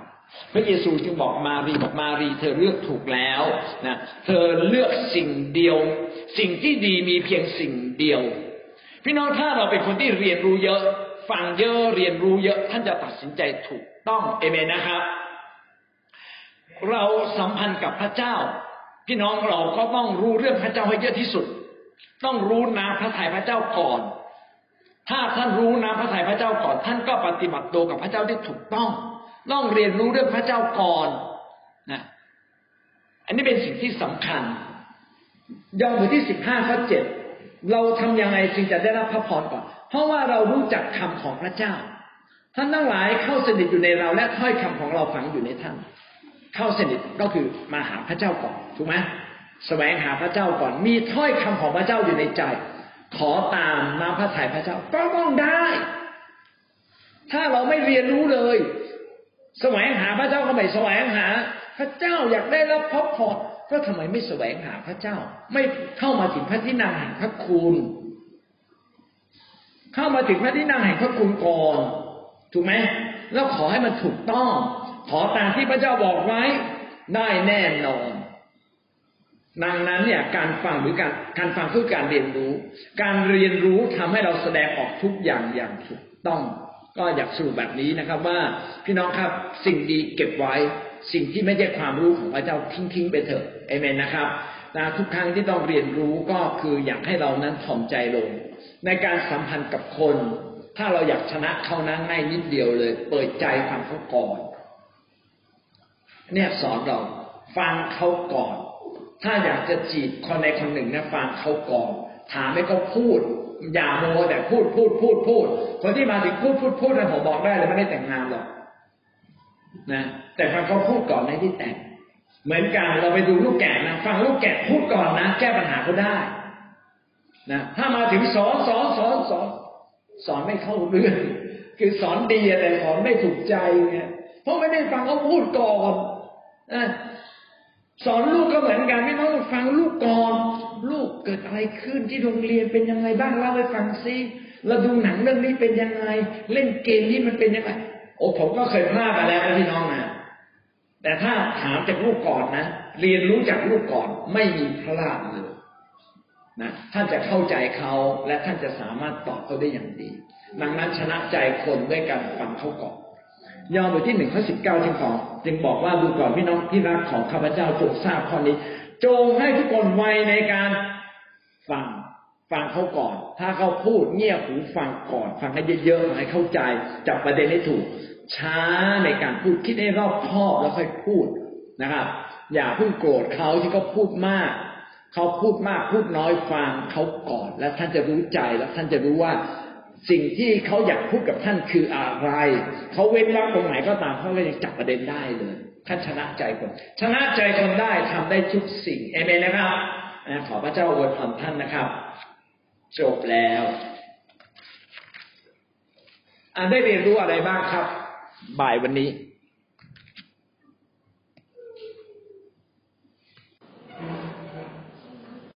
พระเยซูจึงบอกมารีบอกมารีเธอเลือกถูกแล้วนะเธอเลือกสิ่งเดียว สิ่งที่ดีมีเพียงสิ่งเดียว พี่น้องถ้าเราเป็นคนที่เรียนรู้เยอะ ฟังเยอะเรียนรู้เยอะท่านจะตัดสินใจถูก ต้องเอเมนนะครับ เราสัมพันธ์กับพระเจ้า พี่น้องเราก็ต้องรู้เรื่องพระเจ้าให้เยอะที่สุด ต้องรู้นาพระทัยพระเจ้าก่อน ถ้าท่านรู้นะพระทัยพระเจ้าก่อน ท่านก็ปฏิบัติตัวกับพระเจ้าที่ถูกต้อง ต้องเรียนรู้เรื่องพระเจ้าก่อนนะอันนี้เป็นสิ่งที่สำคัญยอห์นบทที่สิบห้าข้อเจ็ดเราทํำยังไงจึงจะได้รับพระพรก่อน เพราะว่าเรารู้จักคำของพระเจ้า ท่านทั้งหลายเข้าสนิทอยู่ในเราและถ้อยคำของเราฝังอยู่ในท่าน เข้าสนิทก็คือมาหาพระเจ้าก่อนถูกไหมแสวงหาพระเจ้าก่อน มีถ้อยคำของพระเจ้าอยู่ในใจ ขอตามน้ำพระทัยพระเจ้าก็ต้องได้ ถ้าเราไม่เรียนรู้เลย แสวงหาพระเจ้าก็ไม่แสวงหา พระเจ้าอยากได้รับพระพรก็ทำไมไม่แสวงหาพระเจ้า ไม่เข้ามาถึงพระที่นั่งแห่งพระคุณ เข้ามาถึงพระที่นั่งแห่งพระคุณก่อน ถูกไหมแล้วขอให้มันถูกต้อง ขอตามที่พระเจ้าบอกไว้ได้แน่นอน ดังนั้นเนี่ยการฟังหรือการการฟังคือการเรียนรู้ การเรียนรู้ทำให้เราแสดงออกทุกอย่างอย่างถูกต้อง ก็อยากสรุปแบบนี้นะครับ ว่าพี่น้องครับสิ่งดีเก็บไว้ สิ่งที่ไม่ใช่ความรู้ของพระเจ้าทิ้งทิ้งไปเถอะเอเมนนะครับนะทุกครั้งที่ต้องเรียนรู้ก็คืออยากให้เรานั้นถ่อมใจลง ในการสัมพันธ์กับคน ถ้าเราอยากชนะเขานั้นง่ายนิดเดียวเลย เปิดใจฟังเขาก่อน เนี่ยสอนเราฟังเขาก่อน ถ้าอยากจะจีบคนในคนหนึ่งนะฟังเขาก่อน ถามให้เขาพูด อย่าโมแต่พูดพูดพูดพูด คนที่มาถึงพูดพูดพูดนะผมบอกได้เลยไม่ได้แต่งงานหรอกนะแต่ฟังเขาพูดก่อนในที่แต่งเหมือนกันเราไปดูลูกแกะนะฟังลูกแกะพูดก่อนนะ แก้ปัญหาเขาได้นะถ้ามาถึงสอนสอนสอนสอน สอนไม่เข้าเรื่อง คือสอนดีแต่สอนไม่ถูกใจเนี่ยเพราะไม่ได้ฟังเขาพูดก่อนนะสอนลูกก็เหมือนกันไม่ต้องฟังลูกก่อนลูกเกิดอะไรขึ้นที่โรงเรียนเป็นยังไงบ้างเล่าให้ฟังซิเราดูหนังเรื่องนี้เป็นยังไง เล่นเกมนี้มันเป็นยังไงโอ้ผมก็เคยพลาดมาแล้วนะพี่น้องนะแต่ถ้าถามจากลูกก่อนนะเรียนรู้จากลูกก่อนไม่มีพลาดเลย นะท่านจะเข้าใจเขาและท่านจะสามารถตอบเขาได้อย่างดี ดังนั้นชนะใจคนด้วยการฟังเขาก่อนยอห์นบทที่หนึ่งข้อสิบเก้าจึงบอกจึงบอกว่าดูก่อนพี่น้องที่รักของข้าพเจ้าจงทราบข้อนี้ จงให้ทุกคนไวในการฟังฟังเขาก่อน ถ้าเขาพูดเงี่ยหูฟังก่อน ฟังให้เยอะๆให้เข้าใจจับประเด็นให้ถูก ช้าในการพูดคิดให้รอบคอบแล้วค่อยพูดนะครับ อย่าเพิ่งโกรธเขาที่เขาพูดมาก เขาพูดมากพูดน้อยฟังเขาก่อน แล้วท่านจะรู้ใจแล้วท่านจะรู้ว่าสิ่งที่เขาอยากพูดกับท่านคืออะไร เขาเว้นวรรคตรงไหนก็ตามเขาก็ยังจับประเด็นได้เลยท่านชนะใจคน ชนะใจคนได้ทำได้ทุกสิ่งเอเมนนะครับขอพระเจ้าอวยพรท่านนะครับ จบแล้วอันได้เรียนรู้อะไรบ้างครับ บ่ายวันนี้